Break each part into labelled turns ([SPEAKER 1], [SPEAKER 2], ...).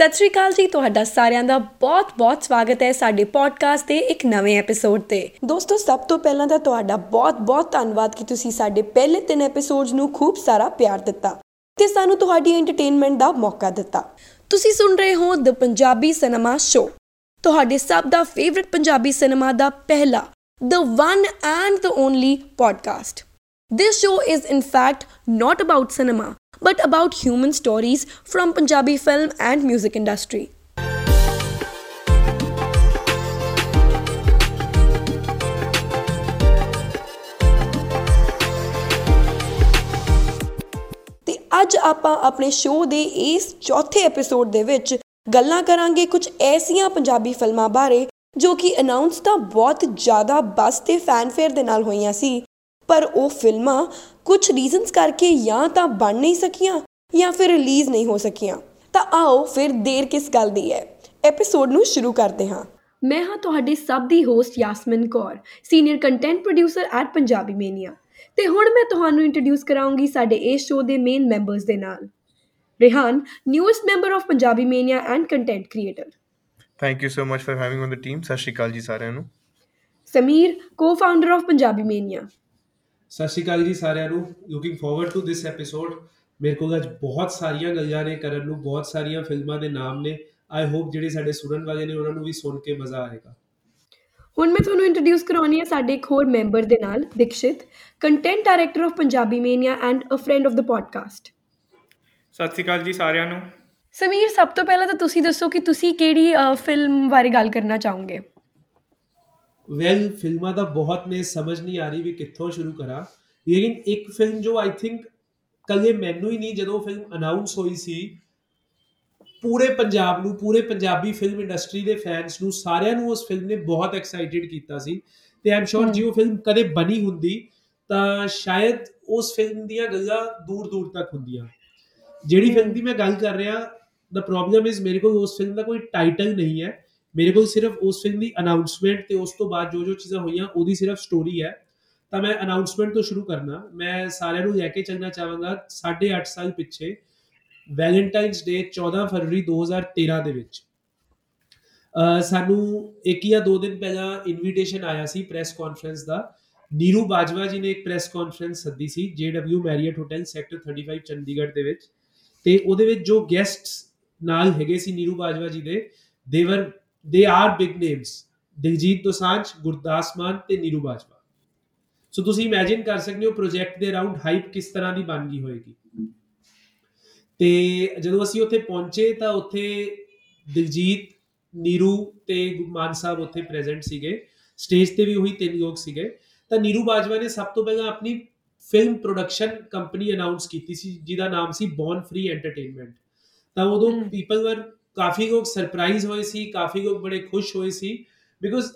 [SPEAKER 1] ਸਤਿ ਸ਼੍ਰੀ ਅਕਾਲ ਜੀ, ਤੁਹਾਡਾ ਸਾਰਿਆਂ ਦਾ ਬਹੁਤ-ਬਹੁਤ ਸਵਾਗਤ ਹੈ ਸਾਡੇ ਪੋਡਕਾਸਟ ਦੇ ਇੱਕ ਨਵੇਂ ਐਪੀਸੋਡ ਤੇ। ਦੋਸਤੋ, ਸਭ ਤੋਂ ਪਹਿਲਾਂ ਤਾਂ ਤੁਹਾਡਾ ਬਹੁਤ-ਬਹੁਤ ਧੰਨਵਾਦ ਕਿ ਤੁਸੀਂ ਸਾਡੇ ਪਹਿਲੇ ਤਿੰਨ ਐਪੀਸੋਡਸ ਨੂੰ ਖੂਬ ਸਾਰਾ ਪਿਆਰ ਦਿੱਤਾ ਤੇ ਸਾਨੂੰ ਤੁਹਾਡੀ ਐਂਟਰਟੇਨਮੈਂਟ ਦਾ ਮੌਕਾ ਦਿੱਤਾ। ਤੁਸੀਂ ਸੁਣ ਰਹੇ ਹੋ ਦ ਪੰਜਾਬੀ ਸਿਨੇਮਾ ਸ਼ੋ ਤੁਹਾਡੇ ਸਭ ਦਾ ਫੇਵਰਿਟ ਪੰਜਾਬੀ ਸਿਨੇਮਾ ਦਾ ਪਹਿਲਾ the one and the only podcast This show is in fact not about cinema but about human stories from Punjabi film and music industry. ਤੇ ਅੱਜ ਆਪਾਂ ਆਪਣੇ ਸ਼ੋਅ ਦੇ ਇਸ ਚੌਥੇ ਐਪੀਸੋਡ ਦੇ ਵਿੱਚ ਗੱਲਾਂ ਕਰਾਂਗੇ ਕੁਝ ਐਸੀਆਂ ਪੰਜਾਬੀ ਫਿਲਮਾਂ ਬਾਰੇ ਜੋ ਕਿ ਅਨਾਉਂਸ ਤਾਂ ਬਹੁਤ ਜ਼ਿਆਦਾ ਬਸ ਤੇ ਫੈਨਫੇਅਰ ਦੇ ਨਾਲ ਹੋਈਆਂ ਸੀ ਪਰ ਉਹ ਫਿਲਮਾਂ ਕੁਝ ਰੀਜ਼ਨਸ ਕਰਕੇ ਜਾਂ ਤਾਂ ਬਣ ਨਹੀਂ ਸਕੀਆਂ ਜਾਂ ਫਿਰ ਰਿਲੀਜ਼ ਨਹੀਂ ਹੋ ਸਕੀਆਂ। ਤਾਂ ਆਓ ਫਿਰ ਦੇਰ ਕਿਸ ਗੱਲ ਦੀ ਹੈ? ਐਪੀਸੋਡ ਨੂੰ ਸ਼ੁਰੂ ਕਰਦੇ ਹਾਂ। ਮੈਂ ਹਾਂ ਤੁਹਾਡੀ ਸਭ ਦੀ host Yasmin Kaur senior content producer at Punjabi Mania ਤੇ ਹੁਣ ਮੈਂ ਤੁਹਾਨੂੰ ਇੰਟਰੋਡਿਊਸ ਕਰਾਉਂਗੀ ਸਾਡੇ ਇਸ ਸ਼ੋਅ ਦੇ ਮੇਨ ਮੈਂਬਰਸ ਦੇ ਨਾਲ। Rihan newest member of Punjabi Mania and content creator
[SPEAKER 2] thank you so much for having on the team ਸਤਿ ਸ਼੍ਰੀ ਅਕਾਲ ਜੀ ਸਾਰਿਆਂ ਨੂੰ।
[SPEAKER 1] Sameer co-founder of Punjabi Mania
[SPEAKER 3] ਸਤਿ ਸ਼੍ਰੀ ਅਕਾਲ ਜੀ ਸਾਰਿਆਂ ਨੂੰ। Looking forward to this episode ਮੇਰੇ ਕੋਲ ਅੱਜ ਬਹੁਤ ਸਾਰੀਆਂ ਗੱਲਾਂ ਨੇ ਕਰਨ ਨੂੰ ਬਹੁਤ ਸਾਰੀਆਂ ਫਿਲਮਾਂ ਦੇ ਨਾਮ ਨੇ। ਆਈ ਹੋਪ ਜਿਹੜੇ ਸਾਡੇ ਸੁਣਨ ਵਾਲੇ ਨੇ ਉਹਨਾਂ ਨੂੰ ਵੀ ਸੁਣ ਕੇ ਮਜ਼ਾ ਆਏਗਾ।
[SPEAKER 1] ਹੁਣ ਮੈਂ ਤੁਹਾਨੂੰ ਇੰਟਰੋਡਿਊਸ ਕਰਾਉਣੀ ਹੈ ਸਾਡੇ ਇੱਕ ਹੋਰ ਮੈਂਬਰ ਦੇ ਨਾਲ Dikshit content director of Punjabi Mania and a friend of the podcast
[SPEAKER 4] ਸਤਿ ਸ਼੍ਰੀ ਅਕਾਲ ਜੀ ਸਾਰਿਆਂ ਨੂੰ।
[SPEAKER 1] ਸਮੀਰ ਸਭ ਤੋਂ ਪਹਿਲਾਂ ਤਾਂ ਤੁਸੀਂ ਦੱਸੋ ਕਿ ਤੁਸੀਂ ਕਿਹੜੀ ਫਿਲਮ ਬਾਰੇ ਗੱਲ ਕਰਨਾ ਚਾਹੋਗੇ?
[SPEAKER 3] ਵੈਲ ਫਿਲਮਾਂ ਦਾ ਬਹੁਤ ਨੇ ਸਮਝ ਨਹੀਂ ਆ ਰਹੀ ਵੀ ਕਿੱਥੋਂ ਸ਼ੁਰੂ ਕਰਾਂ। ਲੇਕਿਨ ਇੱਕ ਫਿਲਮ ਜੋ ਆਈ ਥਿੰਕ ਕੱਲੇ ਮੈਨੂੰ ਹੀ ਨਹੀਂ ਜਦੋਂ ਫਿਲਮ ਅਨਾਉਂਸ ਹੋਈ ਸੀ ਪੂਰੇ ਪੰਜਾਬ ਨੂੰ ਪੂਰੇ ਪੰਜਾਬੀ ਫਿਲਮ ਇੰਡਸਟਰੀ ਦੇ ਫੈਨਸ ਨੂੰ ਸਾਰਿਆਂ ਨੂੰ ਉਸ ਫਿਲਮ ਨੇ ਬਹੁਤ ਐਕਸਾਈਟਿਡ ਕੀਤਾ ਸੀ। ਤੇ ਆਮ ਸ਼ੋਰ ਜੇ ਉਹ ਫਿਲਮ ਕਦੇ ਬਣੀ ਹੁੰਦੀ ਤਾਂ ਸ਼ਾਇਦ ਉਸ ਫਿਲਮ ਦੀਆਂ ਗੱਲਾਂ ਦੂਰ ਦੂਰ ਤੱਕ ਹੁੰਦੀਆਂ। ਜਿਹੜੀ ਫਿਲਮ ਦੀ ਮੈਂ ਗੱਲ ਕਰ ਰਿਹਾ ਦਾ ਪ੍ਰੋਬਲਮ ਇਜ਼ ਮੇਰੇ ਕੋਲ ਉਸ ਫਿਲਮ ਦਾ ਕੋਈ ਟਾਈਟਲ ਨਹੀਂ ਹੈ। ਮੇਰੇ ਕੋਲ ਸਿਰਫ ਉਸ ਫਿਲਮ ਦੀ ਅਨਾਉਂਸਮੈਂਟ ਤੇ ਉਸ ਤੋਂ ਬਾਅਦ ਜੋ ਜੋ ਚੀਜ਼ਾਂ ਹੋਈਆਂ, ਉਹਦੀ ਸਿਰਫ ਸਟੋਰੀ ਹੈ। ਤਾਂ ਮੈਂ ਅਨਾਉਂਸਮੈਂਟ ਤੋਂ ਸ਼ੁਰੂ ਕਰਨਾ। ਮੈਂ ਸਾਰਿਆਂ ਨੂੰ ਲੈ ਕੇ ਚੱਲਣਾ ਚਾਹਾਂਗਾ 8.5 ਸਾਲ ਪਿੱਛੇ ਵੈਲੈਂਟਾਈਨਸ ਡੇ 14 ਫਰਵਰੀ 2013 ਦੇ ਵਿੱਚ। ਸਾਨੂੰ ਇੱਕ ਜਾਂ ਦੋ ਦਿਨ ਪਹਿਲਾਂ ਇਨਵੀਟੇਸ਼ਨ ਆਇਆ ਸੀ ਪ੍ਰੈਸ ਕਾਨਫਰੰਸ ਦਾ। ਨੀਰੂ ਬਾਜਵਾ ਜੀ ਨੇ ਇੱਕ ਪ੍ਰੈਸ ਕਾਨਫਰੰਸ ਸੱਦੀ ਸੀ JW Marriott hotel sector 35 Chandigarh ਦੇ ਵਿੱਚ। ਤੇ ਉਹਦੇ ਵਿੱਚ ਜੋ ਗੈਸਟਸ ਨਾਲ ਹੈਗੇ ਸੀ ਨੀਰੂ ਬਾਜਵਾ ਜੀ ਦੇ ਦੇਵਰ they are big names Diljit Dosanjh Gurdas Maan ਤੇ ਨੀਰੂ ਬਾਜਵਾ ਸੋ ਤੁਸੀਂ ਇਮੇਜਿਨ ਕਰ ਸਕਦੇ ਹੋ ਪ੍ਰੋਜੈਕਟ ਦੇ ਅਰਾਊਂਡ ਹਾਈਪ ਕਿਸ ਤਰ੍ਹਾਂ ਦੀ ਬਣ ਗਈ ਹੋਏਗੀ। ਤੇ ਜਦੋਂ ਅਸੀਂ ਉੱਥੇ ਪਹੁੰਚੇ ਤਾਂ ਉੱਥੇ ਦਿਲਜੀਤ ਨੀਰੂ ਤੇ ਮਾਨ ਸਾਹਿਬ ਉੱਥੇ ਪ੍ਰੈਜ਼ੈਂਟ ਸੀਗੇ। ਸਟੇਜ ਤੇ ਵੀ ਉਹੀ ਤਿੰਨ ਲੋਕ ਸੀਗੇ। ਤਾਂ ਨੀਰੂ ਬਾਜਵਾ ਨੇ ਸਭ ਤੋਂ ਪਹਿਲਾਂ ਆਪਣੀ ਫਿਲਮ ਪ੍ਰੋਡਕਸ਼ਨ ਕੰਪਨੀ ਅਨਾਉਂਸ ਕੀਤੀ ਸੀ ਜਿਹਦਾ ਨਾਮ ਸੀ ਬੌਨ ਫ੍ਰੀ ਐਂਟਰਟੇਨਮੈਂਟ ਤਾਂ ਉਦੋਂ ਪੀਪਲ ਵਰ ਕਾਫੀ ਲੋਕ ਸਰਪ੍ਰਾਈਜ਼ ਹੋਏ ਸੀ, ਕਾਫੀ ਲੋਕ ਬੜੇ ਖੁਸ਼ ਹੋਏ ਸੀ। ਬਿਕੋਜ਼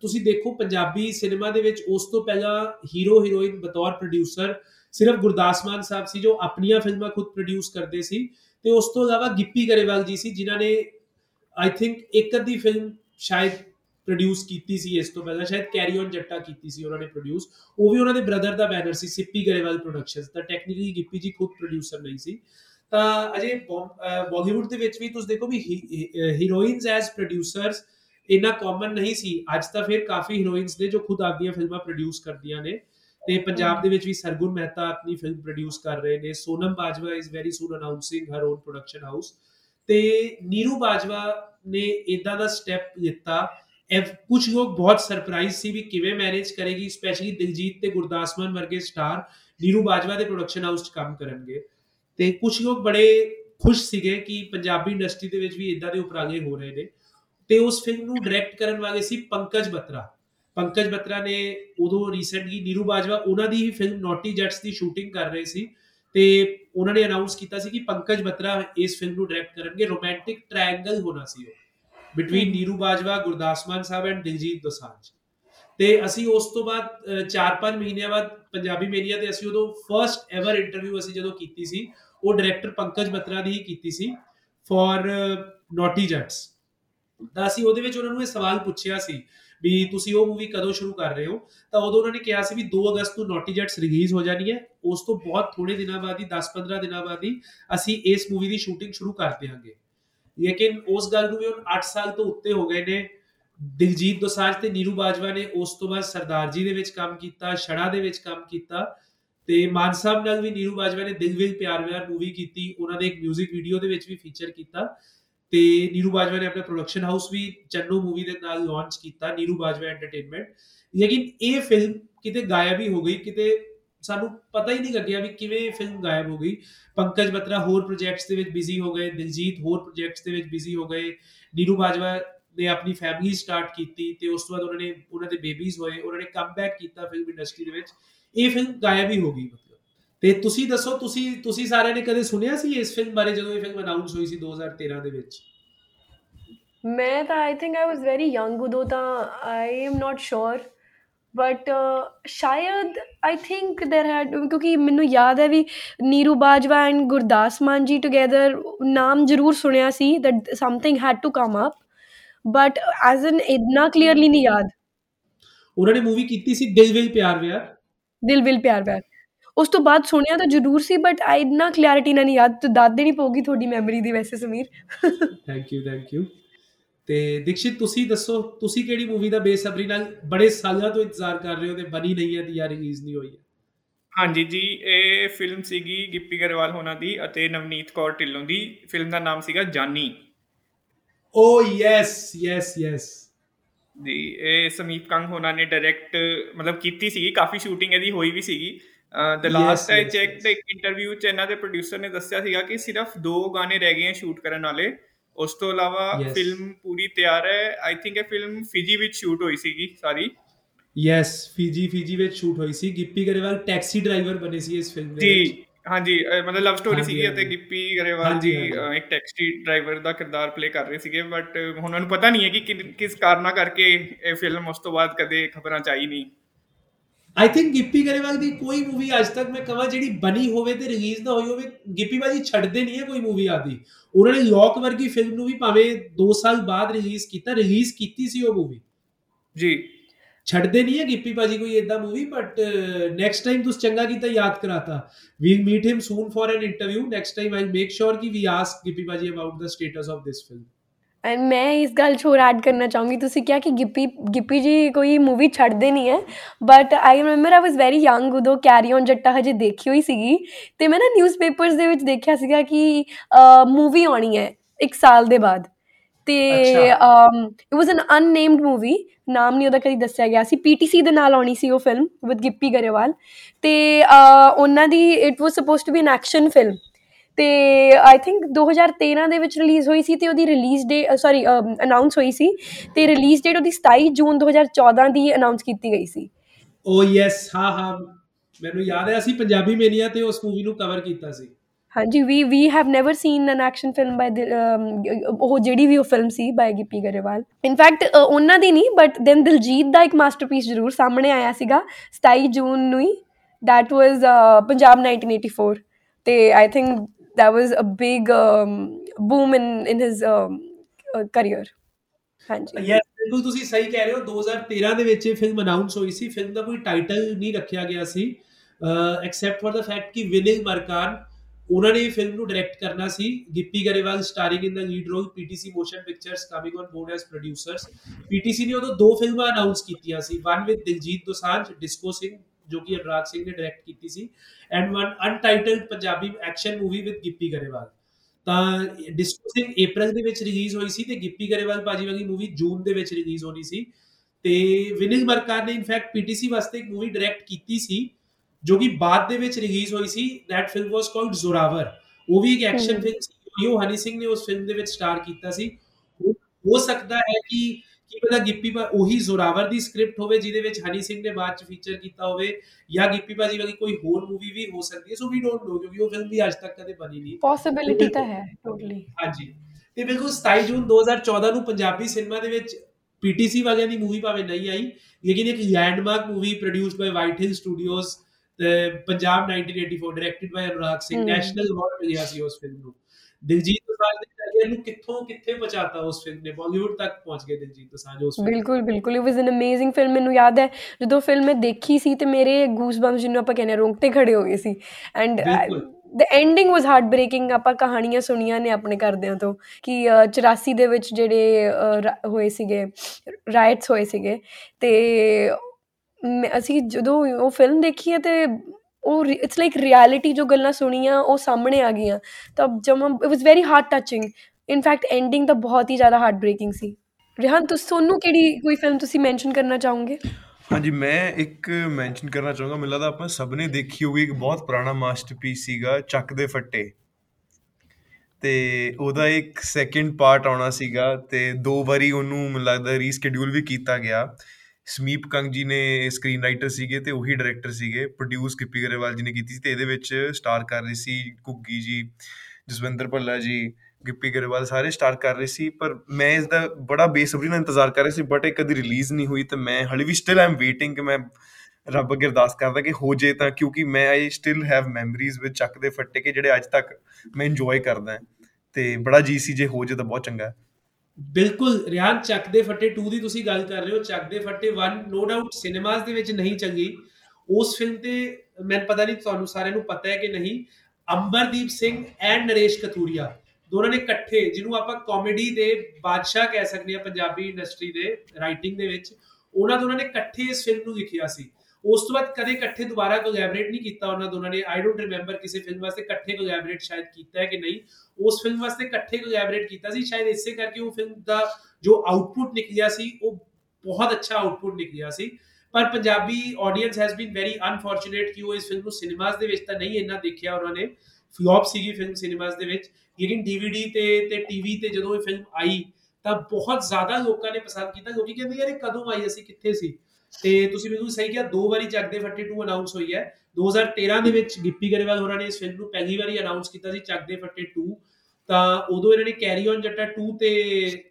[SPEAKER 3] ਤੁਸੀਂ ਦੇਖੋ, ਪੰਜਾਬੀ ਸਿਨੇਮਾ ਦੇ ਵਿੱਚ ਉਸ ਤੋਂ ਪਹਿਲਾਂ ਹੀਰੋ ਹੀਰੋਇਨ ਬਤੌਰ ਪ੍ਰੋਡਿਊਸਰ ਸਿਰਫ ਗੁਰਦਾਸ ਮਾਨ ਸਾਹਿਬ ਸੀ, ਜੋ ਆਪਣੀਆਂ ਫਿਲਮਾਂ ਖੁਦ ਪ੍ਰੋਡਿਊਸ ਕਰਦੇ ਸੀ। ਤੇ ਉਸ ਤੋਂ ਇਲਾਵਾ ਗਿੱਪੀ ਗਰੇਵਾਲ ਜੀ ਸੀ, ਜਿਨ੍ਹਾਂ ਨੇ ਆਈ ਥਿੰਕ ਇੱਕ ਅੱਧੀ ਫਿਲਮ ਸ਼ਾਇਦ ਪ੍ਰੋਡਿਊਸ ਕੀਤੀ ਸੀ ਇਸ ਤੋਂ ਪਹਿਲਾਂ, ਸ਼ਾਇਦ ਕੈਰੀ ਔਨ ਜੱਟਾ ਕੀਤੀ ਸੀ ਉਹਨਾਂ ਨੇ ਪ੍ਰੋਡਿਊਸ ਉਹ ਵੀ ਉਹਨਾਂ ਦੇ ਬ੍ਰਦਰ ਦਾ ਬੈਨਰ ਸੀ, ਸਿੱਪੀ ਗਰੇਵਾਲ ਪ੍ਰੋਡਕਸ਼ਨਸ ਤਾਂ ਟੈਕਨੀਕਲੀ ਗਿੱਪੀ ਜੀ ਖੁਦ ਪ੍ਰੋਡਿਊਸਰ ਨਹੀਂ ਸੀ। ਤਾਂ ਅਜੇ ਬਾਲੀਵੁੱਡ ਦੇ ਵਿੱਚ ਵੀ ਤੁਸੀਂ ਦੇਖੋ ਵੀ ਹੀਰੋਇਨਸ ਐਜ਼ ਪ੍ਰੋਡਿਊਸਰਸ ਇੰਨਾ ਕਾਮਨ ਨਹੀਂ ਸੀ। ਅੱਜ ਤਾਂ ਫਿਰ ਕਾਫੀ ਹੀਰੋਇਨਸ ਨੇ ਜੋ ਖੁਦ ਆਪਣੀਆਂ ਫਿਲਮਾਂ ਪ੍ਰੋਡਿਊਸ ਕਰਦੀਆਂ ਨੇ। ਤੇ ਪੰਜਾਬ ਦੇ ਵਿੱਚ ਵੀ ਸਰਗੁਣ ਮਹਿਤਾ ਆਪਣੀ ਫਿਲਮ ਪ੍ਰੋਡਿਊਸ ਕਰ ਰਹੇ ਨੇ। Sonam Bajwa is very soon announcing her own production house ਤੇ ਨੀਰੂ ਬਾਜਵਾ ਨੇ ਇਦਾਂ ਦਾ ਸਟੈਪ ਲਿੱਤਾ। ਕੁਝ ਲੋਕ ਬਹੁਤ ਸਰਪ੍ਰਾਈਜ਼ ਸੀ ਵੀ ਕਿਵੇਂ ਮੈਨੇਜ ਕਰੇਗੀ ਸਪੈਸ਼ਲੀ ਦਿਲਜੀਤ ਤੇ ਗੁਰਦਾਸ ਮਾਨ ਵਰਗੇ ਸਟਾਰ ਨੀਰੂ ਬਾਜਵਾ ਦੇ ਪ੍ਰੋਡਕਸ਼ਨ ਹਾਊਸ 'ਚ ਕੰਮ ਕਰਨਗੇ। ਤੇ ਕੁਝ ਲੋਕ ਬੜੇ ਖੁਸ਼ ਸੀਗੇ ਕਿ ਪੰਜਾਬੀ ਇੰਡਸਟਰੀ ਦੇ ਵਿੱਚ ਵੀ ਇਦਾਂ ਦੇ ਉਪਰਾਲੇ ਹੋ ਰਹੇ ਨੇ। ਤੇ ਉਸ ਫਿਲਮ ਨੂੰ ਡਾਇਰੈਕਟ ਕਰਨ ਵਾਲੇ ਸੀ ਪੰਕਜ ਬਤਰਾ। ਪੰਕਜ ਬਤਰਾ ਨੇ ਉਦੋਂ ਰੀਸੈਂਟਲੀ ਨੀਰੂ ਬਾਜਵਾ ਉਹਨਾਂ ਦੀ ਹੀ ਫਿਲਮ ਨੋਟੀ ਜੱਟਸ ਦੀ ਸ਼ੂਟਿੰਗ ਕਰ ਰਹੇ ਸੀ ਤੇ ਉਹਨਾਂ ਨੇ ਅਨਾਉਂਸ ਕੀਤਾ ਸੀ ਕਿ ਪੰਕਜ ਬਤਰਾ ਇਸ ਫਿਲਮ ਨੂੰ ਡਾਇਰੈਕਟ ਕਰਨਗੇ। ਰੋਮਾਂਟਿਕ ਟ੍ਰਾਇੰਗਲ ਹੋਣਾ ਸੀ ਉਹ। Between Neeru Bajwa Gurdas Maan Sahib and Diljit Dosanjh. ਤੇ ਅਸੀਂ ਉਸ ਤੋਂ ਬਾਅਦ 4-5 ਮਹੀਨਿਆਂ ਬਾਅਦ ਪੰਜਾਬੀ ਮੀਡੀਆ ਤੇ ਅਸੀਂ ਉਦੋਂ ਫਰਸਟ ਐਵਰ ਇੰਟਰਵਿਊ ਅਸੀਂ ਜਦੋਂ ਕੀਤੀ ਸੀ ਉਹ ਡਾਇਰੈਕਟਰ ਪੰਕਜ ਬਤਰਾ ਦੀ ਹੀ ਕੀਤੀ ਸੀ ਫॉर ਨੋਟੀ ਜੱਟਸ ਤਾਂ ਅਸੀਂ ਉਹਦੇ ਵਿੱਚ ਉਹਨਾਂ ਨੂੰ ਇਹ ਸਵਾਲ ਪੁੱਛਿਆ ਸੀ ਵੀ ਤੁਸੀਂ ਉਹ ਮੂਵੀ ਕਦੋਂ ਸ਼ੁਰੂ ਕਰ ਰਹੇ ਹੋ? ਤਾਂ ਉਦੋਂ ਉਹਨਾਂ ਨੇ ਕਿਹਾ ਸੀ ਵੀ 2 ਅਗਸਤ ਨੂੰ ਨੋਟੀ ਜੈਟਸ ਰਿਲੀਜ਼ ਹੋ ਜਾਣੀ ਹੈ। ਉਸ ਤੋਂ ਬਹੁਤ ਥੋੜੇ ਦਿਨਾਂ ਬਾਅਦ ਹੀ 10-15 ਦਿਨਾਂ ਬਾਅਦ ਹੀ ਅਸੀਂ ਇਸ ਮੂਵੀ ਦੀ ਸ਼ੂਟਿੰਗ ਸ਼ੁਰੂ ਕਰ ਦਿਆਂਗੇ। ਲੇਕਿਨ ਉਸ ਗੱਲ ਨੂੰ ਵੀ ਹੁਣ 8 ਸਾਲ ਤੋਂ ਉੱਤੇ ਹੋ ਗਏ ਨੇ। ਦਿਲਜੀਤ ਦੋਸਾਂਝ ਤੇ ਨੀਰੂ ਬਾਜਵਾ ਨੇ ਉਸ ਤੋਂ ਬਾਅਦ ਸਰਦਾਰ ਜੀ ਦੇ ਵਿੱਚ ਕੰਮ ਕੀਤਾ ਛੜਾ ਦੇ ਵਿੱਚ ਕੰਮ ਕੀਤਾ। ਤੇ ਮਾਨ ਸਾਹਿਬ ਨਾਲ ਵੀ ਨੀਰੂ ਬਾਜਵਾ ਨੇ ਦਿਲ ਵਿੱਚ ਪਿਆਰ ਵਿਆਰ ਮੂਵੀ ਕੀਤੀ, ਉਹਨਾਂ ਦੇ ਇੱਕ 뮤직 ਵੀਡੀਓ ਦੇ ਵਿੱਚ ਵੀ ਫੀਚਰ ਕੀਤਾ ਤੇ ਨੀਰੂ ਬਾਜਵਾ ਨੇ ਆਪਣਾ ਪ੍ਰੋਡਕਸ਼ਨ ਹਾਊਸ ਵੀ ਚੰਨੂ ਮੂਵੀ ਦੇ ਨਾਲ ਲਾਂਚ ਕੀਤਾ, ਨੀਰੂ ਬਾਜਵਾ ਐਂਟਰਟੇਨਮੈਂਟ ਲੇਕਿਨ ਇਹ ਫਿਲਮ ਕਿਤੇ ਗਾਇਬ ਹੀ ਹੋ ਗਈ, ਕਿਤੇ ਸਾਨੂੰ ਪਤਾ ਹੀ ਨਹੀਂ ਲੱਗਿਆ ਵੀ ਕਿਵੇਂ ਫਿਲਮ ਗਾਇਬ ਹੋ ਗਈ। ਪੰਕਜ ਬਤਰਾ ਹੋਰ ਪ੍ਰੋਜੈਕਟਸ ਦੇ ਵਿੱਚ ਬਿਜ਼ੀ ਹੋ ਗਏ, ਦਿਲਜੀਤ ਹੋਰ ਪ੍ਰੋਜੈਕਟਸ ਦੇ ਵਿੱਚ ਬਿਜ਼ੀ ਹੋ ਗਏ। ਨੀਰੂ ਬਾਜਵਾ ਨੇ ਆਪਣੀ ਫੈਮਿਲੀ ਸਟਾਰਟ ਕੀਤੀ ਤੇ ਉਸ ਤੋਂ ਬਾਅਦ ਉਹਨਾਂ ਨੇ, ਉਹਨਾਂ ਦੇ ਬੇਬੀਜ਼ ਹੋਏ, ਉਹਨਾਂ ਨੇ ਕਮਬੈਕ ਕੀਤਾ ਫਿਲਮ ਇੰਡਸਟਰੀ ਦੇ ਵਿੱਚ। ਇਹ ਫਿਲਮ ਗਾਇਬ ਹੀ ਹੋ ਗਈ ਮਤਲਬ ਤੇ ਤੁਸੀਂ ਦੱਸੋ ਤੁਸੀਂ ਤੁਸੀਂ ਸਾਰਿਆਂ ਨੇ ਕਦੇ ਸੁਣਿਆ ਸੀ ਇਸ ਫਿਲਮ ਬਾਰੇ ਜਦੋਂ ਇਹ ਫਿਲਮ ਅਨਾਉਂਸ ਹੋਈ ਸੀ 2013 ਦੇ ਵਿੱਚ
[SPEAKER 1] ਮੈਂ ਤਾਂ I think I was very young ਉਦੋਂ ਤਾਂ I am not sure but ਸ਼ਾਇਦ ਆਈ ਥਿੰਕ देयर हैड ਕਿਉਂਕਿ ਮੈਨੂੰ ਯਾਦ ਹੈ ਵੀ ਨੀਰੂ ਬਾਜਵਾ ਐਂਡ ਗੁਰਦਾਸ ਮਾਨ ਜੀ ਟੁਗੇਦਰ ਨਾਮ ਜ਼ਰੂਰ ਸੁਣਿਆ ਸੀ that something had to come up but as an ਇਤਨਾ ਕਲੀਅਰਲੀ ਨਹੀਂ ਯਾਦ
[SPEAKER 3] ਉਹਨਾਂ ਨੇ ਮੂਵੀ ਕੀਤੀ ਸੀ ਦਿਲ ਵਿਲ ਪਿਆਰ ਵਿਆਰ
[SPEAKER 1] ਦਿਲ ਵਿਲ ਪਿਆਰ ਪਿਆਰ ਉਸ ਤੋਂ ਬਾਅਦ ਸੁਣਿਆ ਤਾਂ ਜ਼ਰੂਰ ਸੀ ਬਟ ਆਈ ਇਤਨਾ ਕਲੈਰਿਟੀ ਨਾਲ ਨਹੀਂ ਯਾਦ ਤੇ ਦੱਸ ਦੇਣੀ ਪਊਗੀ ਤੁਹਾਡੀ ਮੈਮਰੀ ਦੀ ਵੈਸੇ Sameer.
[SPEAKER 3] Thank you thank you ਤੇ ਦੀਕਸ਼ਿਤ ਤੁਸੀਂ ਦੱਸੋ ਤੁਸੀਂ ਕਿਹੜੀ ਮੂਵੀ ਦਾ ਬੇਸਬਰੀ ਨਾਲ ਬੜੇ ਸਾਲਾਂ ਤੋਂ ਇੰਤਜ਼ਾਰ ਕਰ ਰਹੇ ਹੋ ਤੇ ਬਣੀ ਨਹੀਂ ਹੈ ਤੇ ਯਾਰ ਰਿਲੀਜ਼ ਨਹੀਂ ਹੋਈ ਹੈ?
[SPEAKER 4] ਹਾਂਜੀ ਜੀ ਇਹ ਫਿਲਮ ਸੀਗੀ ਗਿੱਪੀ ਗਰੇਵਾਲ ਹੋਣਾ ਦੀ ਅਤੇ ਨਵਨੀਤ ਕੌਰ ਢਿੱਲੋਂ ਦੀ। ਫਿਲਮ ਦਾ ਨਾਮ ਸੀਗਾ Jaani.
[SPEAKER 3] Oh yes yes yes
[SPEAKER 4] ਜੀ ਇਹ ਸਮੀਪ ਕੰਗ ਹੋਣਾ ਨੇ ਡਾਇਰੈਕਟ ਮਤਲਬ ਕੀਤੀ ਸੀਗੀ ਕਾਫੀ ਸ਼ੂਟਿੰਗ ਇਹਦੀ ਹੋਈ ਵੀ ਸੀਗੀ। ਦ ਲਾਸਟ ਆਈ ਚੈੱਕਡ ਇੱਕ ਇੰਟਰਵਿਊ ਚ ਇਹਨਾਂ ਦੇ ਪ੍ਰੋਡਿਊਸਰ ਨੇ ਦੱਸਿਆ ਸੀਗਾ ਕਿ ਸਿਰਫ ਦੋ ਗਾਣੇ ਰਹਿ ਗਏ ਹਨ ਸ਼ੂਟ ਕਰਨ ਵਾਲੇ। ਉਸ ਤੋਂ ਇਲਾਵਾ ਫਿਲਮ ਪੂਰੀ ਤਿਆਰ ਹੈ। ਆਈ ਥਿੰਕ ਇਹ ਫਿਲਮ ਫਿਜੀ ਵਿੱਚ ਸ਼ੂਟ ਹੋਈ ਸੀਗੀ ਸਾਰੀ।
[SPEAKER 3] ਯੈਸ ਫਿਜੀ ਫਿਜੀ ਵਿੱਚ ਸ਼ੂਟ ਹੋਈ ਸੀ। ਗਿੱਪੀ ਗਰੇਵਾਲ ਟੈਕਸੀ ਡਰਾਈਵਰ ਬਣੇ ਸੀ ਇਸ ਫਿਲਮ ਦੇ ਵਿੱਚ।
[SPEAKER 4] ਹਾਂਜੀ ਮਤਲਬ ਲਵ ਸਟੋਰੀ ਸੀਗੀ ਅਤੇ ਗਿੱਪੀ ਗਰੇਵਾਲ ਜੀ ਇੱਕ ਟੈਕਸੀ ਡਰਾਈਵਰ ਦਾ ਕਿਰਦਾਰ ਪਲੇ ਕਰ ਰਹੇ ਸੀਗੇ ਬਟ ਹੁਣ ਉਹਨਾਂ ਨੂੰ ਪਤਾ ਨਹੀਂ ਹੈ ਕਿ ਕਿਸ ਕਾਰਨਾ ਕਰਕੇ ਇਹ ਫਿਲਮ ਉਸ ਤੋਂ ਬਾਅਦ ਕਦੇ ਖਬਰਾਂ ਚ ਆਈ ਨਹੀਂ।
[SPEAKER 3] ਆਈ ਥਿੰਕ ਗਿੱਪੀ ਗਰੇਵਾਲ ਦੀ ਕੋਈ ਮੂਵੀ ਅੱਜ ਤੱਕ ਮੈਂ ਕਹਾਂ ਜਿਹੜੀ ਬਣੀ ਹੋਵੇ ਤੇ ਰਿਲੀਜ਼ ਨਾ ਹੋਈ ਹੋਵੇ ਗਿੱਪੀ ਬਾਜੀ ਛੱਡਦੇ ਨਹੀਂ ਹੈ ਕੋਈ ਮੂਵੀ ਆਦੀ। ਉਹਨਾਂ ਨੇ ਲੋਕ ਵਰਗੀ ਫਿਲਮ ਨੂੰ ਵੀ ਭਾਵੇਂ 2 ਸਾਲ ਬਾਅਦ ਰਿਲੀਜ਼ ਕੀਤਾ ਰਿਲੀਜ਼ ਕੀਤੀ ਸੀ ਉਹ ਮੂਵੀ
[SPEAKER 4] ਜੀ।
[SPEAKER 3] ਛੱਡਦੇ ਨਹੀਂ ਹੈ ਗਿੱਪੀ ਬਾਜੀ ਕੋਈ ਇਦਾਂ ਮੂਵੀ ਬਟ ਨੈਕਸਟ ਟਾਈਮ ਤੁਸੀਂ ਚੰਗਾ ਕੀਤਾ, ਯਾਦ ਕਰਾਤਾ। We meet him soon for an interview next time I make sure ਕਿ ਵੀ ਆਸਕ ਗਿੱਪੀ ਬਾਜੀ about the status of this film
[SPEAKER 1] and ਮੈਂ ਇਸ ਗੱਲ 'ਚ ਹੋਰ ਐਡ ਕਰਨਾ ਚਾਹੂੰਗੀ। ਤੁਸੀਂ ਕਿਹਾ ਕਿ ਗਿੱਪੀ ਗਿੱਪੀ ਜੀ ਕੋਈ ਮੂਵੀ ਛੱਡਦੇ ਨਹੀਂ ਹੈ। But I remember I was very young ਉਦੋਂ ਕੈਰੀ ਔਨ ਜੱਟਾ ਹਜੇ ਦੇਖੀ ਹੋਈ ਸੀਗੀ। ਤੇ ਮੈਂ ਨਾ ਨਿਊਜ਼ਪੇਪਰਸ ਦੇ ਵਿੱਚ ਦੇਖਿਆ ਸੀਗਾ ਕਿ ਮੂਵੀ ਆਉਣੀ ਹੈ ਇੱਕ ਸਾਲ ਦੇ ਬਾਅਦ। ਤੇ ਇਟ ਵਾਸ ਐਨ ਅਨਨੇਮਡ ਮੂਵੀ ਨਾਮ ਨਹੀਂ ਉਹਦਾ ਕਦੀ ਦੱਸਿਆ ਗਿਆ ਸੀ। ਪੀਟੀਸੀ ਦੇ ਨਾਲ ਆਉਣੀ ਸੀ ਉਹ ਫਿਲਮ ਵਿਦ ਗਿੱਪੀ ਗਰੇਵਾਲ। ਤੇ ਉਹਨਾਂ ਦੀ it was supposed to be an action film ਤੇ ਆਈ ਥਿੰਕ 2013 ਦੇ ਵਿੱਚ ਰਿਲੀਜ਼ ਹੋਈ ਸੀ ਤੇ ਉਹਦੀ ਰਿਲੀਜ਼ ਡੇ ਸੌਰੀ ਅਨਾਉਂਸ ਹੋਈ ਸੀ। ਤੇ ਰਿਲੀਜ਼ ਡੇਟ ਉਹਦੀ 27 ਜੂਨ 2014 ਦੀ ਅਨਾਉਂਸ ਕੀਤੀ ਗਈ ਸੀ।
[SPEAKER 3] ਓ ਯੈਸ ਹਾਂ ਹਾਂ। ਮੈਨੂੰ ਯਾਦ ਹੈ ਅਸੀਂ ਪੰਜਾਬੀ ਮੇਨੀਆ ਤੇ ਉਸ ਮੂਵੀ ਨੂੰ ਕਵਰ ਕੀਤਾ ਸੀ।
[SPEAKER 1] ਹਾਂਜੀ we we have never seen an action film by ਉਹ ਜਿਹੜੀ ਵੀ ਉਹ film C by Gippy Grewal. In fact ਉਹਨਾਂ ਦੀ ਨਹੀਂ ਬਟ ਦੈਨ ਦਿਲਜੀਤ ਦਾ ਇੱਕ ਮਾਸਟਰਪੀਸ ਜ਼ਰੂਰ ਸਾਹਮਣੇ ਆਇਆ ਸੀਗਾ 27 ਜੂਨ ਨੂੰ ਹੀ। ਦੈਟ ਵਾਸ ਪੰਜਾਬ 1984 ਤੇ I think that was a big um, boom in in his um, uh, career ਹਾਂਜੀ।
[SPEAKER 3] ਯੈਸ ਬਿਲਕੁਲ ਤੁਸੀਂ ਸਹੀ ਕਹਿ ਰਹੇ ਹੋ। 2013 ਦੇ ਵਿੱਚ ਇਹ ਫਿਲਮ ਅਨਾਉਂਸ ਹੋਈ ਸੀ। ਫਿਲਮ ਦਾ ਕੋਈ ਟਾਈਟਲ ਨਹੀਂ ਰੱਖਿਆ ਗਿਆ ਸੀ। ਐਕਸੈਪਟ ਫॉर द ਫੈਕਟ ਕਿ ਵਿਨਿਲ ਮਰਕਾਨ ਉਹਨਾਂ ਨੇ ਇਹ ਫਿਲਮ ਨੂੰ ਡਾਇਰੈਕਟ ਕਰਨਾ ਸੀ। Gippy Grewal starring in the lead role PTC motion pictures coming on board as producers PTC ਨੇ ਉਦੋਂ ਦੋ ਫਿਲਮਾਂ ਅਨਾਉਂਸ ਕੀਤੀਆਂ ਸੀ। One with Diljit Dosanjh Disco Singh ਜੋ ਕਿ ਅਨੁਰਾਗ ਸਿੰਘ ਨੇ ਡਾਇਰੈਕਟ ਕੀਤੀ ਸੀ and one untitled Punjabi action movie with Gippy Grewal. ਤਾਂ ਡਿਸਕੋ ਸਿੰਘ April ਦੇ ਵਿੱਚ ਰਿਲੀਜ਼ ਹੋਈ ਸੀ ਤੇ ਗਿੱਪੀ ਗਰੇਵਾਲ ਬਾਜੀ ਵਾਲੀ ਮੂਵੀ ਜੂਨ ਦੇ ਵਿੱਚ ਰਿਲੀਜ਼ ਹੋਣੀ ਸੀ। ਤੇ ਵਿਨਿਲ ਮਰਕਾਰ ਨੇ ਇਨਫੈਕਟ ਪੀਟੀਸੀ ਵਾਸਤੇ ਇੱਕ ਮੂਵੀ ਡਾਇਰੈਕਟ ਕੀਤੀ ਸੀ। ਜੋ ਕਿ ਬਾਅਦ ਦੇ ਵਿੱਚ ਰਿਲੀਜ਼ ਹੋਈ ਸੀ that film was called Zorawar ਉਹ ਵੀ ਇੱਕ ਐਕਸ਼ਨ ਫਿਲਮ ਸੀ ਉਹ ਹਨੀ ਸਿੰਘ ਨੇ ਉਸ ਫਿਲਮ ਦੇ ਵਿੱਚ ਸਟਾਰ ਕੀਤਾ ਸੀ। ਹੋ ਸਕਦਾ ਹੈ ਕਿ ਕੀ ਪਤਾ ਗਿੱਪੀ ਪਾ ਉਹੀ ਜ਼ੋਰਾਵਰ ਦੀ ਸਕ੍ਰਿਪਟ ਹੋਵੇ ਜਿਹਦੇ ਵਿੱਚ ਹਨੀ ਸਿੰਘ ਨੇ ਬਾਅਦ ਚ ਫੀਚਰ ਕੀਤਾ ਹੋਵੇ ਜਾਂ ਗਿੱਪੀ ਬਾਜੀ ਵਾਲੀ ਕੋਈ ਹੋਰ ਮੂਵੀ ਵੀ ਹੋ ਸਕਦੀ ਹੈ। ਸੋ ਵੀ ਡੋਨਟ ਨੋ ਕਿਉਂਕਿ ਉਹ ਫਿਲਮ ਵੀ ਅੱਜ ਤੱਕ ਕਦੇ ਬਣੀ ਨਹੀਂ।
[SPEAKER 1] ਪੋਸਿਬਿਲਿਟੀ ਤਾਂ ਹੈ ਟੋਟਲੀ
[SPEAKER 3] ਹਾਂਜੀ। ਤੇ ਬਿਲਕੁਲ 27 ਜੂਨ 2014 ਨੂੰ ਪੰਜਾਬੀ ਸਿਨੇਮਾ ਦੇ ਵਿੱਚ ਪੀਟੀਸੀ ਵਾਲਿਆਂ ਦੀ ਮੂਵੀ ਭਾਵੇਂ ਨਹੀਂ ਆਈ ਲੇਕਿਨ ਇੱਕ landmark movie produced by White Hill Studios Punjab 1984 directed by Anurag Singh national award ਮਿਲਿਆ ਸੀ ਉਸ ਫਿਲਮ ਨੂੰ। ਦਿਲਜੀਤ ਦੋਸਾਂਝ ਦੇ ਕੈਰੀਅਰ ਨੂੰ ਕਿੱਥੋਂ ਕਿੱਥੇ ਪਹੁੰਚਾਤਾ ਉਸ ਫਿਲਮ ਨੇ? ਬਾਲੀਵੁੱਡ ਤੱਕ ਪਹੁੰਚ ਗਏ ਦਿਲਜੀਤ ਦੋਸਾਂਝ ਉਸ
[SPEAKER 1] ਬਿਲਕੁਲ ਬਿਲਕੁਲ। It was an amazing film ਮੈਨੂੰ ਯਾਦ ਹੈ। ਜਦੋਂ ਫਿਲਮ ਮੈਂ ਦੇਖੀ ਸੀ ਤੇ ਮੇਰੇ ਗੂਸ ਬੰਪਸ ਜਿਹਨੂੰ ਆਪਾਂ ਕਹਿੰਦੇ ਰੋਂਗਟੇ ਖੜੇ ਹੋ ਗਏ ਸੀ। And the ending was heartbreaking ਆਪਾਂ ਕਹਾਣੀਆਂ ਸੁਣੀਆਂ ਨੇ ਆਪਣੇ ਘਰਦਿਆਂ ਤੋਂ ਕਿ 84 ਦੇ ਵਿੱਚ ਜਿਹੜੇ ਹੋਏ ਸੀਗੇ ਰਾਈਟਸ ਹੋਏ ਸੀਗੇ। ਤੇ ਅਸੀਂ ਜਦੋਂ ਉਹ ਫਿਲਮ ਦੇਖੀ ਹੈ ਤੇ ਉਹ ਇਟਸ ਲਾਈਕ ਰਿਐਲਿਟੀ ਜੋ ਗੱਲਾਂ ਸੁਣੀਆਂ, ਉਹ ਸਾਹਮਣੇ ਆ ਗਈਆਂ। ਤਾਂ ਜਮ it was very heart touching in fact ending ਤਾਂ ਬਹੁਤ ਹੀ ਜ਼ਿਆਦਾ ਹਾਰਟ ਬ੍ਰੇਕਿੰਗ ਸੀ। ਰਿਹਾਨ, ਤੁਸੀਂ, ਤੁਹਾਨੂੰ ਕਿਹੜੀ ਕੋਈ ਫਿਲਮ ਤੁਸੀਂ ਮੈਂਸ਼ਨ ਕਰਨਾ ਚਾਹੋਗੇ?
[SPEAKER 2] ਹਾਂਜੀ, ਮੈਂ ਇੱਕ ਮੈਂਸ਼ਨ ਕਰਨਾ ਚਾਹੂੰਗਾ। ਮੈਨੂੰ ਲੱਗਦਾ ਆਪਾਂ ਸਭ ਨੇ ਦੇਖੀ ਹੋਊਗੀ, ਇੱਕ ਬਹੁਤ ਪੁਰਾਣਾ ਮਾਸਟਰਪੀਸ ਸੀਗਾ, ਚੱਕ ਦੇ ਫੱਟੇ। ਤੇ ਉਹਦਾ ਇੱਕ ਸੈਕਿੰਡ ਪਾਰਟ ਆਉਣਾ ਸੀਗਾ ਤੇ ਦੋ ਵਾਰੀ ਉਹਨੂੰ ਮੈਨੂੰ ਲੱਗਦਾ ਰੀਸਕੇਡਿਊਲ ਵੀ ਕੀਤਾ ਗਿਆ। ਸਮੀਪ ਕੰਗ ਜੀ ਨੇ ਸਕਰੀਨ ਰਾਈਟਰ ਸੀਗੇ ਤੇ ਉਹੀ ਡਾਇਰੈਕਟਰ ਸੀਗੇ ਪ੍ਰੋਡਿਊਸ ਕਿੱਪੀ ਗਰੇਵਾਲ ਜੀ ਨੇ ਕੀਤੀ ਸੀ ਤੇ ਇਹਦੇ ਵਿੱਚ ਸਟਾਰ ਕਰ ਰਹੀ ਸੀ ਕੁੱਗੀ ਜੀ, ਜਸਵਿੰਦਰ ਭੱਲਾ ਜੀ, ਗਿੱਪੀ ਗਰੇਵਾਲ ਸਾਰੇ ਸਟਾਰ ਕਰ ਰਹੇ ਸੀ, ਪਰ ਮੈਂ ਇਸ ਦਾ ਬੜਾ ਬੇਸਬਰੀ ਨਾਲ ਇੰਤਜ਼ਾਰ ਕਰ ਰਿਹਾ ਸੀ ਬਟ ਇਹ ਕਦੀ ਰਿਲੀਜ਼ ਨਹੀਂ ਹੋਈ ਤੇ ਮੈਂ ਹਲੇ ਵੀ ਸਟਿਲ ਆਮ ਵੇਟਿੰਗ ਕਿ ਮੈਂ ਰੱਬ ਅੱਗੇ ਅਰਦਾਸ ਕਰਦਾ ਕਿ ਹੋ ਜੇ ਤਾਂ, ਕਿਉਂਕਿ ਮੈਂ I still have memories with Chak De Phatte ਕਿ ਜਿਹੜੇ ਅੱਜ ਤੱਕ ਮੈਂ ਇੰਜੋਏ ਕਰਦਾ ਤੇ ਬੜਾ ਜੀ ਸੀ, ਜੇ ਹੋ ਜੇ ਤਾਂ ਬਹੁਤ ਚੰਗਾ ਹੈ।
[SPEAKER 3] ਬਿਲਕੁਲ, ਰਿਆਨ ਚੱਕ ਦੇ ਫੱਟੇ 2 ਦੀ ਤੁਸੀਂ ਗੱਲ ਕਰ ਰਹੇ ਹੋ, ਚੱਕ ਦੇ ਫੱਟੇ 1 ਨੋ ਡਾਊਟ ਸਿਨੇਮਾਸ ਦੇ ਵਿੱਚ ਨਹੀਂ ਚੰਗੀ। ਉਸ ਫਿਲਮ ਤੇ ਮੈਨੂੰ ਪਤਾ ਨਹੀਂ ਤੁਹਾਨੂੰ ਸਾਰਿਆਂ ਨੂੰ ਪਤਾ ਹੈ ਕਿ ਨਹੀਂ, ਅੰਬਰਦੀਪ ਸਿੰਘ ਐਂਡ ਨਰੇਸ਼ ਕਥੂਰੀਆ ਦੋਨਾਂ ਨੇ ਇਕੱਠੇ, ਜਿਹਨੂੰ ਆਪਾਂ ਕਾਮੇਡੀ ਦੇ ਬਾਦਸ਼ਾਹ ਕਹਿ ਸਕਦੇ ਆ ਪੰਜਾਬੀ ਇੰਡਸਟਰੀ ਦੇ ਰਾਈਟਿੰਗ ਦੇ ਵਿੱਚ, ਉਹਨਾਂ ਦੋਨਾਂ ਨੇ ਇਕੱਠੇ ਇਸ ਫਿਲਮ ਨੂੰ ਲਿਖਿਆ ਸੀ। ਉਸ ਤੋਂ ਬਾਅਦ ਕਦੇ ਇਕੱਠੇ ਦੁਬਾਰਾ ਕੋਲੈਬੋਰੇਟ ਨਹੀਂ ਕੀਤਾ ਉਹਨਾਂ ਦੋਨਾਂ ਨੇ। ਆਈ ਡੋਨਟ ਰਿਮੈਂਬਰ ਕਿਸੇ ਫਿਲਮ ਵਾਸਤੇ ਇਕੱਠੇ ਕੋਲੈਬੋਰੇਟ ਸ਼ਾਇਦ ਕੀਤਾ ਹੈ ਕਿ ਨਹੀਂ। ਉਸ ਫਿਲਮ ਵਾਸਤੇ ਇਕੱਠੇ ਕੋਲੈਬੋਰੇਟ ਕੀਤਾ ਸੀ। ਸ਼ਾਇਦ ਇਸੇ ਕਰਕੇ ਉਹ ਫਿਲਮ ਦਾ ਜੋ ਆਊਟਪੁੱਟ ਨਿਕਲਿਆ ਸੀ, ਉਹ ਬਹੁਤ ਅੱਛਾ ਆਊਟਪੁੱਟ ਨਿਕਲਿਆ ਸੀ। ਪਰ Punjabi audience has been very unfortunate ਕਿ ਉਹ ਇਸ ਫਿਲਮ ਨੂੰ ਸਿਨੇਮਾਸ ਦੇ ਵਿੱਚ ਤਾਂ ਨਹੀਂ ਇੰਨਾ ਦੇਖਿਆ ਉਹਨਾਂ ਨੇ। ਫਲॉप ਸੀਗੀ ਫਿਲਮ ਸਿਨੇਮਾਸ ਦੇ ਵਿੱਚ। ਲੇਕਿਨ ਡੀਵੀਡੀ ਤੇ ਤੇ ਟੀਵੀ ਤੇ ਜਦੋਂ ਇਹ ਫਿਲਮ ਆਈ, ਤਾਂ ਬਹੁਤ ਜ਼ਿਆਦਾ ਲੋਕਾਂ ਨੇ ਪਸੰਦ ਕੀਤਾ ਕਿਉਂਕਿ ਕਹਿੰਦੇ ਯਾਰ ਇਹ ਕਦੋਂ ਆਈ, ਅਸੀਂ ਕਿੱਥੇ ਸੀ? ਤੇ ਤੁਸੀਂ ਬਿਲਕੁਲ ਸਹੀ ਕਿਹਾ, ਦੋ ਵਾਰੀ ਚੱਕ ਦੇ ਫੱਟੇ 2 ਅਨਾਉਂਸ ਹੋਈ ਹੈ। 2013 ਦੇ ਵਿੱਚ ਗਿੱਪੀ ਗਰੇਵਾਲ ਹੋਰਾਂ ਨੇ ਇਸ ਫਿਲਮ ਨੂੰ ਪਹਿਲੀ ਵਾਰੀ ਅਨਾਉਂਸ ਕੀਤਾ ਸੀ ਚੱਕ ਦੇ ਫੱਟੇ 2 ਤਾਂ ਉਦੋਂ ਇਹਨਾਂ ਨੇ ਕੈਰੀ ਔਨ ਜੱਟਾ 2 ਤੇ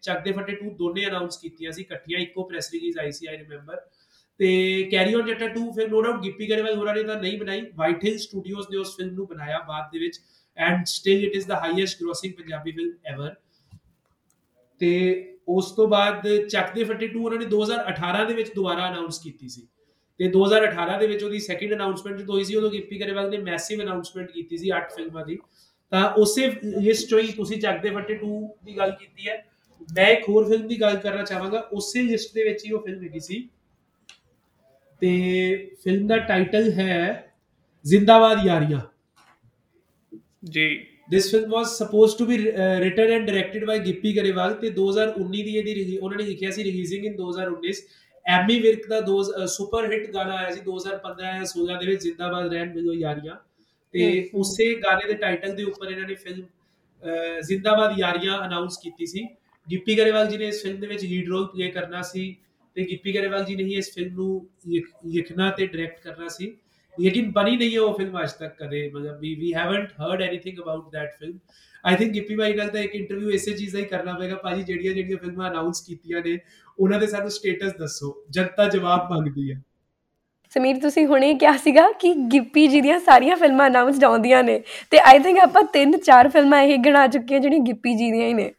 [SPEAKER 3] ਚੱਕ ਦੇ ਫੱਟੇ 2 ਦੋਨੇ ਅਨਾਉਂਸ ਕੀਤੀਆਂ ਸੀ, ਇਕੱਠੀਆਂ। ਇੱਕੋ ਪ੍ਰੈਸ ਰਿਲੀਜ਼ ਆਈ ਸੀ ਆਈ ਰਿਮੈਂਬਰ ਤੇ ਕੈਰੀ ਔਨ ਜੱਟਾ 2 ਫਿਰ ਨੋ ਡਾਊਟ ਗਿੱਪੀ ਗਰੇਵਾਲ ਹੋਰਾਂ ਨੇ ਤਾਂ ਨਹੀਂ ਬਣਾਈ। ਵਾਈਟ ਹਿਲ ਸਟੂਡੀਓਜ਼ ਨੇ ਉਸ ਫਿਲਮ ਨੂੰ ਬਣਾਇਆ ਬਾਅਦ ਦੇ ਵਿੱਚ। And still it is the highest grossing Punjabi film ever ਤੇ ਉਸ ਤੋਂ ਬਾਅਦ ਚੱਕ ਦੇ ਫੱਟੇ 2 ਉਹਨਾਂ ਨੇ 2018 ਦੇ ਵਿੱਚ ਦੁਬਾਰਾ ਅਨਾਉਂਸ ਕੀਤੀ ਸੀ। ਤੇ 2018 ਦੇ ਵਿੱਚ ਉਹਦੀ ਸੈਕਿੰਡ ਅਨਾਉਂਸਮੈਂਟ ਜਦੋਂ ਹੋਈ ਸੀ, ਉਦੋਂ ਗਿੱਪੀ ਕਰੇਵਾਲ ਨੇ ਮੈਸਿਵ ਅਨਾਉਂਸਮੈਂਟ ਕੀਤੀ ਸੀ 8 ਫਿਲਮਾਂ ਦੀ। ਤਾਂ ਉਸੇ ਲਿਸਟ ਚੋਂ ਹੀ ਤੁਸੀਂ ਚੱਕ ਦੇ ਫੱਟੇ 2 ਦੀ ਗੱਲ ਕੀਤੀ ਹੈ। ਮੈਂ ਇੱਕ ਹੋਰ ਫਿਲਮ ਦੀ ਗੱਲ ਕਰਨਾ ਚਾਹਾਂਗਾ, ਉਸੇ ਲਿਸਟ ਦੇ ਵਿੱਚ ਹੀ ਉਹ ਫਿਲਮ ਹੈਗੀ ਸੀ। ਤੇ ਫਿਲਮ ਦਾ ਟਾਈਟਲ ਹੈ ਜ਼ਿੰਦਾਬਾਦ ਯਾਰੀਆਂ।
[SPEAKER 4] ਜੀ।
[SPEAKER 3] This film was supposed to be written and directed by Gippy Grewal ਤੇ 2019 ਦੀ ਇਹਦੀ ਉਹਨਾਂ ਨੇ ਲਿਖਿਆ ਸੀ ਰਿਲੀਜ਼ਿੰਗ ਇਨ 2019 ਐਮੀ ਵਿਰਕ ਦਾ ਦੋ ਸੁਪਰ ਹਿੱਟ ਗਾਣਾ ਆਇਆ ਸੀ 2015 ਜਾਂ 16 ਦੇ ਵਿੱਚ ਜ਼ਿੰਦਾਬਾਦ ਰਹਿਣ ਮਿਲੋ ਯਾਰੀਆਂ। ਤੇ ਉਸੇ ਗਾਣੇ ਦੇ ਟਾਈਟਲ ਦੇ ਉੱਪਰ ਇਹਨਾਂ ਨੇ ਫਿਲਮ ਜ਼ਿੰਦਾਬਾਦ ਯਾਰੀਆਂ ਅਨਾਉਂਸ ਕੀਤੀ ਸੀ। ਗਿੱਪੀ ਗਰੇਵਾਲ ਜੀ ਨੇ ਇਸ ਫਿਲਮ ਦੇ ਵਿੱਚ ਲੀਡ ਰੋਲ ਪਲੇ ਕਰਨਾ ਸੀ ਤੇ ਗਿੱਪੀ ਗਰੇਵਾਲ ਜੀ ਨੇ ਹੀ ਇਸ ਫਿਲਮ ਨੂੰ ਲਿਖਣਾ ਤੇ ਡਾਇਰੈਕਟ ਕਰਨਾ ਸੀ। ਲੇਕਿਨ ਬਣੀ ਨਹੀਂ ਹੈ ਉਹ ਫਿਲਮ ਅਜ ਤੱਕ ਕਦੇ। ਮਤਲਬ ਵੀ we haven't heard anything about that film I think Gippy ਭਾਈ ਨਾਲ ਤਾਂ ਇੱਕ ਇੰਟਰਵਿਊ ਇਸੇ ਚੀਜ਼ ਦਾ ਹੀ ਕਰਨਾ ਪਏਗਾ। ਭਾਜੀ ਜਿਹੜੀਆਂ ਜਿਹੜੀਆਂ ਫਿਲਮਾਂ ਅਨਾਉਂਸ ਕੀਤੀਆਂ ਨੇ ਉਹਨਾਂ ਦੇ ਸਾਨੂੰ ਸਟੇਟਸ ਦੱਸੋ। ਜਨਤਾ ਜਵਾਬ ਮੰਗਦੀ ਹੈ।
[SPEAKER 1] ਸਮੀਰ ਤੁਸੀਂ ਹੁਣੇ ਕਿਹਾ ਸੀਗਾ ਕਿ ਗਿੱਪੀ ਜੀ ਦੀਆਂ ਸਾਰੀਆਂ ਫਿਲਮਾਂ ਅਨਾਉਂਸਡ ਆਉਂਦੀਆਂ ਨੇ। ਤੇ ਆਈ ਥਿੰਕ ਆਪਾਂ ਤਿੰਨ ਚਾਰ ਫਿਲਮਾਂ ਇਹ ਗਿਣਾ ਚੁੱਕੇ ਹਾਂ ਜਿਹੜੀਆਂ ਗਿੱਪੀ ਜੀ ਦੀਆਂ ਹੀ ਨੇ।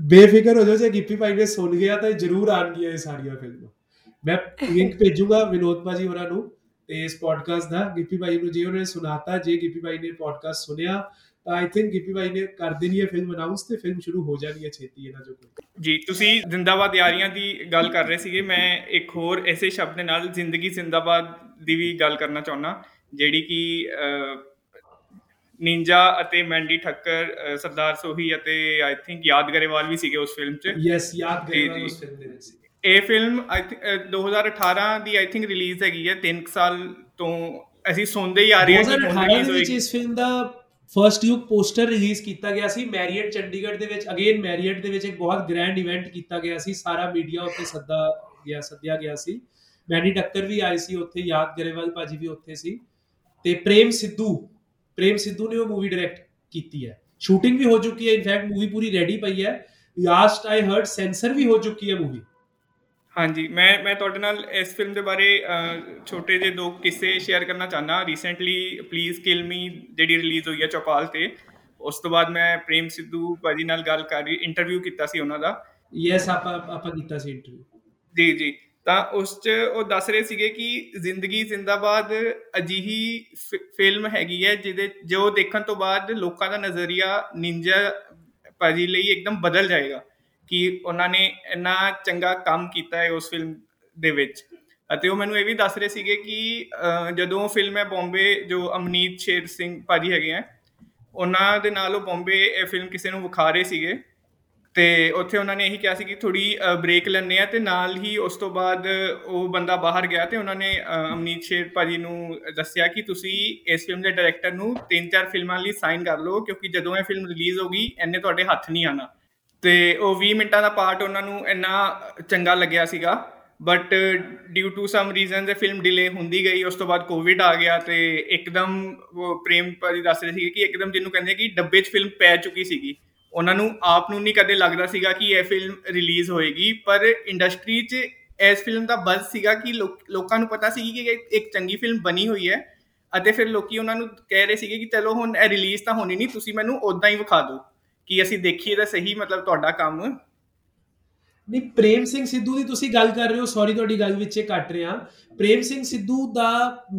[SPEAKER 3] ਬੇਫਿਕਰ ਹੋ ਜਾਓ ਜੇ ਗਿੱਪੀ ਭਾਈ ਨੇ ਸੁਣ ਗਿਆ ਤਾਂ ਜ਼ਰੂਰ ਆਣਗੀਆਂ ਇਹ ਸਾਰੀਆਂ ਫਿਲਮਾਂ। ਮੈਂ ਲਿੰਕ ਭੇਜੂਗਾ ਵਿਨੋਦ ਭਾਜੀ ਹੋਰਾਂ ਨੂੰ। ਤੇ ਇਸ ਪੋਡਕਾਸਟ ਦਾ ਗਿੱਪੀ ਭਾਈ ਨੂੰ ਜੇ ਉਹਨੇ ਸੁਣਾਤਾ ਜੇ ਗਿੱਪੀ ਭਾਈ ਨੇ ਪੋਡਕਾਸਟ ਸੁਣਿਆ ਤਾਂ ਆਈ ਥਿੰਕ ਗਿੱਪੀ ਭਾਈ ਨੇ ਕਰ ਦੇਣੀ ਹੈ ਫਿਲਮ ਅਨਾਉਂਸ ਤੇ ਫਿਲਮ ਸ਼ੁਰੂ ਹੋ ਜਾਣੀ ਹੈ ਛੇਤੀ ਇਹਨਾਂ ਜੋ
[SPEAKER 4] ਜੀ ਤੁਸੀਂ ਜ਼ਿੰਦਾਬਾਦ ਯਾਰੀਆਂ ਦੀ ਗੱਲ ਕਰ ਰਹੇ ਸੀਗੇ। ਮੈਂ ਇੱਕ ਹੋਰ ਐਸੇ ਸ਼ਬਦ ਦੇ ਨਾਲ ਜ਼ਿੰਦਗੀ ਜ਼ਿੰਦਾਬਾਦ ਦੀ ਵੀ ਗੱਲ ਕਰਨਾ ਚਾਹੁੰਦਾ ਜਿਹੜੀ ਕਿ ਨਿੰਜਾ ਅਤੇ ਮੈਂਡੀ ਠੱਕਰ ਸਰਦਾਰ ਸੋਹੀ ਅਤੇ ਆਈ ਥਿੰਕ ਯਾਦਗਰੇਵਾਲ ਵੀ ਸੀਗੇ ਉਸ ਫਿਲਮ 'ਚ।
[SPEAKER 3] ਯੈਸ ਯਾਦਗਰੇਵਾਲ ਉਸ ਫਿਲਮ ਦੇ ਵਿੱਚ
[SPEAKER 4] ਇਹ ਫਿਲਮ 2018 ਦੀ ਆਈ ਥਿੰਕ ਰਿਲੀਜ਼ ਹੈਗੀ ਹੈ 3 ਸਾਲ ਤੋਂ ਅਸੀਂ ਸੁਣਦੇ ਹੀ ਆ ਰਹੇ
[SPEAKER 3] ਹਾਂ ਕਿ 2018 ਦੇ ਵਿੱਚ ਇਸ ਫਿਲਮ ਦਾ ਫਰਸਟ ਲੁੱਕ ਪੋਸਟਰ ਰਿਲੀਜ਼ ਕੀਤਾ ਗਿਆ ਸੀ ਮੈਰੀਅਟ ਚੰਡੀਗੜ੍ਹ ਦੇ ਵਿੱਚ। ਅਗੇਨ ਮੈਰੀਅਟ ਦੇ ਵਿੱਚ ਇੱਕ ਬਹੁਤ ਗ੍ਰੈਂਡ ਇਵੈਂਟ ਕੀਤਾ ਗਿਆ ਸੀ ਸਾਰਾ ਮੀਡੀਆ ਉੱਤੇ ਸੱਦਾ ਗਿਆ ਸੱਦਿਆ ਗਿਆ ਸੀ। ਮੈਨੀ ਟੱਕਰ ਵੀ ਆਈ ਸੀ ਉੱਥੇ ਯਾਦ ਗਰੇਵਾਲ ਭਾਜੀ ਵੀ ਉੱਥੇ ਸੀ। ਤੇ ਪ੍ਰੇਮ ਸਿੱਧੂ ਪ੍ਰੇਮ ਸਿੱਧੂ ਨੇ ਉਹ ਮੂਵੀ ਡਾਇਰੈਕਟ ਕੀਤੀ ਹੈ। ਸ਼ੂਟਿੰਗ ਵੀ ਹੋ ਚੁੱਕੀ ਹੈ ਇਨਫੈਕਟ ਮੂਵੀ ਪੂਰੀ ਰੈਡੀ ਪਈ ਹੈ। ਲਾਸਟ ਆਈ ਹਰਡ ਸੈਂਸਰ ਵੀ ਹੋ ਚੁੱਕੀ ਹੈ ਮੂਵੀ
[SPEAKER 4] ਹਾਂਜੀ ਮੈਂ ਮੈਂ ਤੁਹਾਡੇ ਨਾਲ ਇਸ ਫਿਲਮ ਦੇ ਬਾਰੇ ਛੋਟੇ ਜਿਹੇ ਦੋ ਕਿੱਸੇ ਸ਼ੇਅਰ ਕਰਨਾ ਚਾਹਨਾ ਰੀਸੈਂਟਲੀ ਪਲੀਜ਼ ਕਿਲ ਮੀ ਜਿਹੜੀ ਰਿਲੀਜ਼ ਹੋਈ ਹੈ ਚੌਪਾਲ ਤੇ ਉਸ ਤੋਂ ਬਾਅਦ ਮੈਂ ਪ੍ਰੇਮ ਸਿੱਧੂ ਭਾਜੀ ਨਾਲ ਗੱਲ ਕਰ ਰਹੀ ਇੰਟਰਵਿਊ ਕੀਤਾ ਸੀ ਉਹਨਾਂ ਦਾ।
[SPEAKER 3] ਯੈਸ ਆਪਾਂ ਆਪਾਂ ਕੀਤਾ ਸੀ ਇੰਟਰਵਿਊ
[SPEAKER 4] ਜੀ ਜੀ। ਤਾਂ ਉਸ 'ਚ ਉਹ ਦੱਸ ਰਹੇ ਸੀਗੇ ਕਿ ਜ਼ਿੰਦਗੀ ਜ਼ਿੰਦਾਬਾਦ ਅਜਿਹੀ ਫਿਲਮ ਹੈਗੀ ਹੈ ਜਿਹਦੇ ਜੋ ਦੇਖਣ ਤੋਂ ਬਾਅਦ ਲੋਕਾਂ ਦਾ ਨਜ਼ਰੀਆ ਨਿੰਜਾ ਭਾਜੀ ਲਈ ਇੱਕਦਮ ਬਦਲ ਜਾਏਗਾ। ਕਿ ਉਹਨਾਂ ਨੇ ਇੰਨਾ ਚੰਗਾ ਕੰਮ ਕੀਤਾ ਹੈ ਉਸ ਫਿਲਮ ਦੇ ਵਿੱਚ। ਅਤੇ ਉਹ ਮੈਨੂੰ ਇਹ ਵੀ ਦੱਸ ਰਹੇ ਸੀਗੇ ਕਿ ਜਦੋਂ ਫਿਲਮ ਹੈ ਬੰਬੇ ਜੋ ਅਮਨੀਤ ਸ਼ੇਰ ਸਿੰਘ ਭਾਜੀ ਹੈਗੇ ਆ, ਉਹਨਾਂ ਦੇ ਨਾਲ ਉਹ ਬੰਬੇ ਇਹ ਫਿਲਮ ਕਿਸੇ ਨੂੰ ਵਿਖਾ ਰਹੇ ਸੀਗੇ। ਤੇ ਉੱਥੇ ਉਹਨਾਂ ਨੇ ਇਹੀ ਕਿਹਾ ਸੀ ਕਿ ਥੋੜੀ ਬ੍ਰੇਕ ਲੈਣੇ ਆ ਤੇ ਨਾਲ ਹੀ ਉਸ ਤੋਂ ਬਾਅਦ ਉਹ ਬੰਦਾ ਬਾਹਰ ਗਿਆ ਤੇ ਉਹਨਾਂ ਨੇ ਅਮਨੀਤ ਸ਼ੇਰ ਭਾਜੀ ਨੂੰ ਦੱਸਿਆ ਕਿ ਤੁਸੀਂ ਇਸ ਫਿਲਮ ਦੇ ਡਾਇਰੈਕਟਰ ਨੂੰ ਤਿੰਨ ਚਾਰ ਫਿਲਮਾਂ ਲਈ ਸਾਈਨ ਕਰ ਲਓ ਕਿਉਂਕਿ ਜਦੋਂ ਇਹ ਫਿਲਮ ਰਿਲੀਜ਼ ਹੋਗੀ ਐਨੇ ਤੁਹਾਡੇ ਹੱਥ ਨਹੀਂ ਆਣਾ ਤੇ ਉਹ 20 ਮਿੰਟਾਂ ਦਾ ਪਾਰਟ ਉਹਨਾਂ ਨੂੰ ਇੰਨਾ ਚੰਗਾ ਲੱਗਿਆ ਸੀਗਾ but due to some reasons ਇਹ ਫਿਲਮ ਡਿਲੇ ਹੁੰਦੀ ਗਈ, ਉਸ ਤੋਂ ਬਾਅਦ ਕੋਵਿਡ ਆ ਗਿਆ ਤੇ ਇੱਕਦਮ ਉਹ ਪ੍ਰੇਮ ਭਾਜੀ ਦੱਸ ਰਹੇ ਸੀ ਕਿ ਇੱਕਦਮ ਜਿਹਨੂੰ ਕਹਿੰਦੇ ਕਿ ਡੱਬੇ 'ਚ ਫਿਲਮ ਪੈ ਚੁੱਕੀ ਸੀਗੀ। ਉਹਨਾਂ ਨੂੰ ਆਪ ਨੂੰ ਨਹੀਂ ਕਦੇ ਲੱਗਦਾ ਸੀਗਾ ਕਿ ਇਹ ਫਿਲਮ ਰਿਲੀਜ਼ ਹੋਏਗੀ, ਪਰ ਇੰਡਸਟਰੀ 'ਚ ਇਸ ਫਿਲਮ ਦਾ ਬਜ਼ ਸੀਗਾ ਕਿ ਲੋਕਾਂ ਨੂੰ ਪਤਾ ਸੀ ਕਿ ਇੱਕ ਚੰਗੀ ਫਿਲਮ ਬਣੀ ਹੋਈ ਹੈ, ਅਤੇ ਫਿਰ ਲੋਕੀ ਉਹਨਾਂ ਨੂੰ ਕਹਿ ਰਹੇ ਸੀਗੇ ਕਿ ਚਲੋ ਹੁਣ ਇਹ ਰਿਲੀਜ਼ ਤਾਂ ਹੋਣੀ ਨਹੀਂ ਤੁਸੀਂ ਮੈਨੂੰ ਉਦਾਂ ਹੀ ਵਿਖਾ ਦਿਓ। ਕਿ ਅਸੀਂ ਦੇਖੀਏ ਤਾਂ ਸਹੀ ਮਤਲਬ ਤੁਹਾਡਾ ਕੰਮ?
[SPEAKER 3] ਨਹੀਂ, ਪ੍ਰੇਮ ਸਿੰਘ ਸਿੱਧੂ ਦੀ ਤੁਸੀਂ ਗੱਲ ਕਰ ਰਹੇ ਹੋ ਸੌਰੀ ਤੁਹਾਡੀ ਗੱਲ ਵਿੱਚੇ ਕੱਟ ਰਿਹਾ। ਪ੍ਰੇਮ ਸਿੰਘ ਸਿੱਧੂ ਦਾ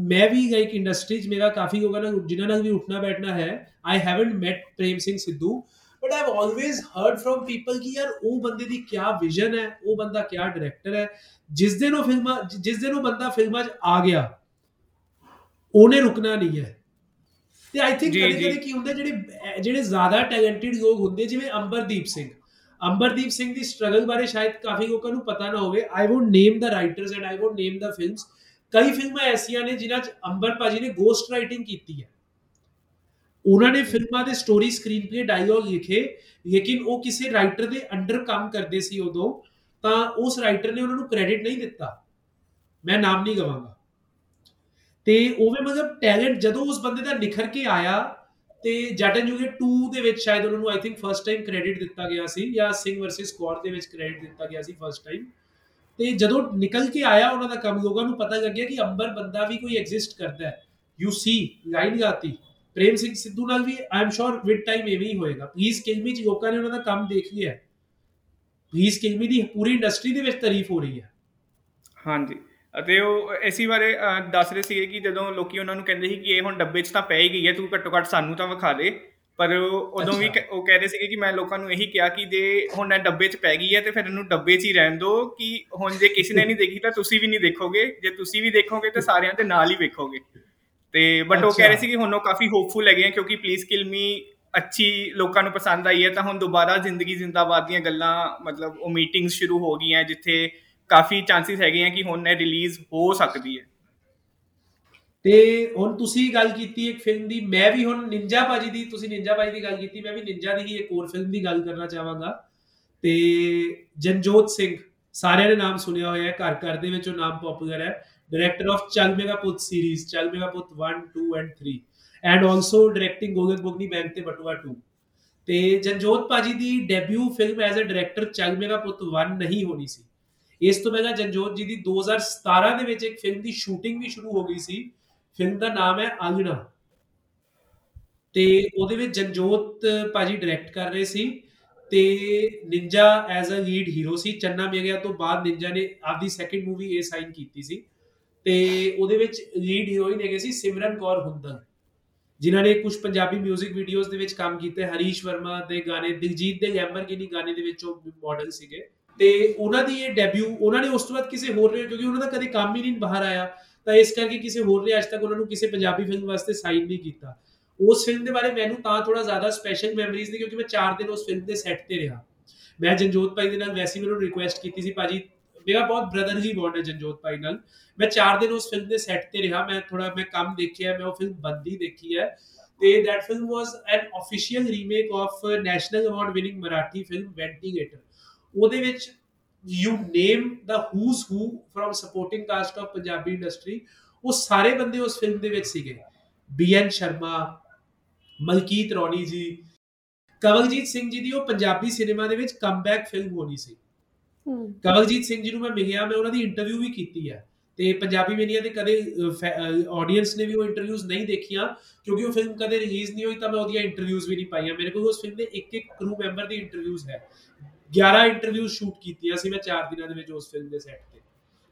[SPEAKER 3] ਮੈਂ ਵੀ ਇੱਕ ਇੰਡਸਟਰੀ 'ਚ ਮੇਰਾ ਕਾਫੀ ਲੋਕਾਂ ਨਾਲ ਜਿਨ੍ਹਾਂ ਨਾਲ ਵੀ ਉੱਠਣਾ ਬੈਠਣਾ ਹੈ। I haven't met Prem Singh Sidhu but I've always heard from people ਕਿ ਯਾਰ ਉਹ ਬੰਦੇ ਦੀ ਕੀ ਵਿਜ਼ਨ ਹੈ, ਉਹ ਬੰਦਾ ਕੀ ਡਾਇਰੈਕਟਰ ਹੈ। ਜਿਸ ਦਿਨ ਉਹ ਫਿਲਮਾਂ ਜਿਸ ਦਿਨ ਉਹ ਬੰਦਾ ਫਿਲਮਾਂ 'ਚ ਆ ਗਿਆ, ਉਹਨੇ ਰੁਕਣਾ ਨਹੀਂ ਹੈ। ਤੇ ਆਈ ਥਿੰਕ ਕਦੇ ਕਦੇ ਕੀ ਹੁੰਦਾ ਜਿਹੜੇ ਜਿਹੜੇ ਜ਼ਿਆਦਾ ਟੈਲੈਂਟਡ ਲੋਕ ਹੁੰਦੇ ਜਿਵੇਂ ਅੰਬਰਦੀਪ ਸਿੰਘ। ਅੰਬਰਦੀਪ ਸਿੰਘ ਦੀ ਸਟਰਗਲ ਬਾਰੇ ਸ਼ਾਇਦ ਕਾਫੀ ਲੋਕਾਂ ਨੂੰ ਪਤਾ ਨਾ ਹੋਵੇ। I won't name the writers and I won't name the films ਕਈ ਫਿਲਮਾਂ ਐਸੀਆਂ ਨੇ ਜਿਨ੍ਹਾਂ 'ਚ ਅੰਬਰ ਭਾਜੀ ਨੇ ਗੋਸਟ ਰਾਈਟਿੰਗ ਕੀਤੀ ਹੈ। ਉਹਨਾਂ ਨੇ ਫਿਲਮਾਂ ਦੇ ਸਟੋਰੀ ਸਕਰੀਨ ਪਲੇ ਡਾਇਲੌਗ ਲਿਖੇ ਲੇਕਿਨ ਉਹ ਕਿਸੇ ਰਾਈਟਰ ਦੇ ਅੰਡਰ ਕੰਮ ਕਰਦੇ ਸੀ ਉਦੋਂ। ਤਾਂ ਉਸ ਰਾਈਟਰ ਨੇ ਉਹਨਾਂ ਨੂੰ ਕ੍ਰੈਡਿਟ ਨਹੀਂ ਦਿੱਤਾ। ਮੈਂ ਨਾਮ ਨਹੀਂ ਗਵਾਂਗਾ। ਤੇ ਉਹਵੇਂ ਮਤਲਬ ਟੈਲੈਂਟ ਜਦੋਂ ਉਸ ਬੰਦੇ ਦਾ ਨਿਖਰ ਕੇ ਆਇਆ ਤੇ ਜੱਟ ਐਂਡ ਜੂਗੇ 2 ਦੇ ਵਿੱਚ ਸ਼ਾਇਦ ਉਹਨਾਂ ਨੂੰ I think first time credit ਦਿੱਤਾ ਗਿਆ ਸੀ ਜਾਂ ਸਿੰਘ ਵਰਸਸ ਸਕੁਆਡ ਦੇ ਵਿੱਚ ਕ੍ਰੈਡਿਟ ਦਿੱਤਾ ਗਿਆ ਸੀ ਫਰਸਟ ਟਾਈਮ ਤੇ ਜਦੋਂ ਨਿਕਲ ਕੇ ਆਇਆ ਉਹਨਾਂ ਦਾ ਕੰਮ, ਲੋਕਾਂ ਨੂੰ ਪਤਾ ਲੱਗਿਆ ਕਿ ਅੰਬਰ ਬੰਦਾ ਵੀ ਕੋਈ ਐਗਜ਼ਿਸਟ ਕਰਦਾ ਹੈ। ਯੂ ਸੀ ਲਾਈਨ ਗਾਤੀ। ਪ੍ਰੇਮ ਸਿੰਘ ਸਿੱਧੂ ਨਾਲ ਵੀ I am sure with time ਐਵੇਂ ਹੀ ਹੋਏਗਾ। ਪਲੀਜ਼ ਕਿਲਮੀ ਚ ਲੋਕਾਂ ਨੇ ਉਹਨਾਂ ਦਾ ਕੰਮ ਦੇਖ ਲਿਆ। ਪਲੀਜ਼ ਕਿਲਮੀ ਦੀ ਪੂਰੀ ਇੰਡਸਟਰੀ ਦੇ ਵਿੱਚ ਤਾਰੀਫ ਹੋ ਰਹੀ ਹੈ।
[SPEAKER 4] ਹਾਂਜੀ। ਅਤੇ ਉਹ ਐਸੀ ਬਾਰੇ ਦੱਸ ਰਹੇ ਸੀਗੇ ਕਿ ਜਦੋਂ ਲੋਕੀ ਉਹਨਾਂ ਨੂੰ ਕਹਿੰਦੇ ਸੀ ਕਿ ਇਹ ਹੁਣ ਡੱਬੇ 'ਚ ਤਾਂ ਪੈ ਹੀ ਗਈ ਹੈ ਤੂੰ ਘੱਟੋ ਘੱਟ ਸਾਨੂੰ ਤਾਂ ਵਿਖਾ ਦੇ। ਪਰ ਉਦੋਂ ਵੀ ਉਹ ਕਹਿ ਰਹੇ ਸੀਗੇ ਕਿ ਮੈਂ ਲੋਕਾਂ ਨੂੰ ਇਹੀ ਕਿਹਾ ਕਿ ਜੇ ਹੁਣ ਇਹ ਡੱਬੇ 'ਚ ਪੈ ਗਈ ਹੈ ਤੇ ਫਿਰ ਇਹਨੂੰ ਡੱਬੇ 'ਚ ਹੀ ਰਹਿਣ ਦਿਓ ਕਿ ਹੁਣ ਜੇ ਕਿਸੇ ਨੇ ਨਹੀਂ ਦੇਖੀ ਤਾਂ ਤੁਸੀਂ ਵੀ ਨਹੀਂ ਦੇਖੋਗੇ। ਜੇ ਤੁਸੀਂ ਵੀ ਦੇਖੋਗੇ ਤਾਂ ਸਾਰਿਆਂ ਦੇ ਨਾਲ ਹੀ ਵੇਖੋਗੇ। ਤੇ ਬਟ ਉਹ ਕਹਿ ਰਹੇ ਸੀ ਕਿ ਹੁਣ ਉਹ ਕਾਫੀ ਹੋਪਫੁਲ ਹੈਗੇ ਆ ਕਿਉਂਕਿ ਪਲੀਜ਼ ਕਿਲ ਮੀ ਅੱਛੀ ਲੋਕਾਂ ਨੂੰ ਪਸੰਦ ਆਈ ਹੈ ਤਾਂ ਹੁਣ ਦੁਬਾਰਾ ਜ਼ਿੰਦਗੀ ਜ਼ਿੰਦਾਬਾਦ ਦੀਆਂ ਗੱਲਾਂ ਮਤਲਬ ਉਹ ਮੀਟਿੰਗਸ ਸ਼ੁਰੂ ਹੋ ਗਈਆਂ ਜਿੱਥੇ ਕਾਫੀ ਚਾਂਸਸ ਹੈਗੇ ਆ ਕਿ ਹੁਣ ਇਹ ਰਿਲੀਜ਼ ਹੋ ਸਕਦੀ ਹੈ।
[SPEAKER 3] ਤੇ ਹੁਣ ਤੁਸੀਂ ਗੱਲ ਕੀਤੀ ਇੱਕ ਫਿਲਮ ਦੀ ਮੈਂ ਵੀ ਹੁਣ ਨਿੰਜਾ ਬਾਜੀ ਦੀ ਤੁਸੀਂ ਨਿੰਜਾ ਬਾਜੀ ਦੀ ਗੱਲ ਕੀਤੀ ਮੈਂ ਵੀ ਨਿੰਜਾ ਦੀ ਹੀ ਇੱਕ ਹੋਰ ਫਿਲਮ ਦੀ ਗੱਲ ਕਰਨਾ ਚਾਹਾਂਗਾ। ਤੇ ਜਨਜੋਤ ਸਿੰਘ ਸਾਰਿਆਂ ਨੇ ਨਾਮ ਸੁਣਿਆ ਹੋਇਆ ਹੈ ਘਰ ਘਰ ਦੇ ਵਿੱਚ ਉਹ ਨਾਮ ਪਪੂਲਰ ਹੈ। Director of Chal Mega Puth series, Chal Mega Puth 1, 2 and 3 and also directing Gogan Bogni Bank ਤੇ ਬਟੂਆ 2 ਤੇ ਜਨਜੋਤ ਪਾਜੀ ਦੀ debut film as a director Chal Mera Putt 1 ਨਹੀਂ ਹੋਣੀ ਸੀ। ਇਸ ਤੋਂ ਪਹਿਲਾਂ ਜਨਜੋਤ ਜੀ ਦੀ 2017 ਦੇ ਵਿੱਚ ਇੱਕ ਫਿਲਮ ਦੀ ਸ਼ੂਟਿੰਗ ਵੀ ਸ਼ੁਰੂ ਹੋ ਗਈ ਸੀ। ਫਿਲਮ ਦਾ ਨਾਮ ਹੈ ਆਂਗਣਾ ਤੇ ਉਹਦੇ ਵਿੱਚ ਜਨਜੋਤ ਪਾਜੀ ਡਾਇਰੈਕਟ ਕਰ ਰਹੇ ਸੀ ਤੇ Ninja as a lead hero ਸੀ। ਚੰਨਾ ਮੇਗਿਆ ਤੋਂ ਬਾਅਦ ਨਿੰਜਾ ਨੇ ਆਪਦੀ ਸੈਕਿੰਡ ਮੂਵੀ ਇਹ ਸਾਈਨ ਕੀਤੀ ਸੀ। ਤੇ ਉਹਦੇ ਵਿੱਚ ਲੀਡ ਹੀਰੋਇਨ ਹੈਗੇ ਸੀ ਸਿਮਰਨ ਕੌਰ ਹੁੰਦਲ ਜਿਨ੍ਹਾਂ ਨੇ ਕੁਝ ਪੰਜਾਬੀ 뮤직 ਵੀਡੀਓਜ਼ ਦੇ ਵਿੱਚ ਕੰਮ ਕੀਤੇ। ਹਰੀਸ਼ ਵਰਮਾ ਦੇ ਗਾਣੇ, ਦਿਲਜੀਤ ਦੇ ਲੈਂਬਰਗਿਨੀ ਗਾਣੇ ਦੇ ਵਿੱਚ ਉਹ ਮਾਡਲ ਸੀਗੇ। ਤੇ ਉਹਨਾਂ ਦੀ ਇਹ ਡੈਬਿਊ ਉਹਨਾਂ ਨੇ ਉਸ ਤੋਂ ਬਾਅਦ ਕਿਸੇ ਹੋਰ ਨੇ, ਕਿਉਂਕਿ ਉਹਨਾਂ ਦਾ ਕਦੇ ਕੰਮ ਹੀ ਨਹੀਂ ਬਾਹਰ ਆਇਆ, ਤਾਂ ਇਸ ਕਰਕੇ ਕਿਸੇ ਹੋਰ ਨੇ ਅੱਜ ਤੱਕ ਉਹਨਾਂ ਨੂੰ ਕਿਸੇ ਪੰਜਾਬੀ ਫਿਲਮ ਵਾਸਤੇ ਸਾਈਨ ਨਹੀਂ ਕੀਤਾ। ਉਸ ਫਿਲਮ ਦੇ ਬਾਰੇ ਮੈਨੂੰ ਤਾਂ ਥੋੜਾ ਜ਼ਿਆਦਾ ਸਪੈਸ਼ਲ ਮੈਮਰੀਜ਼ ਨੇ, ਕਿਉਂਕਿ ਮੈਂ 4 ਦਿਨ ਉਸ ਫਿਲਮ ਦੇ ਸੈੱਟ ਤੇ ਰਿਹਾ। ਮੈਂ ਜਨਜੋਤ ਭਾਈ ਦੇ ਨਾਲ ਵੈਸੀ ਮੈਨੂੰ ਰਿਕੁਐਸਟ ਕੀਤੀ ਸੀ, ਭਾਜੀ, ਮੇਰਾ ਬਹੁਤ ਬ੍ਰਦਰਲੀ ਬੌਂਡ ਹੈ ਜਨਜੋਤ ਭਾਈ ਨਾਲ। ਮੈਂ 4 ਦਿਨ ਉਸ ਫਿਲਮ ਦੇ ਸੈੱਟ ਤੇ ਰਿਹਾ, ਮੈਂ ਥੋੜਾ ਮੈਂ ਕੰਮ ਦੇਖਿਆ, ਮੈਂ ਉਹ ਫਿਲਮ ਬੰਦੀ ਦੇਖੀ ਹੈ। ਤੇ that film was an official remake of national award winning Marathi film Ventilator ਉਹਦੇ ਵਿੱਚ you name the who's who from supporting cast of Punjabi industry ਉਹ ਸਾਰੇ ਬੰਦੇ ਉਸ ਫਿਲਮ ਦੇ ਵਿੱਚ ਸੀਗੇ। ਬੀਐਨ ਸ਼ਰਮਾ ਮਲਕੀਤ ਰੌਣੀ ਜੀ ਕਵਲਜੀਤ ਸਿੰਘ ਜੀ ਦੀ ਉਹ ਪੰਜਾਬੀ ਸਿਨੇਮਾ ਦੇ ਵਿੱਚ ਕਮਬੈਕ ਫਿਲਮ ਹੋਣੀ ਸੀ। ਕਵਲਜੀਤ ਸਿੰਘ ਜੀ ਨੂੰ ਮੈਂ ਮਿਲਿਆ ਮੈਂ ਉਹਨਾਂ ਦੀ ਇੰਟਰਵਿਊ ਵੀ ਕੀਤੀ ਹੈ। ਤੇ ਪੰਜਾਬੀ ਮੀਡੀਆ ਦੇ ਕਦੇ ਆਡੀਅנס ਨੇ ਵੀ ਉਹ ਇੰਟਰਵਿਊਜ਼ ਨਹੀਂ ਦੇਖੀਆਂ ਕਿਉਂਕਿ ਉਹ ਫਿਲਮ ਕਦੇ ਰਿਲੀਜ਼ ਨਹੀਂ ਹੋਈ ਤਾਂ ਮੈਂ ਉਹਦੀਆਂ ਇੰਟਰਵਿਊਜ਼ ਵੀ ਨਹੀਂ ਪਾਈਆਂ। ਮੇਰੇ ਕੋਲ ਉਸ ਫਿਲਮ ਦੇ ਇੱਕ ਇੱਕ ਕਰੂ ਮੈਂਬਰ ਦੀ ਇੰਟਰਵਿਊਜ਼ ਹੈ। 11 ਇੰਟਰਵਿਊਜ਼ ਸ਼ੂਟ ਕੀਤੀਆਂ ਸੀ ਮੈਂ 4 ਦਿਨਾਂ ਦੇ ਵਿੱਚ ਉਸ ਫਿਲਮ ਦੇ ਸੈੱਟ ਤੇ।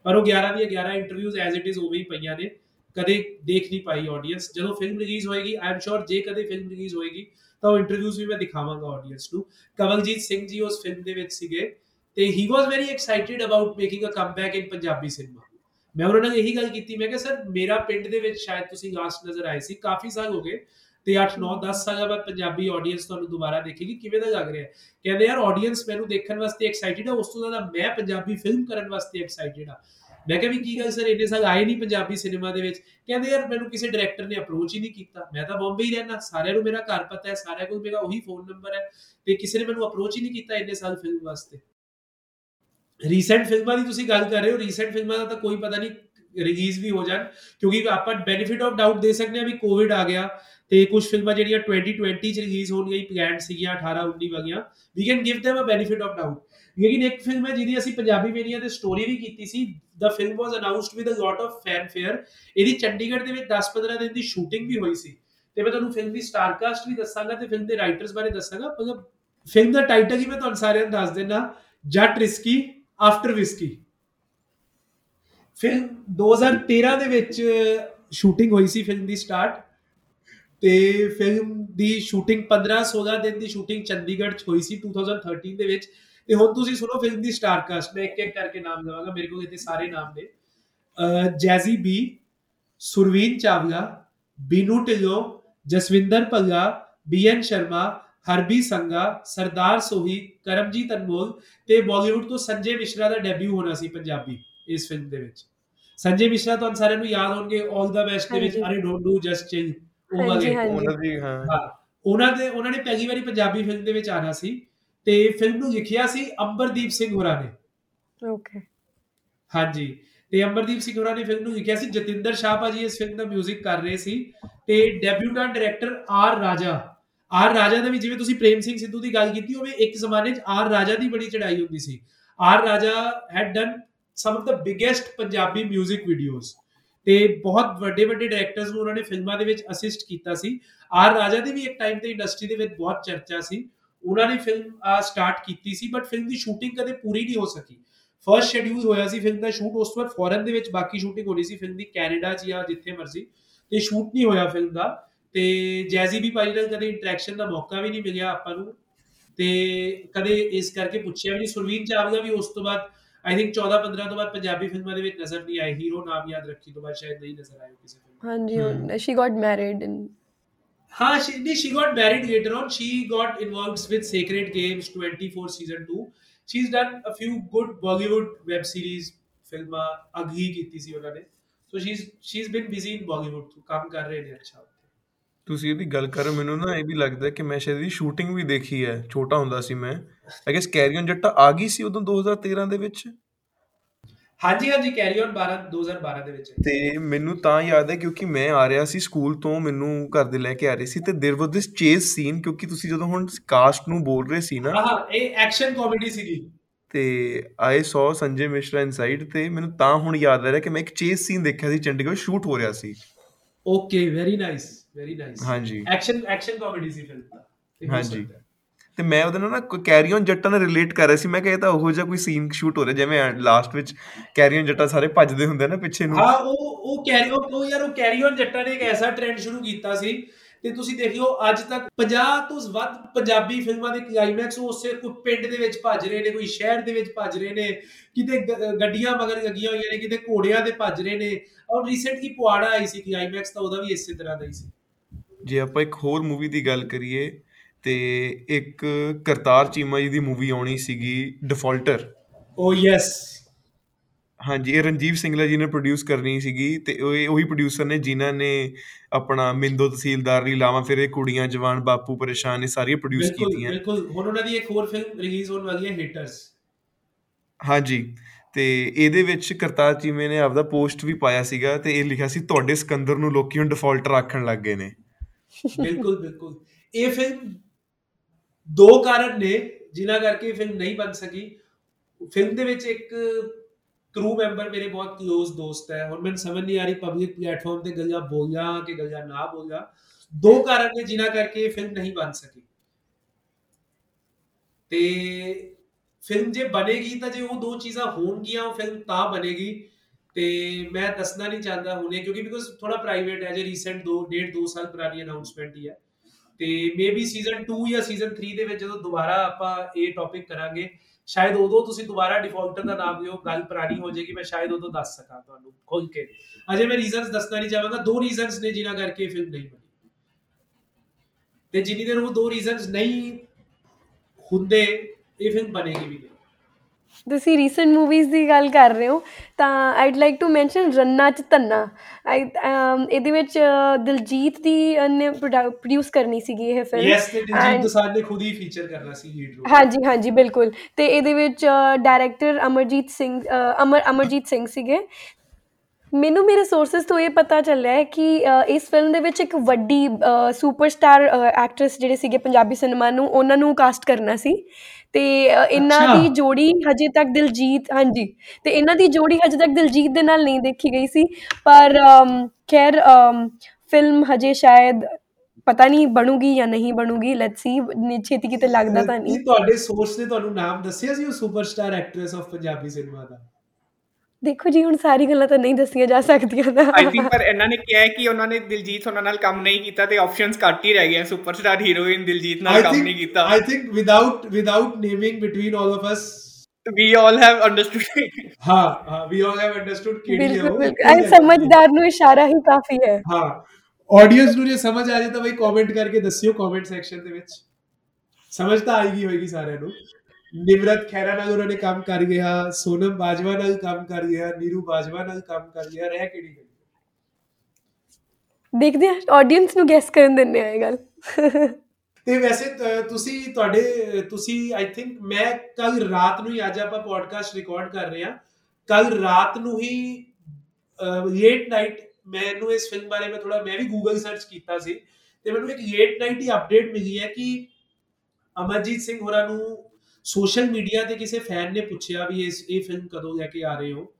[SPEAKER 3] ਪਰ ਉਹ 11 ਦੀਆਂ 11 ਇੰਟਰਵਿਊਜ਼ ਐਜ਼ ਇਟ ਇਜ਼ ਉਵੇਂ ਹੀ ਪਈਆਂ ਨੇ। ਕਦੇ ਦੇਖ ਨਹੀਂ ਪਾਈ ਆਡੀਅנס ਜਦੋਂ ਫਿਲਮ ਰਿਲੀਜ਼ ਹੋਏਗੀ ਆਈ ਐਮ ਸ਼ੋਰ ਜੇ ਕਦੇ ਫਿਲਮ ਰਿਲੀਜ਼ ਹੋਏਗੀ, ਤਾਂ ਉਹ ਇੰਟਰਵਿਊਜ਼ ਵੀ ਮੈਂ ਦਿਖਾਵਾਂਗਾ ਆਡੀਅנס ਨੂੰ। ਕਵਲਜੀਤ ਸਿੰਘ ਜੀ ਉਸ ਫਿਲਮ ਦੇ ਵਿੱਚ ਸੀਗੇ ਤੇ he was very excited about making a comeback in Punjabi cinema ਮੈਂ ਉਹਨਾਂ ਨਾਲ ਇਹੀ ਗੱਲ ਕੀਤੀ, ਮੈਂ ਕਿਹਾ ਸਰ ਮੇਰਾ ਪਿੰਡ ਦੇ ਵਿੱਚ ਸ਼ਾਇਦ ਤੁਸੀਂ ਲਾਸਟ ਨਜ਼ਰ ਆਏ ਸੀ, ਕਾਫੀ ਸਾਲ ਹੋ ਗਏ। ਤੇ 8 9 10 ਸਾਲਾਂ ਬਾਅਦ ਪੰਜਾਬੀ ਆਡੀਅנס ਤੁਹਾਨੂੰ ਦੁਬਾਰਾ ਦੇਖੇਗੀ, ਕਿਵੇਂ ਦਾ ਲੱਗ ਰਿਹਾ ਕਹਿੰਦੇ ਯਾਰ ਆਡੀਅנס ਮੈਨੂੰ ਦੇਖਣ ਵਾਸਤੇ ਐਕਸਾਈਟਿਡ ਆ, ਉਸ ਤੋਂ ਜ਼ਿਆਦਾ ਮੈਂ ਪੰਜਾਬੀ ਫਿਲਮ ਕਰਨ ਵਾਸਤੇ ਐਕਸਾਈਟਿਡ ਆ। ਮੈਂ ਕਿਹਾ ਵੀ ਕੀ ਗੱਲ ਸਰ ਇੰਨੇ ਸਾਲ ਆਏ ਨਹੀਂ ਪੰਜਾਬੀ ਸਿਨੇਮਾ ਦੇ ਵਿੱਚ। ਕਹਿੰਦੇ ਯਾਰ ਮੈਨੂੰ ਕਿਸੇ ਡਾਇਰੈਕਟਰ ਨੇ ਅਪਰੋਚ ਹੀ ਨਹੀਂ ਕੀਤਾ। ਮੈਂ ਤਾਂ ਬੰਬਈ ਰਹਿਣਾ ਸਾਰਿਆਂ ਨੂੰ ਮੇਰਾ ਘਰ ਪਤਾ ਹੈ, ਸਾਰਿਆਂ ਕੋਲ ਮੇਰਾ ਉਹੀ ਫੋਨ ਨੰਬਰ ਹੈ। ਤੇ ਕਿਸੇ ਨੇ ਮੈਨੂੰ ਅਪਰੋਚ ਹੀ ਨਹੀਂ ਕੀਤਾ ਇੰਨੇ ਸਾਲ ਫਿਲਮ ਵਾਸਤੇ। ਰੀਸੈਂਟ ਫਿਲਮਾਂ ਦੀ ਤੁਸੀਂ ਗੱਲ ਕਰ ਰਹੇ ਹੋ ਰੀਸੈਂਟ ਫਿਲਮਾਂ ਦਾ ਤਾਂ ਕੋਈ ਪਤਾ ਨਹੀਂ ਰਿਲੀਜ਼ ਵੀ ਹੋ ਜਾਣ। ਕਿਉਂਕਿ ਆਪਾਂ ਬੈਨੀਫਿਟ ਆਫ ਡਾਊਟ ਦੇ ਸਕਦੇ ਆ ਵੀ ਕੋਵਿਡ ਆ ਗਿਆ। ਤੇ ਕੁਝ ਫਿਲਮਾਂ ਜਿਹੜੀਆਂ 2020 ਚ ਰਿਲੀਜ਼ ਹੋਣਗੀਆਂ ਪਲਾਨਡ ਸੀਗੀਆਂ 18 19 ਵਗੀਆਂ। We can give them a benefit of doubt. ਲੇਕਿਨ ਇੱਕ ਫਿਲਮ ਹੈ ਜਿਹਦੀ ਅਸੀਂ ਪੰਜਾਬੀ ਵੇਰੀਆਂ ਤੇ ਸਟੋਰੀ ਵੀ ਕੀਤੀ ਸੀ। The film was announced with a lot of fanfare ਇਹਦੀ ਚੰਡੀਗੜ੍ਹ ਦੇ ਵਿੱਚ 10-15 ਦਿਨ ਦੀ ਸ਼ੂਟਿੰਗ ਵੀ ਹੋਈ ਸੀ। ਤੇ ਮੈਂ ਤੁਹਾਨੂੰ ਫਿਲਮ ਦੀ ਸਟਾਰ ਕਾਸਟ ਵੀ ਦੱਸਾਂਗਾ ਤੇ ਫਿਲਮ ਦੇ ਰਾਈਟਰਸ ਬਾਰੇ ਦੱਸਾਂਗਾ। ਮਤਲਬ ਫਿਲਮ ਦਾ ਟਾਈਟਲ ਹੀ ਮੈਂ ਤੁਹਾਨੂੰ ਸਾਰਿਆਂ ਨੂੰ ਦੱਸ ਦਿੰਦਾ, ਜੱਟ ਰਿਸਕੀ ਆਫਟਰ ਵਿਸਕੀ ਫਿਲਮ 2013 ਦੇ ਵਿੱਚ ਸ਼ੂਟਿੰਗ ਹੋਈ ਸੀ ਫਿਲਮ ਦੀ ਸਟਾਰਟ ਤੇ ਫਿਲਮ ਦੀ ਸ਼ੂਟਿੰਗ 15-16 ਦਿਨ ਦੀ ਸ਼ੂਟਿੰਗ ਚੰਡੀਗੜ੍ਹ 'ਚ ਹੋਈ ਸੀ 2013 ਦੇ ਵਿੱਚ। ਤੇ ਹੁਣ ਤੁਸੀਂ ਸੁਣੋ ਫਿਲਮ ਦੀ ਸਟਾਰ ਕਾਸਟ ਮੈਂ ਇੱਕ ਇੱਕ ਕਰਕੇ ਨਾਮ ਲਵਾਂਗਾ ਮੇਰੇ ਕੋਲ ਇੱਥੇ ਸਾਰੇ ਨਾਮ ਨੇ। ਜੈਜ਼ੀ ਬੀ ਸੁਰਵੀਨ ਚਾਵਲਾ ਬੀਨੂ ਢਿੱਲੋਂ ਜਸਵਿੰਦਰ ਪੱਲਾ ਬੀਐਨ ਸ਼ਰਮਾ ਹਰਬੀ ਸੰਗਾ ਸਰਦਾਰ ਸੋਹੀ ਕਰਮਜੀਤ ਅਨਮੋਲ ਤੇ ਬਾਲੀਵੁੱਡ ਤੋਂ ਸੰਜੇ ਮਿਸ਼ਰਾ ਦਾ ਡੈਬਿਊ ਹੋਣਾ ਸੀ ਪੰਜਾਬੀ ਇਸ ਫਿਲਮ ਦੇ ਵਿੱਚ। ਸੰਜੇ ਮਿਸ਼ਰਾ ਤੁਹਾਨੂੰ ਸਾਰਿਆਂ ਨੂੰ ਯਾਦ ਹੋਣਗੇ 올 ਦਾ ਬੈਸਟ ਦੇ ਵਿੱਚ। ਅਰੇ ਡੋਨਟ ਡੂ ਜਸਟ ਚਿਲ ਉਹ ਵਾਲੇ
[SPEAKER 2] ਉਹਨਾਂ ਦੀ ਹਾਂ
[SPEAKER 3] ਉਹਨਾਂ ਦੇ ਉਹਨਾਂ ਨੇ ਪਹਿਲੀ ਵਾਰੀ ਪੰਜਾਬੀ ਫਿਲਮ ਦੇ ਵਿੱਚ ਆਣਾ ਸੀ ਤੇ ਫਿਲਮ ਨੂੰ ਲਿਖਿਆ ਸੀ ਅੰਬਰਦੀਪ ਸਿੰਘ ਹੋਰਾਂ ਨੇ
[SPEAKER 1] ਓਕੇ
[SPEAKER 3] ਹਾਂਜੀ ਤੇ ਅੰਬਰਦੀਪ ਸਿੰਘ ਹੋਰਾਂ ਨੇ ਫਿਲਮ ਨੂੰ ਲਿਖਿਆ ਸੀ ਜਤਿੰਦਰ ਸ਼ਾਹ ਭਾਜੀ ਇਸ ਫਿਲਮ ਦਾ 뮤직 ਕਰ ਰਹੇ ਸੀ ਤੇ debutant director R Raja R Raja ਦਾ ਵੀ ਜਿਵੇਂ ਤੁਸੀਂ ਪ੍ਰੇਮ ਸਿੰਘ ਸਿੱਧੂ ਦੀ ਗੱਲ ਕੀਤੀ ਹੋਵੇ ਇੱਕ ਜ਼ਮਾਨੇ 'ਚ ਆਰ ਰਾਜਾ ਦੀ ਬੜੀ ਚੜਾਈ ਹੁੰਦੀ ਸੀ R Raja had done some of the biggest Punjabi 뮤직 videos ਤੇ ਬਹੁਤ ਵੱਡੇ ਵੱਡੇ ਡਾਇਰੈਕਟਰਸ ਨੂੰ ਉਹਨਾਂ ਨੇ ਫਿਲਮਾਂ ਦੇ ਵਿੱਚ ਅਸਿਸਟ ਕੀਤਾ ਸੀ। ਆਰ ਰਾਜਾ ਦੀ ਵੀ ਇੱਕ ਟਾਈਮ ਤੇ ਇੰਡਸਟਰੀ ਦੇ ਵਿੱਚ ਬਹੁਤ ਚਰਚਾ ਸੀ। ਉਹਨਾਂ ਨੇ ਫਿਲਮ ਸਟਾਰਟ ਕੀਤੀ ਸੀ ਬਟ ਫਿਲਮ ਦੀ ਸ਼ੂਟਿੰਗ ਕਦੇ ਪੂਰੀ ਨਹੀਂ ਹੋ ਸਕੀ। ਫਰਸਟ ਸ਼ੈਡਿਊਲ ਹੋਇਆ ਸੀ ਫਿਲਮ ਦਾ ਸ਼ੂਟ ਉਸ ਤੋਂ ਬਾਅਦ ਫੋਰਨ ਦੇ ਵਿੱਚ ਬਾਕੀ ਸ਼ੂਟਿੰਗ ਹੋਣੀ ਸੀ ਫਿਲਮ ਦੀ ਕੈਨੇਡਾ 'ਚ ਜਾਂ ਜਿੱਥੇ ਮਰਜ਼ੀ। ਤੇ ਸ਼ੂਟ ਨਹੀਂ ਹੋਇਆ ਫਿਲਮ ਦਾ। ਤੇ ਜੈਜ਼ੀ ਵੀ ਭਾਈ ਨਾਲ ਕਦੇ ਇੰਟਰੈਕਸ਼ਨ ਦਾ ਮੌਕਾ ਵੀ ਨਹੀਂ ਮਿਲਿਆ ਆਪਾਂ ਨੂੰ। ਤੇ ਕਦੇ ਇਸ ਕਰਕੇ ਪੁੱਛਿਆ ਵੀ ਨਹੀਂ। ਸੁਰਵੀਨ ਚਾਵਲਾ ਵੀ ਉਸ ਤੋਂ ਬਾਅਦ ਆਈ ਥਿੰਕ 14 15 ਤੋਂ ਬਾਅਦ ਪੰਜਾਬੀ ਫਿਲਮਾਂ ਦੇ ਵਿੱਚ ਨਜ਼ਰ ਨਹੀਂ ਆਈ। ਹੀਰੋ ਨਾਮ ਯਾਦ ਰੱਖੀ ਤੋਂ ਬਾਅਦ ਸ਼ਾਇਦ ਨਹੀਂ ਨਜ਼ਰ ਆਇਆ ਕਿਸੇ ਫਿਲਮ
[SPEAKER 1] ਹਾਂਜੀ ਸ਼ੀ ਗਾਟ ਮੈਰਿਡ ਇਨ
[SPEAKER 3] ਹਾਂ she ਨਹੀਂ she got married later on. She got involved with Sacred Games 24 season 2 she's done a few good Bollywood web series ਫਿਲਮਾਂ ਅਗਲੀ ਕੀਤੀ ਸੀ ਉਹਨਾਂ ਨੇ। So she's she's been busy in Bollywood ਤੋਂ ਕੰਮ ਕਰ ਰਹੇ ਨੇ ਅੱਛਾ
[SPEAKER 2] ਤੁਸੀਂ ਇਹਦੀ ਗੱਲ ਕਰ ਮੈਨੂੰ ਨਾ ਇਹ ਵੀ ਲੱਗਦਾ ਕਿ ਮੈਂ ਸ਼ਾਇਦ ਇਹਦੀ ਸ਼ੂਟਿੰਗ ਵੀ ਦੇਖੀ ਹੈ। ਛੋਟਾ ਹੁੰਦਾ ਸੀ ਮੈਂ। ਆਈ ਗੈਸ ਕੈਰੀਅਨ ਜੱਟਾ ਆ ਗਈ ਸੀ ਉਦੋਂ 2013 ਦੇ ਵਿੱਚ
[SPEAKER 3] ਹਾਂਜੀ ਹਾਂਜੀ ਕੈਰੀ ਔਨ 12 2012 ਦੇ ਵਿੱਚ
[SPEAKER 2] ਤੇ ਮੈਨੂੰ ਤਾਂ ਯਾਦ ਹੈ ਕਿਉਂਕਿ ਮੈਂ ਆ ਰਿਹਾ ਸੀ ਸਕੂਲ ਤੋਂ ਮੈਨੂੰ ਘਰ ਦੇ ਲੈ ਕੇ ਆ ਰਹੇ ਸੀ ਤੇ there was this chase scene ਕਿਉਂਕਿ ਤੁਸੀਂ ਜਦੋਂ ਹੁਣ ਕਾਸਟ ਨੂੰ ਬੋਲ ਰਹੇ ਸੀ ਨਾ
[SPEAKER 3] ਹਾਂ ਇਹ ਐਕਸ਼ਨ ਕਾਮੇਡੀ ਸੀਗੀ
[SPEAKER 2] ਤੇ ਆਈ ਸੌ ਸੰਜੇ ਮਿਸ਼ਰਾ ਇਨਸਾਈਡ ਤੇ ਮੈਨੂੰ ਤਾਂ ਹੁਣ ਯਾਦ ਆ ਰਿਹਾ ਕਿ ਮੈਂ ਇੱਕ ਚੇਸ ਸੀਨ ਦੇਖਿਆ ਸੀ ਚੰਡੀਗੜ੍ਹ ਸ਼ੂਟ ਹੋ ਰਿਹਾ ਸੀ
[SPEAKER 3] okay very nice very nice
[SPEAKER 2] ਹਾਂਜੀ
[SPEAKER 3] ਐਕਸ਼ਨ ਐਕਸ਼ਨ ਕਾਮੇਡੀ ਸੀ ਫਿਲਮ ਦਾ ਤੇ ਹੋ
[SPEAKER 2] ਹਾਂਜੀ। ਤੇ ਮੈਂ ਉਹਦੇ ਨਾਲ ਨਾ ਕੈਰੀ ਔਨ ਜੱਟਾ ਨਾਲ ਰਿਲੇਟ ਕਰ ਰਿਹਾ ਸੀ। ਮੈਂ ਕਿਹਾ ਇਹ ਤਾਂ ਉਹੋ ਜਿਹਾ ਕੋਈ ਸੀਨ ਸ਼ੂਟ ਹੋ ਰਿਹਾ ਜਿਵੇਂ ਲਾਸਟ ਵਿੱਚ ਕੈਰੀ ਔਨ ਜੱਟਾ ਸਾਰੇ ਭੱਜਦੇ ਹੁੰਦੇ ਨਾ ਪਿੱਛੇ ਨੂੰ।
[SPEAKER 3] ਹਾਂ ਉਹ ਉਹ ਕੈਰੀ ਉਹ ਯਾਰ ਉਹ ਕੈਰੀ ਔਨ ਜੱਟਾਂ ਨੇ ਇੱਕ ਐਸਾ ਟ੍ਰੈਂਡ ਸ਼ੁਰੂ ਕੀਤਾ ਸੀ ਤੇ ਤੁਸੀਂ ਦੇਖ ਲਓ ਅੱਜ ਤੱਕ 50 ਤੋਂ ਵੱਧ ਪੰਜਾਬੀ ਫਿਲਮਾਂ ਦੇ ਕਲਾਈਮੈਕਸ ਉਸੇ ਕੋਈ ਪਿੰਡ ਦੇ ਵਿੱਚ ਭੱਜ ਰਹੇ ਨੇ ਕੋਈ ਸ਼ਹਿਰ ਦੇ ਵਿੱਚ ਭੱਜ ਰਹੇ ਨੇ ਕਿਤੇ ਗੱਡੀਆਂ ਮਗਰ ਲੱਗੀਆਂ ਹੋਈਆਂ ਨੇ ਕਿਤੇ ਘੋੜਿਆਂ ਦੇ ਭੱਜ ਰਹੇ ਨੇ। ਔਰ ਰੀਸੈਂਟਲੀ ਪੁਆੜਾ ਆਈ ਸੀ ਕਲਾਈਮੈਕਸ ਤਾਂ ਉਹਦਾ ਵੀ ਇਸੇ ਤਰ੍ਹਾਂ ਦਾ ਹੀ ਸੀ।
[SPEAKER 2] ਜੇ ਆਪਾਂ ਇੱਕ ਹੋਰ ਮੂਵੀ ਦੀ ਗੱਲ ਕਰੀਏ ਤੇ ਇੱਕ ਕਰਤਾਰ ਚੀਮਾ ਜੀ ਦੀ ਮੂਵੀ ਆਉਣੀ ਸੀਗੀ ਡਿਫਾਲਟਰ
[SPEAKER 3] ਓ ਯੈਸ
[SPEAKER 2] ਹਾਂਜੀ ਇਹ ਰਣਜੀਵ ਸਿੰਘਲਾ ਜੀ ਨੇ ਪ੍ਰੋਡਿਊਸ ਕਰਨੀ ਸੀਗੀ ਤੇ ਉਹ ਉਹੀ ਪ੍ਰੋਡਿਊਸਰ ਨੇ ਜਿਨ੍ਹਾਂ ਨੇ ਆਪਣਾ ਮਿੰਦੋ ਤਹਿਸੀਲਦਾਰ ਲਈ ਲਾਵਾਂ ਫਿਰ ਇਹ ਕੁੜੀਆਂ ਜਵਾਨ ਬਾਪੂ ਪਰੇਸ਼ਾਨ ਇਹ ਸਾਰੀਆਂ ਪ੍ਰੋਡਿਊਸ ਕੀਤੀਆਂ।
[SPEAKER 3] ਬਿਲਕੁਲ। ਹੁਣ ਉਹਨਾਂ ਦੀ ਇੱਕ ਹੋਰ ਫਿਲਮ ਰਿਲੀਜ਼ ਹੋਣ ਵਾਲੀ ਹੈ ਹਿਟਰਸ
[SPEAKER 2] ਹਾਂਜੀ ਤੇ ਇਹਦੇ ਵਿੱਚ ਕਰਤਾਰ ਚੀਮੇ ਨੇ ਆਪਦਾ ਪੋਸਟ ਵੀ ਪਾਇਆ ਸੀਗਾ ਤੇ ਇਹ ਲਿਖਿਆ ਸੀ ਤੁਹਾਡੇ ਸਿਕੰਦਰ ਨੂੰ ਲੋਕੀ ਹੁਣ ਡਿਫਾਲਟਰ ਆਖਣ ਲੱਗ ਗਏ ਨੇ।
[SPEAKER 3] ਬਿਲਕੁਲ ਬਿਲਕੁਲ। ਇਹ ਫਿਲਮ ਦੋ ਕਾਰਨ ਨੇ ਜਿਨ੍ਹਾਂ ਕਰਕੇ ਇਹ ਫਿਲਮ ਨਹੀਂ ਬਣ ਸਕੀ। ਫਿਲਮ ਦੇ ਵਿੱਚ ਇੱਕ ਕਰੂ ਮੈਂਬਰ ਮੇਰੇ ਬਹੁਤ ক্লোਜ਼ ਦੋਸਤ ਹੈ। ਹੁਣ ਮੈਨੂੰ ਸਮਝ ਨਹੀਂ ਆ ਰਹੀ ਪਬਲਿਕ ਪਲੇਟਫਾਰਮ ਤੇ ਗੱਲਾਂ ਬੋਲਾਂ ਕਿ ਗੱਲਾਂ ਨਾ ਬੋਲਾਂ ਦੋ ਕਾਰਨ ਨੇ ਜਿਨ੍ਹਾਂ ਕਰਕੇ ਇਹ ਫਿਲਮ ਨਹੀਂ ਬਣ ਸਕੀ। ਤੇ ਫਿਲਮ ਜੇ ਬਣੇਗੀ ਤਾਂ ਜੇ ਉਹ ਦੋ ਚੀਜ਼ਾਂ ਹੋਣਗੀਆਂ, ਉਹ ਫਿਲਮ ਤਾਂ ਬਣੇਗੀ। ਤੇ ਮੈਂ ਦੱਸਣਾ ਨਹੀਂ ਚਾਹੁੰਦਾ ਹੁਣੇ ਕਿਉਂਕਿ ਬਿਕੋਜ਼ ਥੋੜਾ ਪ੍ਰਾਈਵੇਟ ਹੈ। ਜੇ ਰੀਸੈਂਟ 2 ਡੇਢ 2 ਸਾਲ ਪੁਰਾਣੀ ਅਨਾਉਂਸਮੈਂਟ ਹੀ ਹੈ। ਤੇ ਮੇਬੀ ਸੀਜ਼ਨ 2 ਜਾਂ ਸੀਜ਼ਨ 3 ਦੇ ਵਿੱਚ ਜਦੋਂ ਦੁਬਾਰਾ ਆਪਾਂ ਇਹ ਟੌਪਿਕ ਕਰਾਂਗੇ, ਸ਼ਾਇਦ ਉਦੋਂ ਤੁਸੀਂ ਦੁਬਾਰਾ ਡਿਫਾਲਟਰ ਦਾ ਨਾਮ ਲਿਓ ਗੱਲ ਪੁਰਾਣੀ ਹੋ ਜਾਏਗੀ, ਮੈਂ ਸ਼ਾਇਦ ਉਦੋਂ ਦੱਸ ਸਕਾਂ ਤੁਹਾਨੂੰ ਖੁੱਲ ਕੇ। ਅਜੇ ਮੈਂ ਰੀਜ਼ਨਸ ਦੱਸਣਾ ਨਹੀਂ ਚਾਹਾਂਗਾ, ਦੋ ਰੀਜ਼ਨਸ ਨੇ ਜਿਨ੍ਹਾਂ ਕਰਕੇ ਫਿਲਮ ਨਹੀਂ ਬਣੀ। ਤੇ ਜਿੰਨੀ ਦੇਰ ਉਹ ਦੋ ਰੀਜ਼ਨਸ ਨਹੀਂ ਹੁੰਦੇ, ਇਹ ਫਿਲਮ ਬਣੇਗੀ ਵੀ ਨਹੀਂ।
[SPEAKER 1] ਤੁਸੀਂ ਰੀਸੈਂਟ ਮੂਵੀਜ਼ ਦੀ ਗੱਲ ਕਰ ਰਹੇ ਹੋ ਤਾਂ I'd like to mention Ranna Ch Dhanna I ਇਹਦੇ ਵਿੱਚ ਦਿਲਜੀਤ ਦੀ ਨੇ ਪ੍ਰੋਡਿਊਸ ਕਰਨੀ ਸੀਗੀ ਇਹ ਫਿਲਮ
[SPEAKER 3] ਯੈਸ ਤੇ ਦਿਲਜੀਤ ਦੋਸਾਂਝ ਨੇ ਖੁਦ ਹੀ ਫੀਚਰ ਕਰਨਾ ਸੀ ਲੀਡ ਰੋਲ
[SPEAKER 1] ਹਾਂਜੀ ਹਾਂਜੀ ਬਿਲਕੁਲ। ਤੇ ਇਹਦੇ ਵਿੱਚ ਡਾਇਰੈਕਟਰ ਅਮਰਜੀਤ ਸਿੰਘ ਅਮਰ ਅਮਰਜੀਤ ਸਿੰਘ ਸੀਗੇ। ਮੈਨੂੰ ਮੇਰੇ ਸੋਰਸਸ ਤੋਂ ਇਹ ਪਤਾ ਚੱਲਿਆ ਹੈ ਕਿ ਇਸ ਫਿਲਮ ਦੇ ਵਿੱਚ ਇੱਕ ਵੱਡੀ ਸੁਪਰਸਟਾਰ ਐਕਟਰੈਸ ਜਿਹੜੇ ਸੀਗੇ ਪੰਜਾਬੀ ਸਿਨੇਮਾ ਨੂੰ ਉਹਨਾਂ ਨੂੰ ਕਾਸਟ ਕਰਨਾ ਸੀ। ਤੇ ਇਹਨਾਂ। ਦੀ ਜੋੜੀ ਹਜੇ ਤੱਕ ਦਿਲਜੀਤ ਹਾਂਜੀ। ਤੇ ਇਹਨਾਂ ਦੀ ਜੋੜੀ ਹਜੇ ਤੱਕ ਦਿਲਜੀਤ ਦੇ ਨਾਲ ਨਹੀਂ ਦੇਖੀ ਗਈ ਸੀ। ਪਰ ਖੈਰ ਫਿਲਮ ਹਜੇ ਸ਼ਾਇਦ ਪਤਾ ਨਹੀਂ ਬਣੂਗੀ ਜਾਂ ਨਹੀਂ ਬਣੂਗੀ। ਲੈਟਸ ਸੀ ਛੇਤੀ ਕਿਤੇ ਲੱਗਦਾ ਤਾਂ ਨਹੀਂ।
[SPEAKER 3] ਤੁਹਾਡੇ ਸੋਰਸ ਨੇ ਤੁਹਾਨੂੰ ਨਾਮ ਦੱਸਿਆ ਸੀ ਉਹ superstar actress of Punjabi cinema ਦਾ?
[SPEAKER 1] ਦੇਖੋ ਜੀ ਹੁਣ ਸਾਰੀ ਗੱਲਾਂ ਤਾਂ ਨਹੀਂ ਦੱਸੀਆਂ ਜਾ ਸਕਦੀਆਂ ਨਾ।
[SPEAKER 4] ਆਈ ਥਿੰਕ ਪਰ ਇਹਨਾਂ ਨੇ ਕਿਹਾ ਹੈ ਕਿ ਉਹਨਾਂ ਨੇ ਦਿਲਜੀਤ ਉਹਨਾਂ ਨਾਲ ਕੰਮ ਨਹੀਂ ਕੀਤਾ ਤੇ ਆਪਸ਼ਨਸ ਘੱਟ ਹੀ ਰਹਿ ਗਏ ਸੁਪਰਸਟਾਰ ਹੀਰੋਇਨ ਦਿਲਜੀਤ ਨਾਲ ਕੰਮ ਨਹੀਂ ਕੀਤਾ।
[SPEAKER 3] I think without without naming between all of us
[SPEAKER 4] we all have understood
[SPEAKER 3] ਹਾਂ ਹਾਂ we all have understood
[SPEAKER 1] ਬਿਲਕੁਲ ਐਂ ਸਮਝਦਾਰ ਨੂੰ ਇਸ਼ਾਰਾ ਹੀ ਕਾਫੀ ਹੈ।
[SPEAKER 3] ਹਾਂ ਆਡੀਅנס ਨੂੰ ਜੇ ਸਮਝ ਆ ਜਾਏ ਤਾਂ ਬਈ ਕਮੈਂਟ ਕਰਕੇ ਦੱਸਿਓ ਕਮੈਂਟ ਸੈਕਸ਼ਨ ਦੇ ਵਿੱਚ। ਸਮਝ ਤਾਂ ਆਏਗੀ ਹੋਏਗੀ ਸਾਰਿਆਂ ਨੂੰ। ਨਿਮਰਤ ਖੈਰਾ ਨਾਲ ਉਹਨਾਂ ਨੇ ਕੰਮ ਕਰ ਗਿਆ ਸੋਨਮ ਬਾਜਵਾ ਨਾਲ ਕੰਮ ਕਰ ਗਿਆ ਨੀਰੂ ਬਾਜਵਾ ਨਾਲ ਕੰਮ ਕਰ ਗਿਆ ਰਹਿ ਕਿਹੜੀ ਗਈ
[SPEAKER 1] ਦੇਖਦੇ ਆ ਆਡੀਅנס ਨੂੰ ਗੈਸ ਕਰਨ ਦਿੰਦੇ ਆ ਇਹ ਗੱਲ
[SPEAKER 3] ਤੇ ਵੈਸੇ ਤ- ਤੁਸੀਂ ਤੁਹਾਡੇ ਤੁਸੀਂ ਆਈ ਥਿੰਕ ਮੈਂ ਕੱਲ ਰਾਤ ਨੂੰ ਹੀ ਅੱਜ ਆਪਾਂ ਪੋਡਕਾਸਟ ਰਿਕਾਰਡ ਕਰ ਰਹੇ ਹਾਂ ਕੱਲ ਰਾਤ ਨੂੰ ਹੀ ਲੇਟ ਨਾਈਟ ਮੈਨੂੰ ਇਸ ਫਿਲਮ ਬਾਰੇ ਮੈਂ ਥੋੜਾ ਮੈਂ ਵੀ ਗੂਗਲ ਸਰਚ ਕੀਤਾ ਸੀ ਤੇ ਮੈਨੂੰ ਇੱਕ ਲੇਟ ਨਾਈਟ ਹੀ ਅਪਡੇਟ ਮਿਲੀ ਹੈ ਕਿ ਅਮਰਜੀਤ ਸਿੰਘ ਹੋਰਾਂ ਨੂੰ ਸੋਸ਼ਲ ਮੀਡੀਆ ਤੇ ਕਿਸੇ ਫੈਨ ਨੇ ਪੁੱਛਿਆ ਵੀ ਇਸ ਇਹ ਫਿਲਮ ਕਦੋਂ ਲੈ ਕੇ ਆ ਰਹੇ ਹੋ?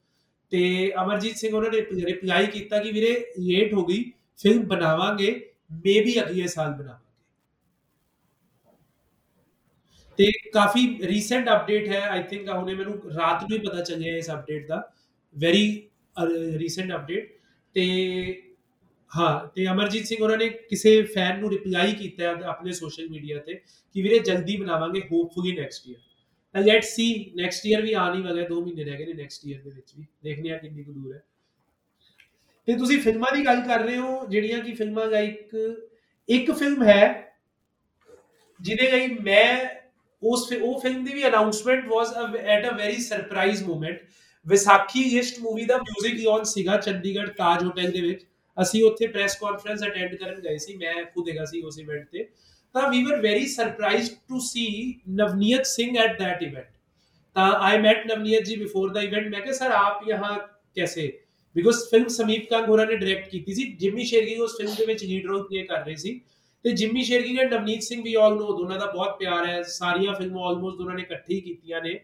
[SPEAKER 3] ਤੇ ਅਮਰਜੀਤ ਸਿੰਘ ਉਹਨਾਂ ਨੇ ਰਿਪਲਾਈ ਕੀਤਾ ਕਿ ਵੀਰੇ ਲੇਟ ਹੋ ਗਈ ਫਿਲਮ ਬਣਾਵਾਂਗੇ ਮੇਬੀ ਅਗਲੇ ਸਾਲ ਬਣਾਵਾਂਗੇ। ਤੇ ਕਾਫੀ ਰੀਸੈਂਟ ਅਪਡੇਟ ਹੈ ਆਈ ਥਿੰਕ ਹੁਣੇ ਮੈਨੂੰ ਰਾਤ ਨੂੰ ਹੀ ਪਤਾ ਚੱਲਿਆ ਇਸ ਅਪਡੇਟ ਦਾ ਵੈਰੀ ਰੀਸੈਂਟ ਅਪਡੇਟ ਤੇ ਹਾਂ, ਤੇ ਅਮਰਜੀਤ ਸਿੰਘ ਉਹਨਾਂ ਨੇ ਕਿਸੇ ਫੈਨ ਨੂੰ ਰਿਪਲਾਈ ਕੀਤਾ ਹੈ ਆਪਣੇ ਸੋਸ਼ਲ ਮੀਡੀਆ ਤੇ ਕਿ ਵੀਰੇ ਜਲਦੀ ਬਣਾਵਾਂਗੇ ਹੋਪਫੁਲੀ ਨੈਕਸਟ ਈਅਰ ਤਾਂ ਲੈਟਸ ਸੀ ਨੈਕਸਟ ਈਅਰ ਵੀ ਆਉਣ ਹੀ ਵਾਲਾ 2 ਮਹੀਨੇ ਰਹਿ ਗਏ ਨੇ ਨੈਕਸਟ ਈਅਰ ਦੇ ਵਿੱਚ ਵੀ। ਦੇਖਦੇ ਆ ਕਿੰਨੀ ਕੁ ਦੂਰ ਹੈ। ਤੇ ਤੁਸੀਂ ਫਿਲਮਾਂ ਦੀ ਗੱਲ ਕਰ ਰਹੇ ਹੋ, ਜਿਹੜੀਆਂ ਕਿ ਫਿਲਮਾਂ ਦਾ ਇੱਕ ਇੱਕ ਫਿਲਮ ਹੈ, ਜਿਹਦੇ ਲਈ ਮੈਂ ਉਸ ਫਿ- ਉਹ ਫਿਲਮ ਦੀ ਵੀ announcement was at a very surprise moment Vaisakhi list movie the 뮤직 launch ਸੀਗਾ ਚੰਡੀਗੜ੍ਹ ਤਾਜ ਹੋਟਲ ਦੇ ਵਿੱਚ। ਅਸੀਂ ਉੱਥੇ ਪ੍ਰੈਸ ਕਾਨਫਰੰਸ ਅਟੈਂਡ ਕਰਨ ਗਏ ਸੀ, ਮੈਂ ਖੁਦ ਹੈਗਾ ਸੀ ਉਸ ਇਵੈਂਟ ਤੇ। ਤਾਂ we were very surprised to see Navneet Singh at that event ਤਾਂ ਆਈ ਮੈਟ ਨਵਨੀਤ ਜੀ ਬਿਫੋਰ ਦਾ ਇਵੈਂਟ ਮੈਂ ਕਿਹਾ ਸਰ ਆਪ ਯਹਾਂ ਕੈਸੇ? ਬਿਕੋਜ਼ ਫਿਲਮ ਸਮੀਪ ਕਾਂਗ ਹੋਰਾਂ ਨੇ ਡਾਇਰੈਕਟ ਕੀਤੀ ਸੀ। ਜਿਮੀ ਸ਼ੇਰਗੀ ਉਸ ਫਿਲਮ ਦੇ ਵਿੱਚ ਲੀਡ ਰੋਲ ਪਲੇ ਕਰ ਰਹੇ ਸੀ। ਤੇ Jimmy Shergill and Navneet Singh we all know ਦੋਨਾਂ ਦਾ ਬਹੁਤ ਪਿਆਰ ਹੈ। ਸਾਰੀਆਂ ਫਿਲਮਾਂ ਆਲਮੋਸਟ ਦੋਨਾਂ ਨੇ ਇਕੱਠੀ ਕੀਤੀਆਂ ਨੇ।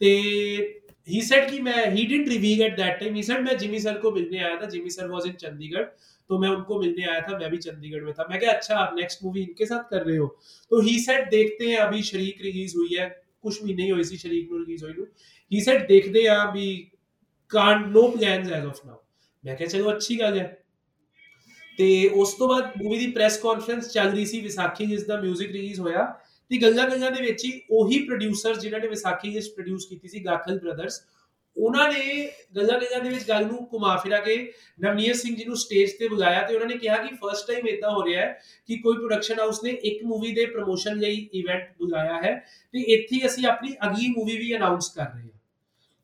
[SPEAKER 3] ਤੇ ही सेड कि मैं he didn't reveal at that time he said मैं जिमी सर को मिलने आया था Jimmy sir was in Chandigarh तो मैं उनको मिलने आया था मैं भी चंडीगढ़ में था मैं क्या अच्छा आप नेक्स्ट मूवी इनके साथ कर रहे हो तो ही सेड देखते हैं अभी शरीक रिलीज हुई है कुछ महीने ही हुई सी शरीक ਨੂੰ ਰਿਲੀਜ਼ ਹੋਈ ਨੂੰ ਹੀ ਸੈਡ ਦੇਖਦੇ ਆ we can't no plans as of now ਮੈਂ ਕਿਹਾ ਚਲੋ ਅੱਛੀ ਗੱਲ ਹੈ ਤੇ ਉਸ ਤੋਂ ਬਾਅਦ ਮੂਵੀ ਦੀ ਪ੍ਰੈਸ ਕਾਨਫਰੰਸ ਚੱਲ ਰਹੀ ਸੀ ਵਿਸਾਖੀ ਜਿਸ ਦਾ 뮤직 ਰਿਲੀਜ਼ ਹੋਇਆ ਤੇ ਗੱਲਾਂ ਗੱਲਾਂ ਦੇ ਵਿੱਚ ਹੀ ਉਹੀ ਪ੍ਰੋਡਿਊਸਰ ਜਿਨ੍ਹਾਂ ਨੇ ਵਿਸਾਖੀ ਜਿਸ ਪ੍ਰੋਡਿਊਸ ਕੀਤੀ ਸੀ ਗਾਖਲ ਬ੍ਰਦਰਸ ਉਹਨਾਂ ਨੇ ਗੱਲਾਂ ਗੱਲਾਂ ਦੇ ਵਿੱਚ ਗੱਲ ਨੂੰ ਘੁਮਾ ਫਿਰਾ ਕੇ ਨਵਨੀਤ ਸਿੰਘ ਜੀ ਨੂੰ ਸਟੇਜ ਤੇ ਬੁਲਾਇਆ ਤੇ ਉਹਨਾਂ ਨੇ ਕਿਹਾ ਕਿ ਫਰਸਟ ਟਾਈਮ ਇਦਾਂ ਹੋ ਰਿਹਾ ਹੈ ਕਿ ਕੋਈ ਪ੍ਰੋਡਕਸ਼ਨ ਹਾਊਸ ਨੇ ਇੱਕ ਮੂਵੀ ਦੇ ਪ੍ਰੋਮੋਸ਼ਨ ਲਈ ਇਵੈਂਟ ਬੁਲਾਇਆ ਹੈ ਤੇ ਇੱਥੇ ਹੀ ਅਸੀਂ ਆਪਣੀ ਅਗਲੀ ਮੂਵੀ ਵੀ ਅਨਾਉਂਸ ਕਰ ਰਹੇ ਹਾਂ।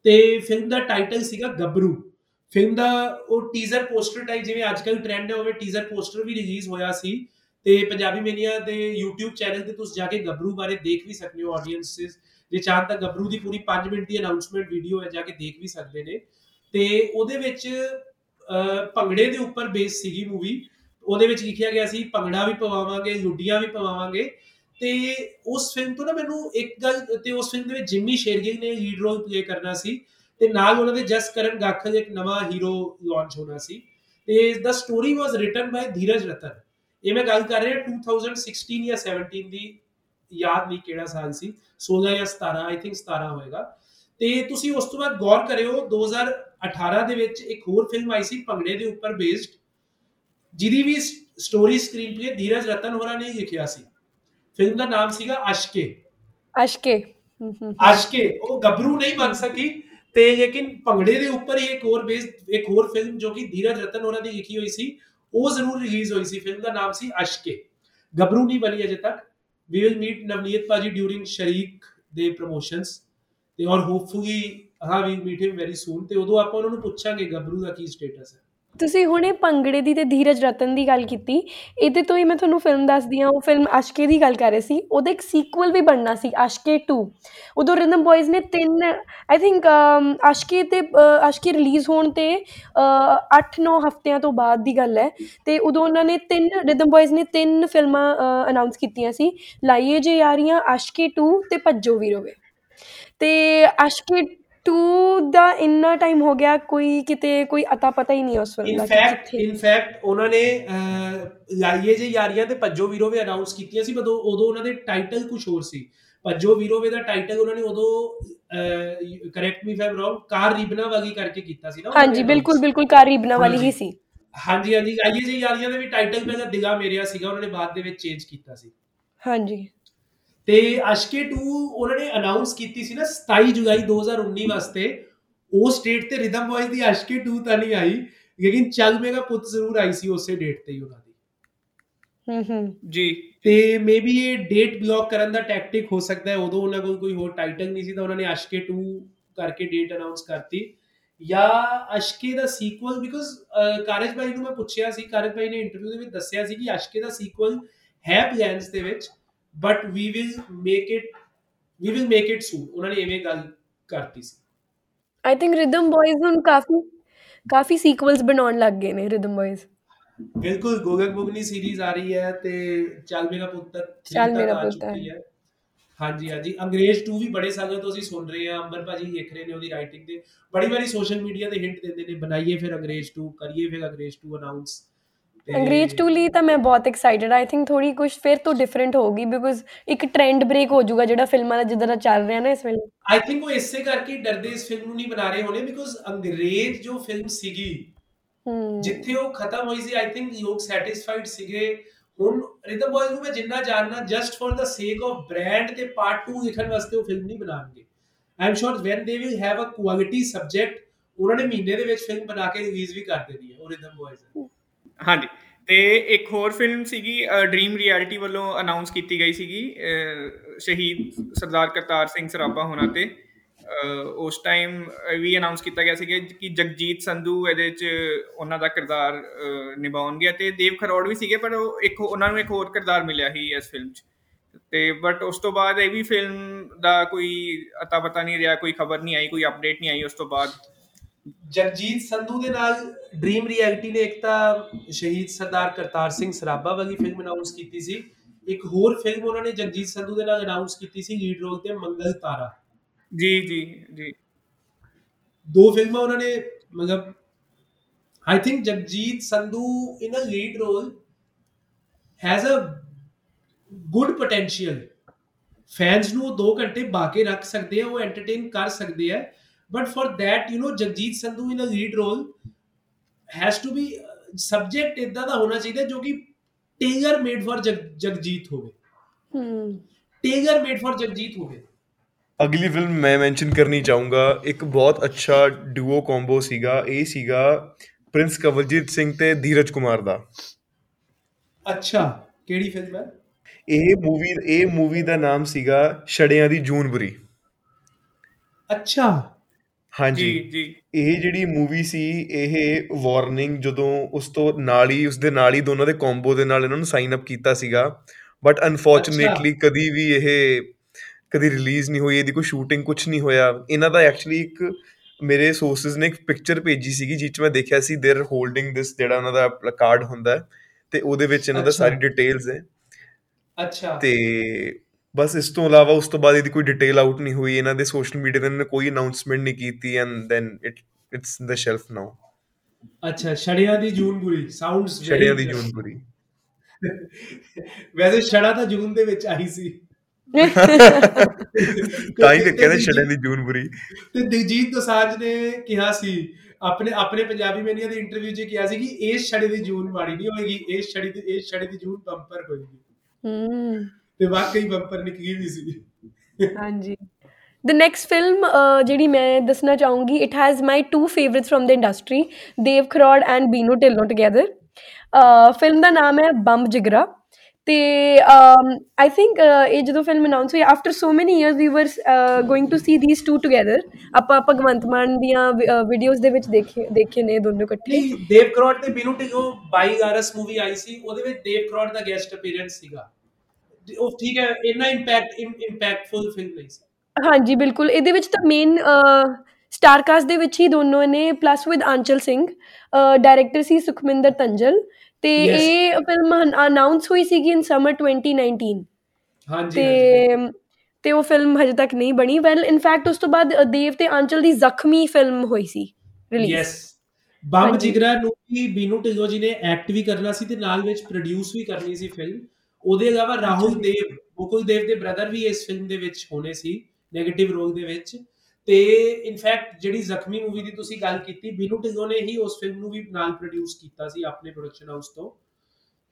[SPEAKER 3] ਤੇ ਫਿਲਮ ਦਾ ਟਾਈਟਲ ਸੀਗਾ ਗੱਭਰੂ। ਫਿਲਮ ਦਾ ਉਹ ਟੀਜ਼ਰ ਪੋਸਟਰ ਟਾਈਪ ਜਿਵੇਂ ਅੱਜਕੱਲ ਟ੍ਰੈਂਡ ਹੈ ਉਹ ਟੀਜ਼ਰ ਪੋਸਟਰ ਵੀ ਰਿਲੀਜ਼ ਹੋਇਆ ਸੀ। ਤੇ ਪੰਜਾਬੀ ਮੇਨੀਆ ਦੇ YouTube ਚੈਨਲ ਤੇ ਤੁਸੀਂ ਜਾ ਕੇ ਗੱਭਰੂ ਬਾਰੇ ਦੇਖ ਵੀ ਸਕਦੇ ਹੋ ਆਡੀਅנסਸ ਜੇ ਚਾਹਤ ਤਾਂ ਗੱਭਰੂ ਦੀ ਪੂਰੀ 5 ਮਿੰਟ ਦੀ ਅਨਾਉਂਸਮੈਂਟ ਵੀਡੀਓ ਹੈ ਜਾ ਕੇ ਦੇਖ ਵੀ ਸਕਦੇ ਨੇ। ਤੇ ਉਹਦੇ ਵਿੱਚ ਅਹ, ਭੰਗੜੇ ਦੇ ਉੱਪਰ ਬੇਸ ਸੀਗੀ ਮੂਵੀ ਉਹਦੇ ਵਿੱਚ ਲਿਖਿਆ ਗਿਆ ਸੀ ਭੰਗੜਾ ਵੀ ਪਵਾਵਾਂਗੇ ਲੁੱਡੀਆਂ ਵੀ ਪਵਾਵਾਂਗੇ। ਤੇ ਉਸ ਫਿਲਮ ਤੋਂ ਨਾ ਮੈਨੂੰ ਇੱਕ ਗੱਲ ਤੇ ਉਸ ਫਿਲਮ ਦੇ ਵਿੱਚ ਜਿੰਮੀ ਸ਼ੇਰਗਿਲ ਨੇ ਲੀਡ ਰੋਲ ਪਲੇ ਕਰਨਾ ਸੀ। ਤੇ ਨਾਲ ਉਹਨਾਂ ਦੇ ਜਸ ਕਰਨ ਗਾਖਲ ਇੱਕ ਨਵਾਂ ਹੀਰੋ ਲਾਂਚ ਹੋਣਾ ਸੀ। ਤੇ ਦਾ ਸਟੋਰੀ ਵਾਸ ਰਿਟਨ ਬਾਈ ਧੀਰਜ ਰਤਨ ਇਹ ਮੈਂ ਗੱਲ ਕਰ ਰਿਹਾ 2016 ਜਾਂ 17 ਦੀ ਯਾਦ ਨਹੀਂ ਕਿਹੜਾ ਸਾਲ ਸੀ? 16 ਜਾਂ 17 ਆਈ ਥਿੰਕ 17 ਹੋਏਗਾ। ਤੇ ਤੁਸੀਂ ਉਸ ਤੋਂ ਬਾਅਦ ਗੌਰ ਕਰਿਓ 18 ਦੇ ਵਿੱਚ ਇੱਕ ਹੋਰ ਫਿਲਮ ਆਈ ਸੀ ਭੰਗੜੇ ਦੇ ਉੱਪਰ ਬੇਸਡ ਜਿਹਦੀ ਵੀ story screen play Dheeraj Rattan ਹੋਰਾਂ ਨੇ ਲਿਖਿਆ ਸੀ। ਫਿਲਮ ਦਾ ਨਾਮ ਸੀਗਾ ਅਸ਼ਕੇ।
[SPEAKER 1] ਅਸ਼ਕੇ।
[SPEAKER 3] ਅਸ਼ਕੇ ਉਹ ਗੱਭਰੂ ਨਹੀਂ ਬਣ ਸਕੀ ਤੇ ਲੇਕਿਨ ਭੰਗੜੇ ਦੇ ਉੱਪਰ ਹੀ ਇੱਕ ਹੋਰ ਬੇਸ ਇੱਕ ਹੋਰ ਫਿਲਮ ਜੋ ਕਿ ਧੀਰਜ ਰਤਨ ਹੋਰਾਂ ਦੀ ਲਿਖੀ ਹੋਈ ਸੀ ਉਹ ਜ਼ਰੂਰ ਰਿਲੀਜ਼ ਹੋਈ ਸੀ ਫਿਲਮ ਦਾ ਨਾਮ ਸੀ ਅਸ਼ਕੇ। ਗੱਭਰੂ ਨਹੀਂ ਬਣੀ ਅਜੇ ਤੱਕ। ਵੀ ਵਿਲ ਮੀਟ ਨਵਨੀਤ ਪਾਜੀ ਡਿਊਰਿੰਗ ਸ਼ਰੀਕ ਦੇ ਪ੍ਰੋਮੋਸ਼ਨਸ ਤੇ ਔਰ ਹੋਪਫੁਲੀ ਹਾਂ ਵੀ ਮੀਟ ਹਿਮ ਵੈਰੀ ਸੂਨ ਤੇ ਉਦੋਂ ਆਪਾਂ ਉਹਨਾਂ ਨੂੰ ਪੁੱਛਾਂਗੇ ਗੱਭਰੂ ਦਾ ਕੀ ਸਟੇਟਸ ਹੈ।
[SPEAKER 1] ਤੁਸੀਂ ਹੁਣੇ ਭੰਗੜੇ ਦੀ ਤੇ ਧੀਰਜ ਰਤਨ ਦੀ ਗੱਲ ਕੀਤੀ, ਇਹਦੇ ਤੋਂ ਹੀ ਮੈਂ ਤੁਹਾਨੂੰ ਫਿਲਮ ਦੱਸਦੀ ਹਾਂ, ਉਹ ਫਿਲਮ ਅਸ਼ਕੇ ਦੀ ਗੱਲ ਕਰ ਰਹੇ ਸੀ, ਉਹਦਾ ਇੱਕ ਸੀਕੁਅਲ ਵੀ ਬਣਨਾ ਸੀ, ਅਸ਼ਕੇ 2 ਉਦੋਂ ਰਿਦਮ ਬॉयਜ਼ ਨੇ ਤਿੰਨ ਆਈ ਥਿੰਕ ਅਸ਼ਕੇ ਤੇ ਅਸ਼ਕੇ ਰਿਲੀਜ਼ ਹੋਣ ਤੇ 8-9 ਹਫ਼ਤਿਆਂ ਤੋਂ ਬਾਅਦ ਦੀ ਗੱਲ ਹੈ। ਤੇ ਉਦੋਂ ਉਹਨਾਂ ਨੇ ਤਿੰਨ ਰਿਦਮ ਬॉयਜ਼ ਨੇ ਤਿੰਨ ਫਿਲਮਾਂ ਅਨਾਉਂਸ ਕੀਤੀਆਂ ਸੀ, ਲਾਈਏ ਜੇ ਯਾਰੀਆਂ, ਅਸ਼ਕੇ 2 ਤੇ ਭੱਜੋ ਵੀਰੋਵੇ। ਤੇ ਅਸ਼ਕੇ 2 ਦਾ ਇੰਨਾ ਟਾਈਮ ਹੋ ਗਿਆ ਕੋਈ ਕਿਤੇ ਕੋਈ ਅਤਾ ਪਤਾ ਹੀ ਨਹੀਂ ਉਸ ਫਿਲਮ ਦਾ
[SPEAKER 3] ਇਨਫੈਕਟ ਇਨਫੈਕਟ ਉਹਨਾਂ ਨੇ ਲਾਈਏ ਜੇ ਯਾਰੀਆਂ ਤੇ ਭੱਜੋ ਵੀਰੋਵੇ ਅਨਾਉਂਸ ਕੀਤੀਆਂ ਸੀ ਬਦੋਂ ਉਦੋਂ ਉਹਨਾਂ ਦੇ ਟਾਈਟਲ ਕੁਝ ਹੋਰ ਸੀ। ਭੱਜੋ ਵੀਰੋਵੇ ਦਾ ਟਾਈਟਲ ਉਹਨਾਂ ਨੇ ਉਦੋਂ ਕਰੈਕਟ ਮੀ ਫੈਮ ਰੋਂਗ ਕਾਰ ਰਿਬਨਾ ਵਾਲੀ ਕਰਕੇ ਕੀਤਾ ਸੀ ਨਾ
[SPEAKER 1] ਹਾਂਜੀ ਬਿਲਕੁਲ ਬਿਲਕੁਲ ਕਾਰ ਰਿਬਨਾ ਵਾਲੀ ਹੀ ਸੀ।
[SPEAKER 3] ਹਾਂਜੀ ਹਾਂਜੀ ਲਾਈਏ ਜੇ ਯਾਰੀਆਂ ਦੇ ਵੀ ਟਾਈਟਲ ਪਹਿਲਾਂ ਦਿਗਾ ਮੇਰਿਆ ਸੀਗਾ ਉਹਨਾਂ ਨੇ ਬਾਅਦ ਦੇ ਵਿੱਚ ਚੇਂਜ ਕੀਤਾ ਸੀ।
[SPEAKER 1] ਹਾਂਜੀ।
[SPEAKER 3] ਤੇ ਅਸ਼ਕੇ 2 ਉਹਨਾਂ ਨੇ ਅਨਾਉਂਸ ਕੀਤੀ ਸੀ ਨਾ 27 ਜੁਲਾਈ 2019 ਵਾਸਤੇ ਉਹ ਸਟੇਟ ਤੇ ਰਿਦਮ ਬॉयਜ਼ ਦੀ ਅਸ਼ਕੇ 2 ਤਾਂ ਨਹੀਂ ਆਈ ਲੇਕਿਨ ਚੱਲ ਮੇਗਾ ਪੁੱਤ ਜ਼ਰੂਰ ਆਈ ਸੀ ਉਸੇ ਡੇਟ ਤੇ ਹੀ ਉਹਨਾਂ ਦੀ।
[SPEAKER 1] ਹੂੰ ਹੂੰ।
[SPEAKER 4] ਜੀ।
[SPEAKER 3] ਤੇ ਮੇਬੀ ਇਹ ਡੇਟ ਬਲੌਕ ਕਰਨ ਦਾ ਟੈਕਟਿਕ ਹੋ ਸਕਦਾ ਹੈ ਉਦੋਂ ਉਹਨਾਂ ਕੋਲ ਕੋਈ ਹੋਰ ਟਾਈਟਲ ਨਹੀਂ ਸੀ ਤਾਂ ਉਹਨਾਂ ਨੇ ਅਸ਼ਕੇ 2 ਕਰਕੇ ਡੇਟ ਅਨਾਉਂਸ ਕਰਤੀ। ਜਾਂ ਅਸ਼ਕੇ ਦਾ ਸੀਕੁਅਲ ਬਿਕੋਜ਼ ਕਾਰਜ ਭਾਈ ਨੂੰ ਮੈਂ ਪੁੱਛਿਆ ਸੀ ਕਾਰਜ ਭਾਈ ਨੇ ਇੰਟਰਵਿਊ ਦੇ ਵਿੱਚ ਦੱਸਿਆ ਸੀ ਕਿ ਅਸ਼ਕੇ ਦਾ ਸੀਕੁਅਲ ਹੈ ਪਲਾਨਸ ਦੇ ਵਿੱਚ। But we will make it we will make it soon ਉਹਨਾਂ ਨੇ ਐਵੇਂ ਗੱਲ ਕਰਤੀ ਸੀ।
[SPEAKER 1] ਆਈ ਥਿੰਕ ਰਿਦਮ ਬॉयਜ਼ ਹੁਣ ਕਾਫੀ ਕਾਫੀ ਸੀਕੁਅਲਸ ਬਣਾਉਣ ਲੱਗ ਗਏ ਨੇ ਰਿਦਮ ਬॉयਜ਼
[SPEAKER 3] ਬਿਲਕੁਲ ਗੋਗਨ ਮੁਗਨੀ ਸੀਰੀਜ਼ ਆ ਰਹੀ ਹੈ ਤੇ ਚੱਲ ਮੇਰਾ ਪੁੱਤਰ
[SPEAKER 1] ਚੱਲ ਮੇਰਾ ਪੁੱਤਰ
[SPEAKER 3] ਹਾਂਜੀ ਹਾਂਜੀ। ਅੰਗਰੇਜ਼ 2 ਵੀ ਬੜੇ ਸਾਲਾਂ ਤੋਂ ਅਸੀਂ ਸੁਣ ਰਹੇ ਹਾਂ। ਅੰਬਰ ਭਾਜੀ ਲਿਖ ਰਹੇ ਨੇ ਉਹਦੀ ਰਾਈਟਿੰਗ ਦੇ ਬੜੀ ਵਾਰੀ ਸੋਸ਼ਲ ਮੀਡੀਆ ਤੇ ਹਿੰਟ ਦਿੰਦੇ ਨੇ ਬਣਾਈਏ ਫਿਰ ਅੰਗਰੇਜ਼ 2 ਕਰੀਏ ਫਿਰ ਅੰਗਰੇਜ਼ 2 ਅਨਾਉਂਸ
[SPEAKER 1] ਅੰਗਰੇਜ਼ ਟੂ ਲਈ ਤਾਂ ਮੈਂ ਬਹੁਤ ਐਕਸਾਈਟਡ ਆਈ ਥਿੰਕ ਥੋੜੀ ਕੁਝ ਫਿਰ ਤੋਂ ਡਿਫਰੈਂਟ ਹੋਊਗੀ ਬਿਕੋਜ਼ ਇੱਕ ਟ੍ਰੈਂਡ ਬ੍ਰੇਕ ਹੋ ਜਾਊਗਾ ਜਿਹੜਾ ਫਿਲਮਾਂ ਦਾ ਜਿੱਦਾਂ ਦਾ ਚੱਲ ਰਿਹਾ ਨਾ ਇਸ ਵੇਲੇ।
[SPEAKER 3] ਆਈ ਥਿੰਕ ਉਹ ਇਸੇ ਕਰਕੇ ਡਰਦੇ ਇਸ ਫਿਲਮ ਨੂੰ ਨਹੀਂ ਬਣਾ ਰਹੇ ਹੋਣੇ ਬਿਕੋਜ਼ ਅੰਗਰੇਜ਼ ਜੋ ਫਿਲਮ ਸੀਗੀ ਜਿੱਥੇ ਉਹ ਖਤਮ ਹੋਈ ਸੀ ਆਈ ਥਿੰਕ ਲੋਕ ਸੈਟੀਸਫਾਈਡ ਸੀਗੇ। ਹੁਣ ਰਿਦਮ ਬॉयਜ਼ ਨੂੰ ਮੈਂ ਜਿੰਨਾ ਜਾਣਨਾ ਜਸਟ ਫॉर ਦਾ ਸੇਕ ਆਫ ਬ੍ਰਾਂਡ ਤੇ ਪਾਰਟ 2 ਲਿਖਣ ਵਾਸਤੇ ਉਹ ਫਿਲਮ ਨਹੀਂ ਬਣਾਉਣਗੇ। I am sure when they will have a quality subject ਉਹਨਾਂ ਨੇ ਮਹੀਨੇ ਦੇ ਵਿੱਚ ਫਿਲਮ ਬਣਾ ਕੇ ਰਿਲੀਜ਼ ਵੀ ਕਰ ਦੇਣੀ ਹੈ ਉਹ ਰਿਦਮ ਬॉयਜ਼
[SPEAKER 4] ਹਾਂਜੀ। ਤੇ ਇੱਕ ਹੋਰ ਫਿਲਮ ਸੀਗੀ ਡ੍ਰੀਮ ਰਿਐਲਿਟੀ ਵੱਲੋਂ ਅਨਾਉਂਸ ਕੀਤੀ ਗਈ ਸੀਗੀ ਸ਼ਹੀਦ ਸਰਦਾਰ ਕਰਤਾਰ ਸਿੰਘ ਸਰਾਭਾ ਹੋਣਾ ਤੇ। ਉਸ ਟਾਈਮ ਵੀ ਅਨਾਉਂਸ ਕੀਤਾ ਗਿਆ ਸੀ ਕਿ ਜਗਜੀਤ ਸੰਧੂ ਇਹਦੇ 'ਚ ਉਹਨਾਂ ਦਾ ਕਿਰਦਾਰ ਨਿਭਾਉਣਗੇ ਤੇ ਦੇਵ ਖਰੋੜ ਵੀ ਸੀਗੇ, ਪਰ ਉਹ ਇੱਕ ਉਹਨਾਂ ਨੂੰ ਇੱਕ ਹੋਰ ਕਿਰਦਾਰ ਮਿਲਿਆ ਸੀ ਇਸ ਫਿਲਮ 'ਚ। ਤੇ ਬਟ ਉਸ ਤੋਂ ਬਾਅਦ ਇਹ ਵੀ ਫਿਲਮ ਦਾ ਕੋਈ ਅਤਾ ਪਤਾ ਨਹੀਂ ਰਿਹਾ, ਕੋਈ ਖਬਰ ਨਹੀਂ ਆਈ, ਕੋਈ ਅਪਡੇਟ ਨਹੀਂ ਆਈ, ਉਸ ਤੋਂ ਬਾਅਦ
[SPEAKER 3] ਜਗਜੀਤ ਸੰਧੂ ਦੇ ਨਾਲ ਡ੍ਰੀਮ ਰਿਐਲਿਟੀ ਨੇ ਇੱਕ ਤਾਂ ਸ਼ਹੀਦ ਸਰਦਾਰ ਕਰਤਾਰ ਸਿੰਘ ਸਰਾਭਾ ਵਾਲੀ ਫਿਲਮ ਅਨਾਉਂਸ ਕੀਤੀ ਸੀ। ਇੱਕ ਹੋਰ ਫਿਲਮ ਉਹਨਾਂ ਨੇ ਜਗਜੀਤ ਸੰਧੂ ਦੇ ਨਾਲ ਅਨਾਉਂਸ ਕੀਤੀ ਸੀ ਲੀਡ ਰੋਲ ਤੇ ਮੰਗਲ ਤਾਰਾ।
[SPEAKER 4] ਜੀ ਜੀ ਜੀ।
[SPEAKER 3] ਦੋ ਫਿਲਮਾਂ ਉਹਨਾਂ ਨੇ ਮਤਲਬ I think Jagjeet Sandhu in a lead role has a good potential fans ਨੂੰ 2 ਘੰਟੇ ਬਾਕੇ ਰੱਖ ਸਕਦੇ ਆ ਉਹ ਐਂਟਰਟੇਨ ਕਰ ਸਕਦੇ ਆ। But for that you know Jagjit Sandhu in a lead role has to be subject ਇਦਾਂ ਦਾ ਹੋਣਾ ਚਾਹੀਦਾ ਜੋ ਕਿ ਟੇਲਰ ਮੇਡ ਫॉर ਜਗਜੀਤ ਹੋਵੇ।
[SPEAKER 1] ਹੂੰ।
[SPEAKER 3] ਟੇਲਰ ਮੇਡ ਫॉर ਜਗਜੀਤ ਹੋਵੇ।
[SPEAKER 2] ਅਗਲੀ ਫਿਲਮ ਮੈਂ ਮੈਂਸ਼ਨ ਕਰਨੀ ਚਾਹੂੰਗਾ ਇੱਕ ਬਹੁਤ ਅੱਛਾ ਡੂਓ ਕੰਬੋ ਸੀਗਾ ਇਹ ਸੀਗਾ ਪ੍ਰਿੰਸ ਕਵਲਜੀਤ ਸਿੰਘ ਤੇ ਧੀਰਜ ਕੁਮਾਰ ਦਾ।
[SPEAKER 3] ਅੱਛਾ ਕਿਹੜੀ ਫਿਲਮ ਹੈ?
[SPEAKER 2] ਇਹ ਮੂਵੀ ਇਹ ਮੂਵੀ ਦਾ ਨਾਮ ਸੀਗਾ ਛੜਿਆਂ ਦੀ ਜੂਨਬਰੀ
[SPEAKER 3] ਅੱਛਾ।
[SPEAKER 2] ਹਾਂਜੀ
[SPEAKER 4] ਜੀ ਜੀ
[SPEAKER 2] ਇਹ ਜਿਹੜੀ ਮੂਵੀ ਸੀ ਇਹ ਵਾਰਨਿੰਗ ਜਦੋਂ ਉਸ ਤੋਂ ਨਾਲ ਹੀ ਉਸ ਦੇ ਨਾਲ ਹੀ ਦੋਨਾਂ ਦੇ ਕੰਬੋ ਦੇ ਨਾਲ ਇਹਨਾਂ ਨੂੰ ਸਾਈਨ ਅਪ ਕੀਤਾ ਸੀਗਾ ਬਟ ਅਨਫੋਰਚੂਨੇਟਲੀ ਕਦੀ ਵੀ ਇਹ ਕਦੀ ਰਿਲੀਜ਼ ਨਹੀਂ ਹੋਈ ਇਹਦੀ ਕੋਈ ਸ਼ੂਟਿੰਗ ਕੁਝ ਨਹੀਂ ਹੋਇਆ ਇਹਨਾਂ ਦਾ ਐਕਚੁਅਲੀ ਇੱਕ ਮੇਰੇ ਸੋਰਸਸ ਨੇ ਇੱਕ ਪਿਕਚਰ ਭੇਜੀ ਸੀਗੀ ਜਿਸ ਚ ਮੈਂ ਦੇਖਿਆ ਸੀ देयर ਹੋਲਡਿੰਗ ਦਿਸ ਜਿਹੜਾ ਉਹਨਾਂ ਦਾ ਕਾਰਡ ਹੁੰਦਾ ਤੇ ਉਹਦੇ ਵਿੱਚ ਇਹਨਾਂ ਦਾ ਸਾਰੀ ਡਿਟੇਲਸ ਹੈ
[SPEAKER 3] ਅੱਛਾ
[SPEAKER 2] ਤੇ ਬਸ ਇਸ ਤੋਂ ਇਲਾਵਾ ਉਸ ਤੋਂ ਬਾਅਦ ਇਹਦੀ ਕੋਈ ਡਿਟੇਲ ਆਊਟ ਨਹੀਂ ਹੋਈ ਇਹਨਾਂ ਦੇ ਸੋਸ਼ਲ ਮੀਡੀਆ ਤੇ ਇਹਨਾਂ ਨੇ ਕੋਈ ਅਨਾਉਂਸਮੈਂਟ ਨਹੀਂ ਕੀਤੀ and then it it's in the shelf now
[SPEAKER 3] ਅੱਛਾ ਛੜਿਆਂ ਦੀ ਜੂਨ ਬੁਰੀ ਸਾਊਂਡਸ
[SPEAKER 2] ਛੜਿਆਂ ਦੀ ਜੂਨ ਬੁਰੀ।
[SPEAKER 3] ਵੈਸੇ ਛੜਾ ਤਾਂ ਜੂਨ ਦੇ ਵਿੱਚ ਆਈ ਸੀ।
[SPEAKER 2] ਤਾਂ ਹੀ ਤੇ ਕਹਿੰਦੇ ਛੜਿਆਂ ਦੀ ਜੂਨ ਬੁਰੀ।
[SPEAKER 3] ਤੇ ਦਿਲਜੀਤ ਦੋਸਾਂਝ ਨੇ ਕਿਹਾ ਸੀ ਆਪਣੇ ਆਪਣੇ ਪੰਜਾਬੀ ਮੈਨੀਆ ਦੇ ਇੰਟਰਵਿਊ 'ਚ ਕਿਹਾ ਸੀ ਕਿ ਇਸ ਛੜੇ ਦੀ ਜੂਨ ਮਾੜੀ ਨਹੀਂ ਹੋਏਗੀ ਇਸ ਛੜੀ ਦੀ ਇਸ ਛੜੇ ਦੀ ਜੂਨ ਬੰਪਰ ਹੋਏਗੀ।
[SPEAKER 1] ਹੂੰ।
[SPEAKER 3] ਤੇ ਵਾਕਈ ਬੰਪਰ ਨਿਕਲੀ ਵੀ ਸੀ
[SPEAKER 1] ਹਾਂਜੀ। ਦ ਨੈਕਸਟ ਫਿਲਮ ਜਿਹੜੀ ਮੈਂ ਦੱਸਣਾ ਚਾਹੂੰਗੀ it has my two favorites from the industry Dev Kharoud and Binnu Dhillon together film ਦਾ ਨਾਮ ਹੈ ਬੰਬ ਜਿਗਰਾ ਤੇ ਆਈ ਥਿੰਕ ਇਹ ਜਦੋਂ ਫਿਲਮ ਅਨਾਉਂਸ ਹੋਈ after so many years we were going to see these two together ਆਪਾਂ ਭਗਵੰਤ ਮਾਨ ਦੀਆਂ videos ਦੇ ਵਿੱਚ ਦੇਖੇ ਦੇਖੇ ਨੇ ਦੋਨੋਂ ਇਕੱਠੇ।
[SPEAKER 3] ਦੇਵ ਕਰੋੜ ਤੇ ਬੀਨੂ ਢਿੱਲੋਂ 22 ਅਗਸਤ ਮੂਵੀ ਆਈ ਸੀ ਉਹਦੇ ਵਿੱਚ ਦੇਵ ਕਰੋੜ ਦਾ ਗੈਸਟ ਅਪੀਅਰੈਂਸ ਸੀਗਾ। ਉਹ ਠੀਕ ਹੈ ਇੰਨਾ ਇੰਪੈਕਟ ਇੰਪੈਕਟਫੁਲ ਫਿਲਮ ਨਹੀਂ ਸੀ।
[SPEAKER 1] ਹਾਂਜੀ ਬਿਲਕੁਲ। ਇਹਦੇ ਵਿੱਚ ਤਾਂ ਮੇਨ ਸਟਾਰ ਕਾਸਟ ਦੇ ਵਿੱਚ ਹੀ ਦੋਨੋਂ ਨੇ plus with Aanchal Singh director ਸੀ ਸੁਖਮਿੰਦਰ ਤੰਜਲ। ਤੇ. ਇਹ ਫਿਲਮ ਅਨਾਉਂਸ ਹੋਈ ਸੀਗੀ ਇਨ ਸਮਰ 2019
[SPEAKER 3] ਹਾਂਜੀ
[SPEAKER 1] ਤੇ ਤੇ ਉਹ ਫਿਲਮ ਹਜੇ ਤੱਕ ਨਹੀਂ ਬਣੀ। ਵੈਲ ਇਨਫੈਕਟ ਉਸ ਤੋਂ ਬਾਅਦ ਦੇਵ ਤੇ ਆਂਚਲ ਦੀ ਜ਼ਖਮੀ ਫਿਲਮ ਹੋਈ ਸੀ ਰਿਲੀਜ਼
[SPEAKER 3] ਯੈਸ ਬੰਬ। ਜਿਗਰਾ ਨੂੰ ਵੀ ਬੀਨੂ ਢਿੱਲੋਂ ਜੀ ਨੇ ਐਕਟ ਵੀ ਕਰਨਾ ਸੀ ਤੇ ਨਾਲ ਵਿੱਚ ਪ੍ਰੋਡਿਊਸ ਵੀ ਕਰਨੀ ਸੀ ਫਿਲਮ ਉਹਦੇ ਇਲਾਵਾ ਰਾਹੁਲ ਦੇਵ, ਮੁਕੁਲ ਦੇਵ ਦੇ ਬ੍ਰਦਰ ਵੀ ਇਸ ਫਿਲਮ ਦੇ ਵਿੱਚ ਹੋਣੇ ਸੀ 네ਗੇਟਿਵ ਰੋਲ ਦੇ ਵਿੱਚ। ਤੇ ਇਨਫੈਕਟ ਜਿਹੜੀ ਜ਼ਖਮੀ ਮੂਵੀ ਦੀ ਤੁਸੀਂ ਗੱਲ ਕੀਤੀ, ਬੀਨੂ ਢਿੱਲੋਂ ਨੇ ਹੀ ਉਸ ਫਿਲਮ ਨੂੰ ਵੀ ਨਾਲ ਪ੍ਰੋਡਿਊਸ ਕੀਤਾ ਸੀ ਆਪਣੇ ਪ੍ਰੋਡਕਸ਼ਨ ਹਾਊਸ ਤੋਂ।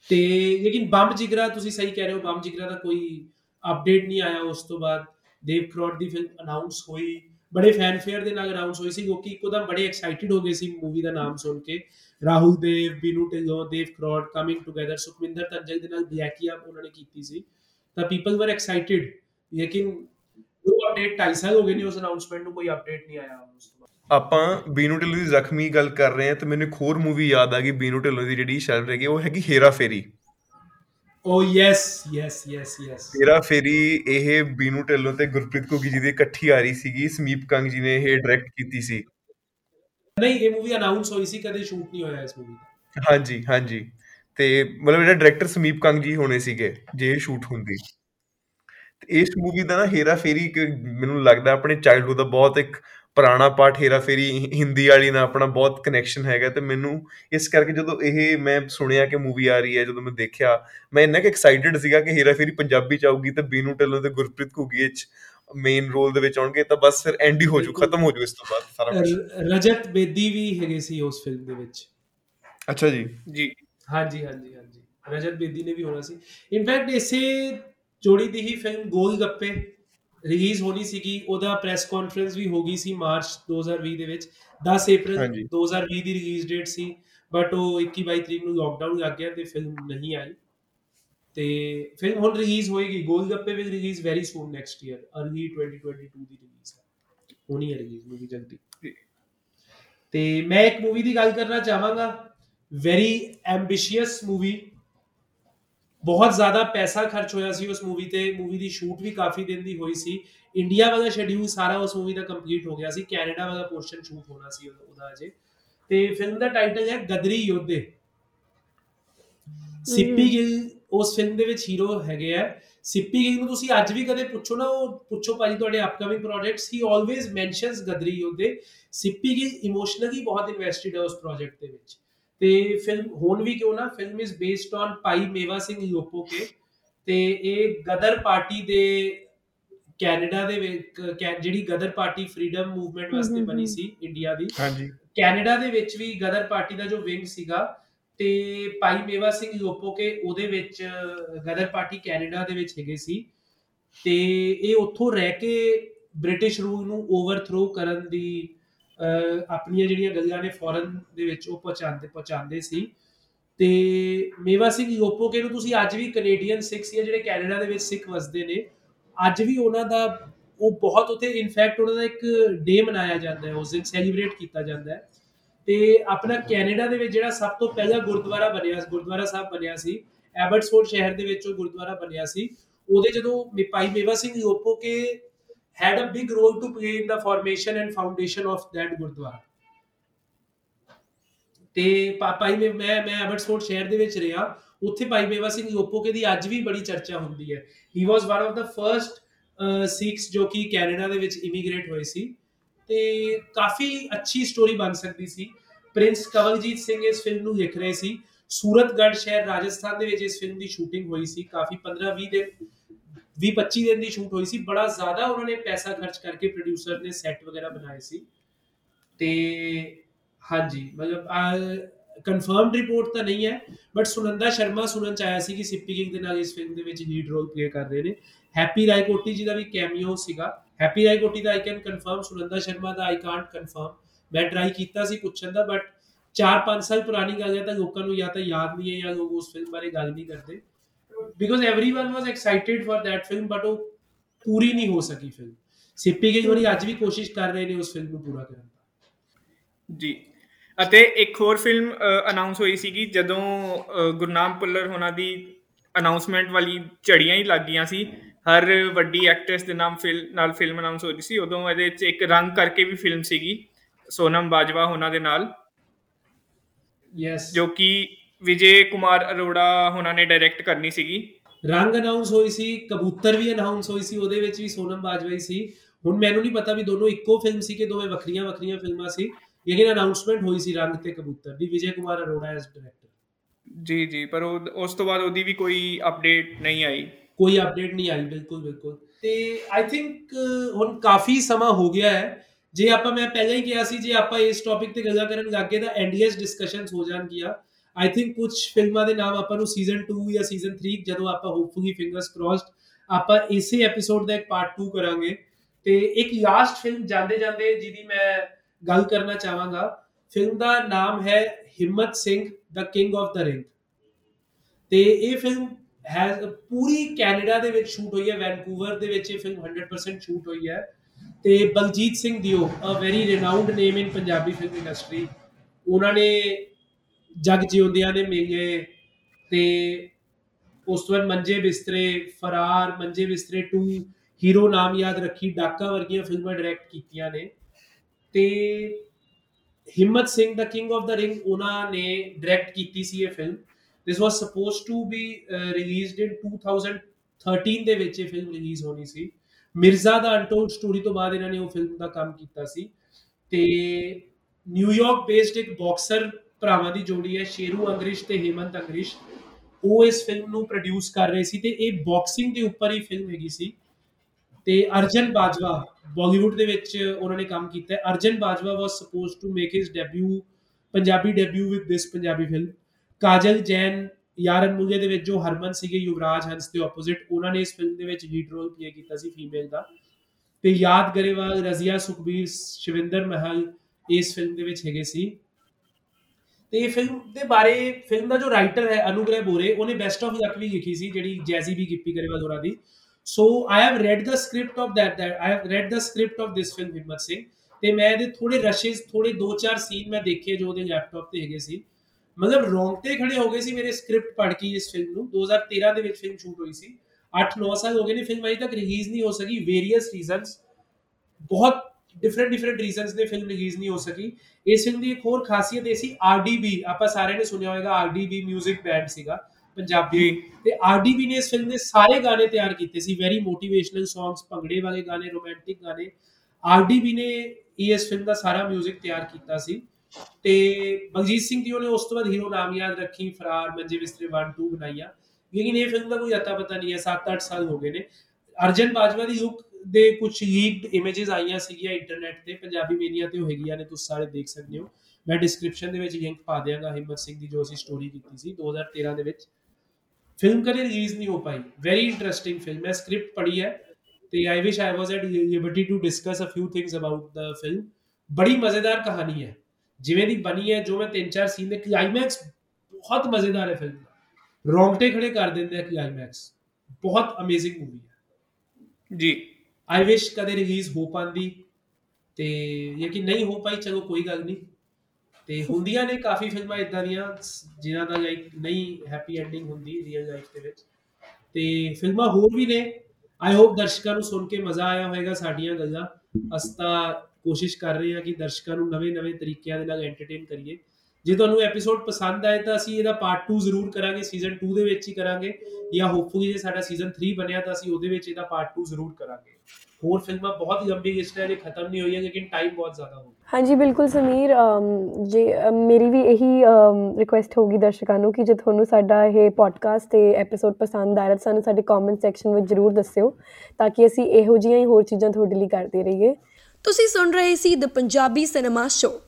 [SPEAKER 3] ਤੇ ਲੇਕਿਨ ਬੰਬ ਜਿਗਰਾ, ਤੁਸੀਂ ਸਹੀ ਕਹਿ ਰਹੇ ਹੋ, ਬੰਬ ਜਿਗਰਾ ਦਾ ਕੋਈ ਅਪਡੇਟ ਨਹੀਂ ਆਇਆ ਉਸ ਤੋਂ ਬਾਅਦ। ਦੇਵ ਕਰੋੜ ਦੀ ਫਿਲਮ ਅਨਾਉਂਸ ਹੋਈ, ਬੜੇ ਫੈਨਫੇਅਰ ਦੇ ਨਾਲ ਅਨਾਉਂਸ ਹੋਈ ਸੀ ਕਿਉਂਕਿ ਇੱਕੋਦਮ ਬੜੇ ਐਕਸਾਈਟਿਡ ਹੋ ਗਏ ਸੀ ਮੂਵੀ ਦਾ ਨਾਮ ਸੁਣ ਕੇ। ਰਾਹੁਲ ਦੇਵ ਬੀਨੂ ਢਿੱਲੋਂ ਦੇਵ ਕਰੋੜ ਕਮਿੰਗ ਟੁਗੇਦਰ ਸੁਖਵਿੰਦਰ ਤੰਜਲ ਦੇ ਨਾਲ ਬਲੈਕੀਆ ਉਹਨਾਂ ਨੇ ਕੀਤੀ ਸੀ। ਤਾਂ ਪੀਪਲ ਵਰ ਐਕਸਾਈਟਿਡ ਲੇਕਿਨ ਉਹ ਅਪਡੇਟ 2.5 ਸਾਲ ਹੋ ਗਏ ਨੇ ਉਸ ਅਨਾਉਂਸਮੈਂਟ ਨੂੰ ਕੋਈ ਅਪਡੇਟ ਨਹੀਂ ਆਇਆ ਉਸ ਤੋਂ ਬਾਅਦ।
[SPEAKER 2] ਆਪਾਂ ਬੀਨੂ ਢਿੱਲੋਂ ਦੀ ਜ਼ਖਮੀ ਗੱਲ ਕਰ ਰਹੇ ਹਾਂ ਤੇ ਮੈਨੂੰ ਇੱਕ ਹੋਰ ਮੂਵੀ ਯਾਦ ਆ ਗਈ ਬੀਨੂ ਢਿੱਲੋਂ ਦੀ ਜਿਹੜੀ ਚੱਲ ਰਹੀ ਹੈ ਉਹ ਹੈਗੀ Hera Pheri.
[SPEAKER 3] Oh yes yes yes yes
[SPEAKER 2] Hera Pheri ਇਹ ਬੀਨੂ ਢਿੱਲੋਂ ਤੇ ਗੁਰਪ੍ਰੀਤ ਘੁੱਗੀ ਜੀ ਦੀ ਇਕੱਠੀ ਆ ਰਹੀ ਸੀਗੀ ਸਮੀਪ ਕੰਗ ਜੀ ਨੇ ਇਹ ਡਾਇਰੈਕਟ ਕੀਤੀ ਸੀ।
[SPEAKER 3] ਨਹੀਂ, ਇਹ ਮੂਵੀ ਅਨਾਉਂਸ ਹੋਈ ਸੀ, ਕਦੇ ਸ਼ੂਟ ਨਹੀਂ ਹੋਇਆ ਇਸ ਮੂਵੀ ਦਾ।
[SPEAKER 2] ਹਾਂਜੀ ਹਾਂਜੀ। ਤੇ ਮਤਲਬ ਜਿਹੜਾ ਡਾਇਰੈਕਟਰ ਸਮੀਪ ਕੰਗ ਜੀ ਹੋਣੇ ਸੀਗੇ, ਜੇ ਇਹ ਸ਼ੂਟ ਹੁੰਦੀ। ਤੇ ਇਸ ਮੂਵੀ ਦਾ ਨਾ ਹੇਰਾ ਫੇਰੀ ਇੱਕ ਮੈਨੂੰ ਲੱਗਦਾ ਆਪਣੇ ਚਾਈਲਡਹੂਡ ਦਾ ਬਹੁਤ ਇੱਕ ਪੁਰਾਣਾ ਪਾਰਟ ਹੇਰਾ ਫੇਰੀ ਹਿ- ਹਿੰਦੀ ਵਾਲੀ ਨਾਲ ਆਪਣਾ ਬਹੁਤ ਕਨੈਕਸ਼ਨ ਹੈਗਾ। ਤੇ ਮੈਨੂੰ ਇਸ ਕਰਕੇ ਜਦੋਂ ਇਹ ਮੈਂ ਸੁਣਿਆ ਕਿ ਮੂਵੀ ਆ ਰਹੀ ਹੈ, ਜਦੋਂ ਮੈਂ ਦੇਖਿਆ, ਮੈਂ ਇੰਨਾ ਕਿ ਐਕਸਾਈਟਿਡ ਸੀਗਾ ਕਿ ਹੇਰਾ ਫੇਰੀ ਪੰਜਾਬੀ ਚ ਆਊਗੀ ਤੇ ਬੀਨੂ ਢਿੱਲੋਂ ਤੇ ਗੁਰਪ੍ਰੀਤ ਘੁੱਗੀ ਚ ਮੇਨ ਰੋਲ ਦੇ ਵਿੱਚ ਆਉਣਗੇ ਤਾਂ ਬਸ ਫਿਰ ਐਂਡ ਹੀ ਹੋ ਜੂ ਖਤਮ ਹੋ ਜੂ ਇਸ ਤੋਂ ਬਾਅਦ ਸਾਰਾ ਕੁਝ
[SPEAKER 3] ਰਜਤ ਬੇਦੀ ਵੀ ਹੈਗੇ ਸੀ ਉਸ ਫਿਲਮ ਦੇ ਵਿੱਚ।
[SPEAKER 2] ਅੱਛਾ ਜੀ।
[SPEAKER 4] ਜੀ।
[SPEAKER 3] ਹਾਂਜੀ ਹਾਂਜੀ ਹਾਂਜੀ। ਰਜਤ ਬੇਦੀ ਨੇ ਵੀ ਹੋਣਾ ਸੀ। ਇਨਫੈਕਟ ਇਸੇ ਜੋੜੀ ਦੀ ਹੀ ਫਿਲਮ ਗੋਲ ਗੱਪੇ ਰਿਲੀਜ਼ ਹੋਣੀ ਸੀਗੀ। ਉਹਦਾ ਪ੍ਰੈਸ ਕਾਨਫਰੰਸ ਵੀ ਹੋ ਗਈ ਸੀ ਮਾਰਚ 2020 ਦੇ ਵਿੱਚ। 10 ਅਪ੍ਰੈਲ
[SPEAKER 2] ਹਾਂਜੀ।
[SPEAKER 3] 2020 ਦੀ ਰਿਲੀਜ਼ ਡੇਟ ਸੀ। ਬਟ ਉਹ 21 22 ਤਰੀਕ ਨੂੰ ਲੋਕਡਾਊਨ ਲੱਗ ਗਿਆ ਤੇ ਫਿਲਮ ਨਹੀਂ ਆਈ। ਤੇ ਫਿਲਮ ਹੁਣ ਰਿਲੀਜ਼ ਹੋਏਗੀ, ਗੋਲ ਗੱਪੇ ਵੀ release very soon next year early 2022 ਦੀ ਰਿਲੀਜ਼ ਹੈ। ਹੋਣੀ ਹੈ ਰਿਲੀਜ਼ ਮੂਵੀ ਜਲਦੀ। ਤੇ ਮੈਂ ਇੱਕ ਮੂਵੀ ਦੀ ਗੱਲ ਕਰਨਾ ਚਾਹਾਂਗਾ ਵੈਰੀ ਐਂਬੀਸ਼ੀਅਸ ਮੂਵੀ ਬਹੁਤ ਜ਼ਿਆਦਾ ਪੈਸਾ ਖਰਚ ਹੋਇਆ ਸੀ ਉਸ ਮੂਵੀ ਤੇ ਮੂਵੀ ਦੀ ਸ਼ੂਟ ਵੀ ਕਾਫੀ ਦਿਨ ਦੀ ਹੋਈ ਸੀ। ਇੰਡੀਆ ਵਾਲਾ ਸ਼ੈਡਿਊਲ ਸਾਰਾ ਉਸ ਮੂਵੀ ਦਾ ਕੰਪਲੀਟ ਹੋ ਗਿਆ ਸੀ ਕੈਨੇਡਾ ਵਾਲਾ ਪੋਰਸ਼ਨ ਸ਼ੂਟ ਹੋਣਾ ਸੀ ਉਹਦਾ ਉਹਦਾ ਅਜੇ। ਤੇ ਫਿਲਮ ਦਾ ਟਾਈਟਲ ਹੈ ਗਦਰੀ ਯੋਧੇ। ਸਿੱਪੀ ਗਿੱਲ ਉਸ ਫਿਲਮ ਦੇ ਵਿੱਚ ਹੀਰੋ ਹੈਗੇ ਆ। ਸਿੱਪੀ ਗਿੱਲ ਨੂੰ ਤੁਸੀਂ ਅੱਜ ਵੀ ਕਦੇ ਪੁੱਛੋ ਨਾ ਉਹ ਪੁੱਛੋ ਭਾਜੀ ਤੁਹਾਡੇ ਅਪਕਮਿੰਗ ਪ੍ਰੋਜੈਕਟਸ ਹੀ always mentions Gadri Yodhe Sippy Gill emotionally ਬਹੁਤ ਇਨਵੈਸਟਿਡ ਹੈ ਉਸ ਪ੍ਰੋਜੈਕਟ ਦੇ ਵਿੱਚ। ਤੇ ਫਿਲਮ ਹੁਣ ਵੀ ਕਿਉਂ ਨਾ ਫਿਲਮ ਇਜ਼ ਬੇਸਡ ਔਨ ਭਾਈ ਮੇਵਾ ਸਿੰਘ ਲੋਪੋਕੇ ਤੇ ਇਹ ਗਦਰ ਪਾਰਟੀ ਦੇ ਕੈਨੇਡਾ ਦੇ ਕੈ- ਜਿਹੜੀ ਗਦਰ ਪਾਰਟੀ ਫਰੀडम ਮੂਵਮੈਂਟ ਵਾਸਤੇ ਬਣੀ। ਸੀ ਇੰਡੀਆ ਦੀ।
[SPEAKER 2] ਹਾਂਜੀ।
[SPEAKER 3] ਕੈਨੇਡਾ ਦੇ ਵਿੱਚ ਵੀ ਗਦਰ ਪਾਰਟੀ ਦਾ ਜੋ ਵਿੰਗ ਸੀਗਾ ਤੇ ਭਾਈ ਮੇਵਾ ਸਿੰਘ ਲੋਪੋਕੇ ਉਹਦੇ ਵਿੱਚ ਗਦਰ ਪਾਰਟੀ ਕੈਨੇਡਾ ਦੇ ਵਿੱਚ ਹੈਗੇ ਸੀ। ਤੇ ਇਹ ਉੱਥੋਂ ਰਹਿ ਕੇ ਬ੍ਰਿਟਿਸ਼ ਰੂਲ ਨੂੰ ਓਵਰਥਰੋ ਕਰਨ ਦੀ ਅਹ, ਆਪਣੀਆਂ ਜਿਹੜੀਆਂ ਗੱਲਾਂ ਨੇ ਫੋਰਨ ਦੇ ਵਿੱਚ ਉਹ ਪਹੁੰਚਾਉਂਦੇ ਪਹੁੰਚਾਉਂਦੇ ਸੀ। ਤੇ ਮੇਵਾ ਸਿੰਘ ਲੋਪੋਕੇ ਨੂੰ ਤੁਸੀਂ ਅੱਜ ਵੀ ਕੈਨੇਡੀਅਨ ਸਿੱਖਸ ਜਾਂ ਜਿਹੜੇ ਕੈਨੇਡਾ ਦੇ ਵਿੱਚ ਸਿੱਖ ਵਸਦੇ ਨੇ ਅੱਜ ਵੀ ਉਹਨਾਂ ਦਾ ਉਹ ਬਹੁਤ ਉਥੇ ਇਨਫੈਕਟ ਉਹਨਾਂ ਦਾ ਇੱਕ ਡੇ ਮਨਾਇਆ ਜਾਂਦਾ ਹੈ ਉਸ ਦਿਨ ਸੈਲੀਬ੍ਰੇਟ ਕੀਤਾ ਜਾਂਦਾ ਹੈ। ਤੇ ਆਪਣਾ ਕੈਨੇਡਾ ਦੇ ਵਿੱਚ ਜਿਹੜਾ ਸਭ ਤੋਂ ਪਹਿਲਾ ਗੁਰਦੁਆਰਾ ਬਣਿਆ ਗੁਰਦੁਆਰਾ ਸਾਹਿਬ ਬਣਿਆ ਸੀ ਐਬਰਟਸਫੋਰਡ ਸ਼ਹਿਰ ਦੇ ਵਿੱਚ ਉਹ ਗੁਰਦੁਆਰਾ ਬਣਿਆ ਸੀ। ਉਹਦੇ ਜਦੋਂ ਮੇ- ਭਾਈ Mewa Singh Lopoke had a big role to play in the formation and foundation of that Gurdwara. ਤੇ ਪਾ- ਭਾਈ ਮੇ ਮੈਂ ਮੈਂ ਐਬਰਟਸਫੋਰਡ ਸ਼ਹਿਰ ਦੇ ਵਿੱਚ ਰਿਹਾ, ਉੱਥੇ ਭਾਈ ਮੇਵਾ ਸਿੰਘ ਲੋਪੋਕੇ ਦੀ ਅੱਜ ਵੀ ਬੜੀ ਚਰਚਾ ਹੁੰਦੀ ਹੈ। He was one of the first Sikhs ਜੋ ਕਿ ਕੈਨੇਡਾ ਦੇ ਵਿੱਚ ਇਮੀਗ੍ਰੇਟ ਹੋਏ ਸੀ। ਤੇ ਕਾਫੀ ਅੱਛੀ ਸਟੋਰੀ ਬਣ ਸਕਦੀ ਸੀ। ਪ੍ਰਿੰਸ ਕਵਲਜੀਤ ਸਿੰਘ ਇਸ ਫਿਲਮ ਨੂੰ ਲਿਖ ਰਹੇ ਸੀ। ਸੂਰਤਗੜ੍ਹ ਸ਼ਹਿਰ ਰਾਜਸਥਾਨ ਦੇ ਵਿੱਚ ਇਸ ਫਿਲਮ ਦੀ ਸ਼ੂਟਿੰਗ ਹੋਈ ਸੀ। ਕਾਫੀ 15 20 ਦਿਨ 20 25 ਦਿਨ ਦੀ ਸ਼ੂਟ ਹੋਈ ਸੀ। ਬੜਾ ਜ਼ਿਆਦਾ ਉਹਨਾਂ ਨੇ ਪੈਸਾ ਖਰਚ ਕਰਕੇ ਪ੍ਰੋਡਿਊਸਰ ਨੇ ਸੈੱਟ ਵਗੈਰਾ ਬਣਾਏ ਸੀ। ਤੇ ਹਾਂਜੀ, ਮਤਲਬ ਕਨਫਰਮਡ ਰਿਪੋਰਟ ਤਾਂ ਨਹੀਂ ਹੈ ਬਟ ਸੁਨੰਦਾ ਸ਼ਰਮਾ ਸੁਣਨ ਚ ਆਇਆ ਸੀ ਕਿ ਸਿੱਪੀ ਕਿੰਗ ਦੇ ਨਾਲ ਇਸ ਫਿਲਮ ਦੇ ਵਿੱਚ ਲੀਡ ਰੋਲ ਪਲੇ ਕਰ ਰਹੇ ਨੇ। ਹੈਪੀ ਰਾਇਕੋਟੀ ਜੀ ਦਾ ਵੀ ਕੈਮੀਓ ਸੀਗਾ। Happy Raikoti the I can confirm Sunanda Sharma the I can't confirm ਮੈਂ ਟਰਾਈ ਕੀਤਾ ਸੀ ਪੁੱਛਣ ਦਾ ਬਟ 4-5 ਸਾਲ ਪੁਰਾਣੀ ਗੱਲ ਹੈ ਤਾਂ ਲੋਕਾਂ ਨੂੰ ਜਾਂ ਤਾਂ ਯਾਦ ਨਹੀਂ ਹੈ ਜਾਂ ਲੋਕ ਉਸ ਫਿਲਮ ਬਾਰੇ ਗੱਲ ਨਹੀਂ ਕਰਦੇ। Because everyone was excited for that film but ਉਹ ਪੂਰੀ ਨਹੀਂ ਹੋ ਸਕੀ ਫਿਲਮ ਸਿੱਪੀ ਕੇ ਵਾਰੀ ਅੱਜ ਵੀ ਕੋਸ਼ਿਸ਼ ਕਰ ਰਹੇ ਨੇ ਉਸ ਫਿਲਮ ਨੂੰ ਪੂਰਾ ਕਰਨ ਦਾ।
[SPEAKER 4] ਜੀ। ਅਤੇ ਇੱਕ ਹੋਰ ਫਿਲਮ ਅਨਾਉਂਸ ਹੋਈ ਸੀਗੀ, ਜਦੋਂ ਗੁਰਨਾਮ ਪੁੱਲਰ ਹੋਣਾ ਦੀ ਅਨਾਉਂਸਮੈਂਟ ਵਾਲੀ ਝੜੀਆਂ ਹੀ ਲੱਗ ਗਈਆਂ ਸੀ। ਹਰ ਵੱਡੀ ਐਕਟਰਸ ਦੇ ਨਾਮ ਫਿਲ ਨਾਲ ਫਿਲਮ ਅਨਾਉਂਸ ਹੋ ਰਹੀ ਸੀ। ਉਦੋਂ ਇਹਦੇ ਵਿੱਚ ਇੱਕ ਰੰਗ ਕਰਕੇ ਵੀ ਫਿਲਮ ਸੀਗੀ ਸੋਨਮ ਬਾਜਵਾ ਹੋਣਾ ਦੇ ਨਾਲ।
[SPEAKER 3] ਯੈਸ
[SPEAKER 4] ਜੋ ਕਿ ਵਿਜੇ ਕੁਮਾਰ ਅਰੋੜਾ ਹੋਣਾ ਨੇ ਡਾਇਰੈਕਟ ਕਰਨੀ ਸੀਗੀ।
[SPEAKER 3] ਰੰਗ ਅਨਾਉਂਸ ਹੋਈ ਸੀ ਕਬੂਤਰ ਵੀ ਅਨਾਉਂਸ ਹੋਈ ਸੀ ਉਹਦੇ ਵਿੱਚ ਵੀ ਸੋਨਮ ਬਾਜਵਾ ਹੀ ਸੀ। ਹੁਣ ਮੈਨੂੰ ਨਹੀਂ ਪਤਾ ਵੀ ਦੋਨੋਂ ਇੱਕੋ ਫਿਲਮ ਸੀ ਕਿ ਦੋਵੇਂ ਵੱਖਰੀਆਂ ਵੱਖਰੀਆਂ ਫਿਲਮਾਂ ਸੀ। ਲੇਕਿਨ ਅਨਾਉਂਸਮੈਂਟ ਹੋਈ ਸੀ ਰੰਗ ਤੇ ਕਬੂਤਰ ਦੀ ਵਿਜੇ ਕੁਮਾਰ ਅਰੋੜਾ ਐਸ ਡਾਇਰੈਕਟਰ
[SPEAKER 4] ਜੀ ਜੀ ਪਰ ਉਸ ਤੋਂ ਬਾਅਦ ਉਹਦੀ ਵੀ ਕੋਈ ਅਪਡੇਟ ਨਹੀਂ ਆਈ।
[SPEAKER 3] ਕੋਈ ਅਪਡੇਟ ਨਹੀਂ ਆਈ ਬਿਲਕੁਲ ਬਿਲਕੁਲ। ਤੇ ਆਈ ਥਿੰਕ ਹੁਣ ਕਾਫੀ ਸਮਾਂ ਹੋ ਗਿਆ ਹੈ। ਜੇ ਆਪਾਂ, ਮੈਂ ਪਹਿਲਾਂ ਹੀ ਕਿਹਾ ਸੀ, ਜੇ ਆਪਾਂ ਇਸ ਟੌਪਿਕ ਤੇ ਗੱਲਾਂ ਕਰਨ ਲੱਗੇ ਤਾਂ ਐਨਡੀਐਸ ਡਿਸਕਸ਼ਨਸ ਹੋ ਜਾਣਗੀਆਂ। ਆਈ ਥਿੰਕ ਕੁਝ ਫਿਲਮਾਂ ਦੇ ਨਾਮ ਆਪਾਂ ਨੂੰ ਸੀਜ਼ਨ 2 ਜਾਂ ਸੀਜ਼ਨ 3 ਜਦੋਂ ਆਪਾਂ ਹੋਪਫੁਲੀ ਫਿੰਗਰਸ ਕ੍ਰੋਸਡ ਆਪਾਂ ਇਸੇ ਐਪੀਸੋਡ ਦਾ ਇੱਕ ਪਾਰਟ 2 ਕਰਾਂਗੇ। ਤੇ ਇੱਕ ਲਾਸਟ ਫਿਲਮ ਜਾਂਦੇ ਜਾਂਦੇ ਜਿਹਦੀ ਮੈਂ ਗੱਲ ਕਰਨਾ ਚਾਹਾਂਗਾ। ਫਿਲਮ ਦਾ ਨਾਮ ਹੈ ਹਿੰਮਤ ਸਿੰਘ ਦਾ ਕਿੰਗ ਆਫ ਦਾ ਰਿੰਗ ਤੇ ਇਹ ਫਿਲਮ ਹੈਜ਼ ਪੂਰੀ ਕੈਨੇਡਾ ਦੇ ਵਿੱਚ ਸ਼ੂਟ ਹੋਈ ਹੈ ਵੈਨਕੂਵਰ ਦੇ ਵਿੱਚ ਇਹ ਫਿਲਮ 100% ਸ਼ੂਟ ਹੋਈ ਹੈ ਤੇ Baljit Singh Deo a very renowned name in Punjabi film industry ਉਹਨਾਂ ਨੇ ਜਗ ਜਿਉਂਦਿਆਂ ਨੇ ਮੇਲੇ ਤੇ ਉਸ ਤੋਂ ਬਾਅਦ ਮੰਜੇ ਬਿਸਤਰੇ, ਫਰਾਰ, ਮੰਜੇ ਬਿਸਤਰੇ 2 ਹੀਰੋ ਨਾਮ ਯਾਦ ਰੱਖੀ, ਡਾਕਾ ਵਰਗੀਆਂ ਫਿਲਮਾਂ ਡਾਇਰੈਕਟ ਕੀਤੀਆਂ ਨੇ ਤੇ ਹਿੰਮਤ ਸਿੰਘ ਦਾ ਕਿੰਗ ਆਫ ਦਾ ਰਿੰਗ ਉਹਨਾਂ ਨੇ ਡਾਇਰੈਕਟ ਕੀਤੀ ਸੀ ਇਹ film this was supposed to be uh, released in 2013 ਦੇ ਵਿੱਚ ਇਹ ਫਿਲਮ ਰਿਲੀਜ਼ ਹੋਣੀ ਸੀ। ਮਿਰਜ਼ਾ ਦਾ ਅਨਟੋਲਡ ਸਟੋਰੀ ਤੋਂ ਬਾਅਦ ਇਹਨਾਂ ਨੇ ਉਹ ਫਿਲਮ ਦਾ ਕੰਮ ਕੀਤਾ ਸੀ। ਤੇ ਨਿਊਯਾਰਕ ਬੇਸਡ ਇੱਕ ਬਾਕਸਰ ਭਰਾਵਾਂ ਦੀ ਜੋੜੀ ਹੈ ਸ਼ੇਰੂ ਅੰਗਰਿਸ਼ ਤੇ ਹੇਮੰਤ ਅੰਗਰਿਸ਼। ਉਹ ਇਸ ਫਿਲਮ ਨੂੰ ਪ੍ਰੋਡਿਊਸ ਕਰ ਰਹੇ ਸੀ ਤੇ ਇਹ ਬਾਕਸਿੰਗ ਦੇ ਉੱਪਰ ਹੀ ਫਿਲਮ ਹੈਗੀ ਸੀ। ਤੇ ਅਰਜਨ ਬਾਜਵਾ ਬਾਲੀਵੁੱਡ ਦੇ ਵਿੱਚ ਉਹਨਾਂ ਨੇ ਕੰਮ ਕੀਤਾ। ਹੈ Arjan Bajwa was supposed to make his debut Punjabi debut with this Punjabi film Kajal Jain, ਯਾਰਨ ਮੁਗੇ ਦੇ ਵਿੱਚ ਜੋ ਹਰਮਨ ਸੀਗੇ, ਯੁਵਰਾਜ ਹੰਸ ਦੇ ਆਪੋਜ਼ਿਟ ਉਹਨਾਂ ਨੇ ਇਸ ਫਿਲਮ ਦੇ ਵਿੱਚ ਲੀਡ ਰੋਲ ਪਲੇ ਕੀਤਾ ਸੀ ਫੀਮੇਲ ਦਾ। ਤੇ ਯਾਦ ਗਰੇਵਾਲ, ਰਜ਼ੀਆ, ਸੁਖਬੀਰ, ਸ਼ਿਵਿੰਦਰ ਮਹਿਲ ਇਸ ਫਿਲਮ ਦੇ ਵਿੱਚ ਹੈਗੇ ਸੀ। ਤੇ ਇਹ ਫਿਲਮ ਦੇ ਬਾਰੇ ਫਿਲਮ ਦਾ ਜੋ ਰਾਈਟਰ ਹੈ ਅਨੁਗ੍ਰਹਿ ਬੋਰੇ, ਉਹਨੇ ਬੈਸਟ ਆਫ ਲੱਕ ਵੀ ਲਿਖੀ ਸੀ, ਜਿਹੜੀ ਜੈਜ਼ੀ ਵੀ ਗਿੱਪੀ ਗਰੇਵਾਲ ਹੋਰਾਂ ਦੀ। So I have read the script of that that I have read the script of this film Himmat Singh. ਤੇ ਮੈਂ ਇਹਦੇ ਥੋੜੇ ਰਸ਼ੇਸ ਥੋੜੇ 2-4 ਸੀਨ ਮੈਂ ਦੇਖੇ ਜੋ ਉਹਦੇ ਲੈਪਟਾਪ ਤੇ ਹੈਗੇ ਸੀ। ਮਤਲਬ ਰੋਂਗਟੇ ਖੜੇ ਹੋ ਗਏ ਸੀ ਮੇਰੇ ਸਕ੍ਰਿਪਟ ਪੜ੍ਹ ਕੇ ਇਸ ਫਿਲਮ ਨੂੰ 2013 ਦੇ ਵਿੱਚ ਫਿਲਮ ਸ਼ੂਟ ਹੋਈ ਸੀ 8-9 ਸਾਲ ਹੋ ਗਏ ਨੇ ਫਿਲਮ ਅਜੇ ਤੱਕ ਰਿਲੀਜ਼ ਨਹੀਂ ਹੋ ਸਕੀ ਵੇਰੀਅਸ ਰੀਜ਼ਨਸ ਬਹੁਤ ਡਿਫਰੈਂਟ ਡਿਫਰੈਂਟ ਰੀਜ਼ਨਸ ਨੇ ਫਿਲਮ ਰਿਲੀਜ਼ ਨਹੀਂ ਹੋ ਸਕੀ ਇਸ ਫਿਲਮ ਦੀ ਇੱਕ ਹੋਰ ਖਾਸੀਅਤ ਇਹ ਸੀ ਆਰਡੀਬੀ ਆਪਾਂ ਸਾਰਿਆਂ ਨੇ ਸੁਣਿਆ ਹੋਵੇਗਾ ਆਰਡੀਬੀ 뮤직 ਬੈਂਡ ਸੀਗਾ ਪੰਜਾਬੀ ਤੇ ਆਰਡੀਬੀ ਨੇ ਇਸ ਫਿਲਮ ਦੇ ਸਾਰੇ ਗਾਣੇ ਤਿਆਰ ਕੀਤੇ ਸੀ ਵੈਰੀ ਮੋਟੀਵੇਸ਼ਨਲ ਸੌਂਗਸ ਭੰਗੜੇ ਵਾਲੇ ਗਾਣੇ ਰੋਮਾਂਟਿਕ ਗਾਣੇ ਆਰਡੀਬੀ ਨੇ ਇਸ ਫਿਲਮ ਦਾ ਸਾਰਾ 뮤직 ਤਿਆਰ ਕੀਤਾ ਸੀ ਤੇ ਬਲਜੀਤ ਸਿੰਘ ਜੀ ਨੇ ਉਸ ਤੋਂ ਬਾਅਦ ਹੀਰੋ ਨਾਮ ਯਾਦ ਰੱਖੀ, ਫਰਾਰ, ਮੰਜੇ ਬਿਸਤਰੇ 1 2 ਬਣਾਈਆਂ। ਲੇਕਿਨ ਇਹ ਫਿਲਮ ਦਾ ਕੋਈ ਅਤਾ ਪਤਾ ਨਹੀਂ ਹੈ 7-8 ਸਾਲ ਹੋ ਗਏ ਨੇ। ਅਰਜਨ ਬਾਜਵਾ ਦੀ ਲੁੱਕ ਦੇ ਕੁਝ ਲੀਕਡ ਇਮੇजेस ਆਈਆਂ ਸੀਗੀਆਂ ਇੰਟਰਨੈਟ ਤੇ, ਪੰਜਾਬੀ ਮੀਡੀਆ ਤੇ ਉਹ ਹੈਗੀਆਂ ਨੇ, ਤੁਸੀਂ ਸਾਰੇ ਦੇਖ ਸਕਦੇ ਹੋ। ਮੈਂ ਡਿਸਕ੍ਰਿਪਸ਼ਨ ਦੇ ਵਿੱਚ ਲਿੰਕ ਪਾ ਦਿਆਂਗਾ, ਹਿੰਮਤ ਸਿੰਘ ਦੀ ਜੋ ਅਸੀਂ ਸਟੋਰੀ ਕੀਤੀ ਸੀ 2013 ਦੇ ਵਿੱਚ। ਫਿਲਮ ਕਦੇ ਰਿਲੀਜ਼ ਨਹੀਂ ਹੋ ਪਾਈ। ਵੈਰੀ ਇੰਟਰਸਟਿੰਗ ਫਿਲਮ ਹੈ ਸਕ੍ਰਿਪਟ ਪੜ੍ਹੀ ਹੈ। ਤੇ I wish I was at liberty to discuss a few things about the film ਬੜੀ ਮਜ਼ੇਦਾਰ ਕਹਾਣੀ ਹੈ। ਜਿਵੇਂ ਦੀ ਬਣੀ ਹੈ ਜੋ ਮੈਂ ਤਿੰਨ ਚਾਰ ਸੀਨ ਦੇ ਕਲਾਈਮੈਕਸ ਬਹੁਤ ਮਜ਼ੇਦਾਰ ਹੈ ਫਿਲਮ ਦਾ। ਰੋਂਗਟੇ ਖੜੇ ਕਰ ਦਿੰਦੇ ਆ ਕਲਾਈਮੈਕਸ ਬਹੁਤ ਅਮੇਜ਼ਿੰਗ ਮੂਵੀ ਹੈ।
[SPEAKER 4] ਜੀ।
[SPEAKER 3] ਆਈ ਵਿਸ਼ ਕਦੇ ਰਿਲੀਜ਼ ਹੋ ਪਾਂਦੀ। ਤੇ ਯਕੀਨ ਨਹੀਂ ਹੋ ਪਾਈ ਚਲੋ ਕੋਈ ਗੱਲ ਨਹੀਂ। ਤੇ ਹੁੰਦੀਆਂ ਨੇ ਕਾਫੀ ਫਿਲਮਾਂ ਇਦਾਂ ਦੀਆਂ ਜਿਨ੍ਹਾਂ ਦਾ ਲਾਈਕ ਨਹੀਂ ਹੈਪੀ ਐਂਡਿੰਗ ਹੁੰਦੀ ਰੀਅਲ ਲਾਈਫ ਦੇ ਵਿੱਚ। ਤੇ ਫਿਲਮਾਂ ਹੋਰ ਵੀ ਨੇ। ਆਈ ਹੋਪ ਦਰਸ਼ਕਾਂ ਨੂੰ ਸੁਣ ਕੇ ਮਜ਼ਾ ਆਇਆ ਹੋਵੇਗਾ ਸਾਡੀਆਂ ਗੱਲਾਂ। ਅਸਤਾ ਕੋਸ਼ਿਸ਼ ਕਰ ਰਹੇ ਹਾਂ ਕਿ ਦਰਸ਼ਕਾਂ ਨੂੰ ਨਵੇਂ-ਨਵੇਂ ਤਰੀਕਿਆਂ ਦੇ ਨਾਲ ਐਂਟਰਟੇਨ ਕਰੀਏ। ਜੇ ਤੁਹਾਨੂੰ ਐਪੀਸੋਡ ਪਸੰਦ ਆਏ ਤਾਂ ਅਸੀਂ ਇਹਦਾ ਪਾਰਟ 2 ਜ਼ਰੂਰ ਕਰਾਂਗੇ ਸੀਜ਼ਨ 2 ਦੇ ਵਿੱਚ ਹੀ ਕਰਾਂਗੇ ਜਾਂ ਹੋਪਫੁਲੀ ਜੇ ਸਾਡਾ ਸੀਜ਼ਨ 3 ਬਣਿਆ ਤਾਂ ਅਸੀਂ ਉਹਦੇ ਵਿੱਚ ਇਹਦਾ ਪਾਰਟ 2 ਜ਼ਰੂਰ ਕਰਾਂਗੇ। ਹੋਰ ਫਿਲਮਾਂ ਬਹੁਤ ਲੰਬੀ ਲਿਸਟ ਹੈ ਜੇ ਖਤਮ ਨਹੀਂ ਹੋਈਆਂ, ਲੇਕਿਨ ਟਾਈਮ ਬਹੁਤ ਜ਼ਿਆਦਾ ਹੋ ਗਿਆ।
[SPEAKER 1] ਹਾਂਜੀ, ਬਿਲਕੁਲ ਸਮੀਰ ਜੇ ਮੇਰੀ ਵੀ ਇਹੀ ਰਿਕੁਐਸਟ ਹੋਗੀ ਦਰਸ਼ਕਾਂ ਨੂੰ ਕਿ ਜੇ ਤੁਹਾਨੂੰ ਸਾਡਾ ਇਹ ਪੋਡਕਾਸਟ ਤੇ ਐਪੀਸੋਡ ਪਸੰਦ ਆਇਆ ਤਾਂ ਸਾਨੂੰ ਸਾਡੇ ਕਮੈਂਟ ਸੈਕਸ਼ਨ ਵਿੱਚ ਜ਼ਰੂਰ ਦੱਸਿਓ, ਤਾਂ ਕਿ ਅਸੀਂ ਇਹੋ ਜਿਹੀਆਂ ਹੀ ਹੋਰ ਚੀਜ਼ਾਂ ਤੁਹਾਡੇ ਲਈ ਕਰਦੇ ਰਹੀਏ। ਤੁਸੀਂ ਸੁਣ ਰਹੇ ਸੀ ਦ ਪੰਜਾਬੀ ਸਿਨੇਮਾ ਸ਼ੋ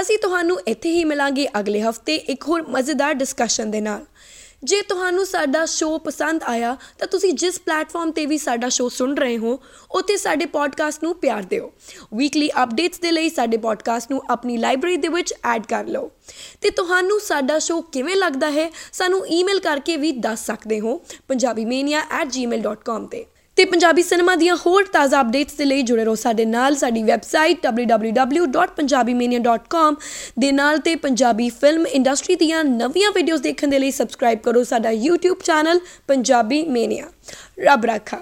[SPEAKER 1] ਅਸੀਂ ਤੁਹਾਨੂੰ ਇੱਥੇ ਹੀ ਮਿਲਾਂਗੇ ਅਗਲੇ ਹਫ਼ਤੇ ਇੱਕ ਹੋਰ ਮਜ਼ੇਦਾਰ ਡਿਸਕਸ਼ਨ ਦੇ ਨਾਲ। ਜੇ ਤੁਹਾਨੂੰ ਸਾਡਾ ਸ਼ੋਅ ਪਸੰਦ ਆਇਆ, ਤਾਂ ਤੁਸੀਂ ਜਿਸ ਪਲੇਟਫਾਰਮ ਤੇ ਵੀ ਸਾਡਾ ਸ਼ੋਅ ਸੁਣ ਰਹੇ ਹੋ, ਉੱਥੇ ਸਾਡੇ ਪੋਡਕਾਸਟ ਨੂੰ ਪਿਆਰ ਦਿਓ। ਵੀਕਲੀ ਅਪਡੇਟਸ ਦੇ ਲਈ ਸਾਡੇ ਪੋਡਕਾਸਟ ਨੂੰ ਆਪਣੀ ਲਾਇਬ੍ਰੇਰੀ ਦੇ ਵਿੱਚ ਐਡ ਕਰ ਲਓ। ਤੇ ਤੁਹਾਨੂੰ ਸਾਡਾ ਸ਼ੋਅ ਕਿਵੇਂ ਲੱਗਦਾ ਹੈ, ਸਾਨੂੰ ਈਮੇਲ ਕਰਕੇ ਵੀ ਦੱਸ ਸਕਦੇ ਹੋ। punjabimania@gmail.com ਤੇ। ਤੇ ਪੰਜਾਬੀ ਸਿਨੇਮਾ ਦੀਆਂ ਹੋਰ ਤਾਜ਼ਾ ਅਪਡੇਟਸ ਦੇ ਲਈ ਜੁੜੇ ਰਹੋ ਸਾਡੇ ਨਾਲ। ਸਾਡੀ ਵੈਬਸਾਈਟ www.punjabimania.com ਦੇ ਨਾਲ ਤੇ ਪੰਜਾਬੀ ਫਿਲਮ ਇੰਡਸਟਰੀ ਦੀਆਂ ਨਵੀਆਂ ਵੀਡੀਓਜ਼ ਦੇਖਣ ਦੇ ਲਈ ਸਬਸਕ੍ਰਾਈਬ ਕਰੋ ਸਾਡਾ YouTube ਚੈਨਲ ਪੰਜਾਬੀ ਮੇਨੀਆ ਰੱਬ ਰੱਖਾ।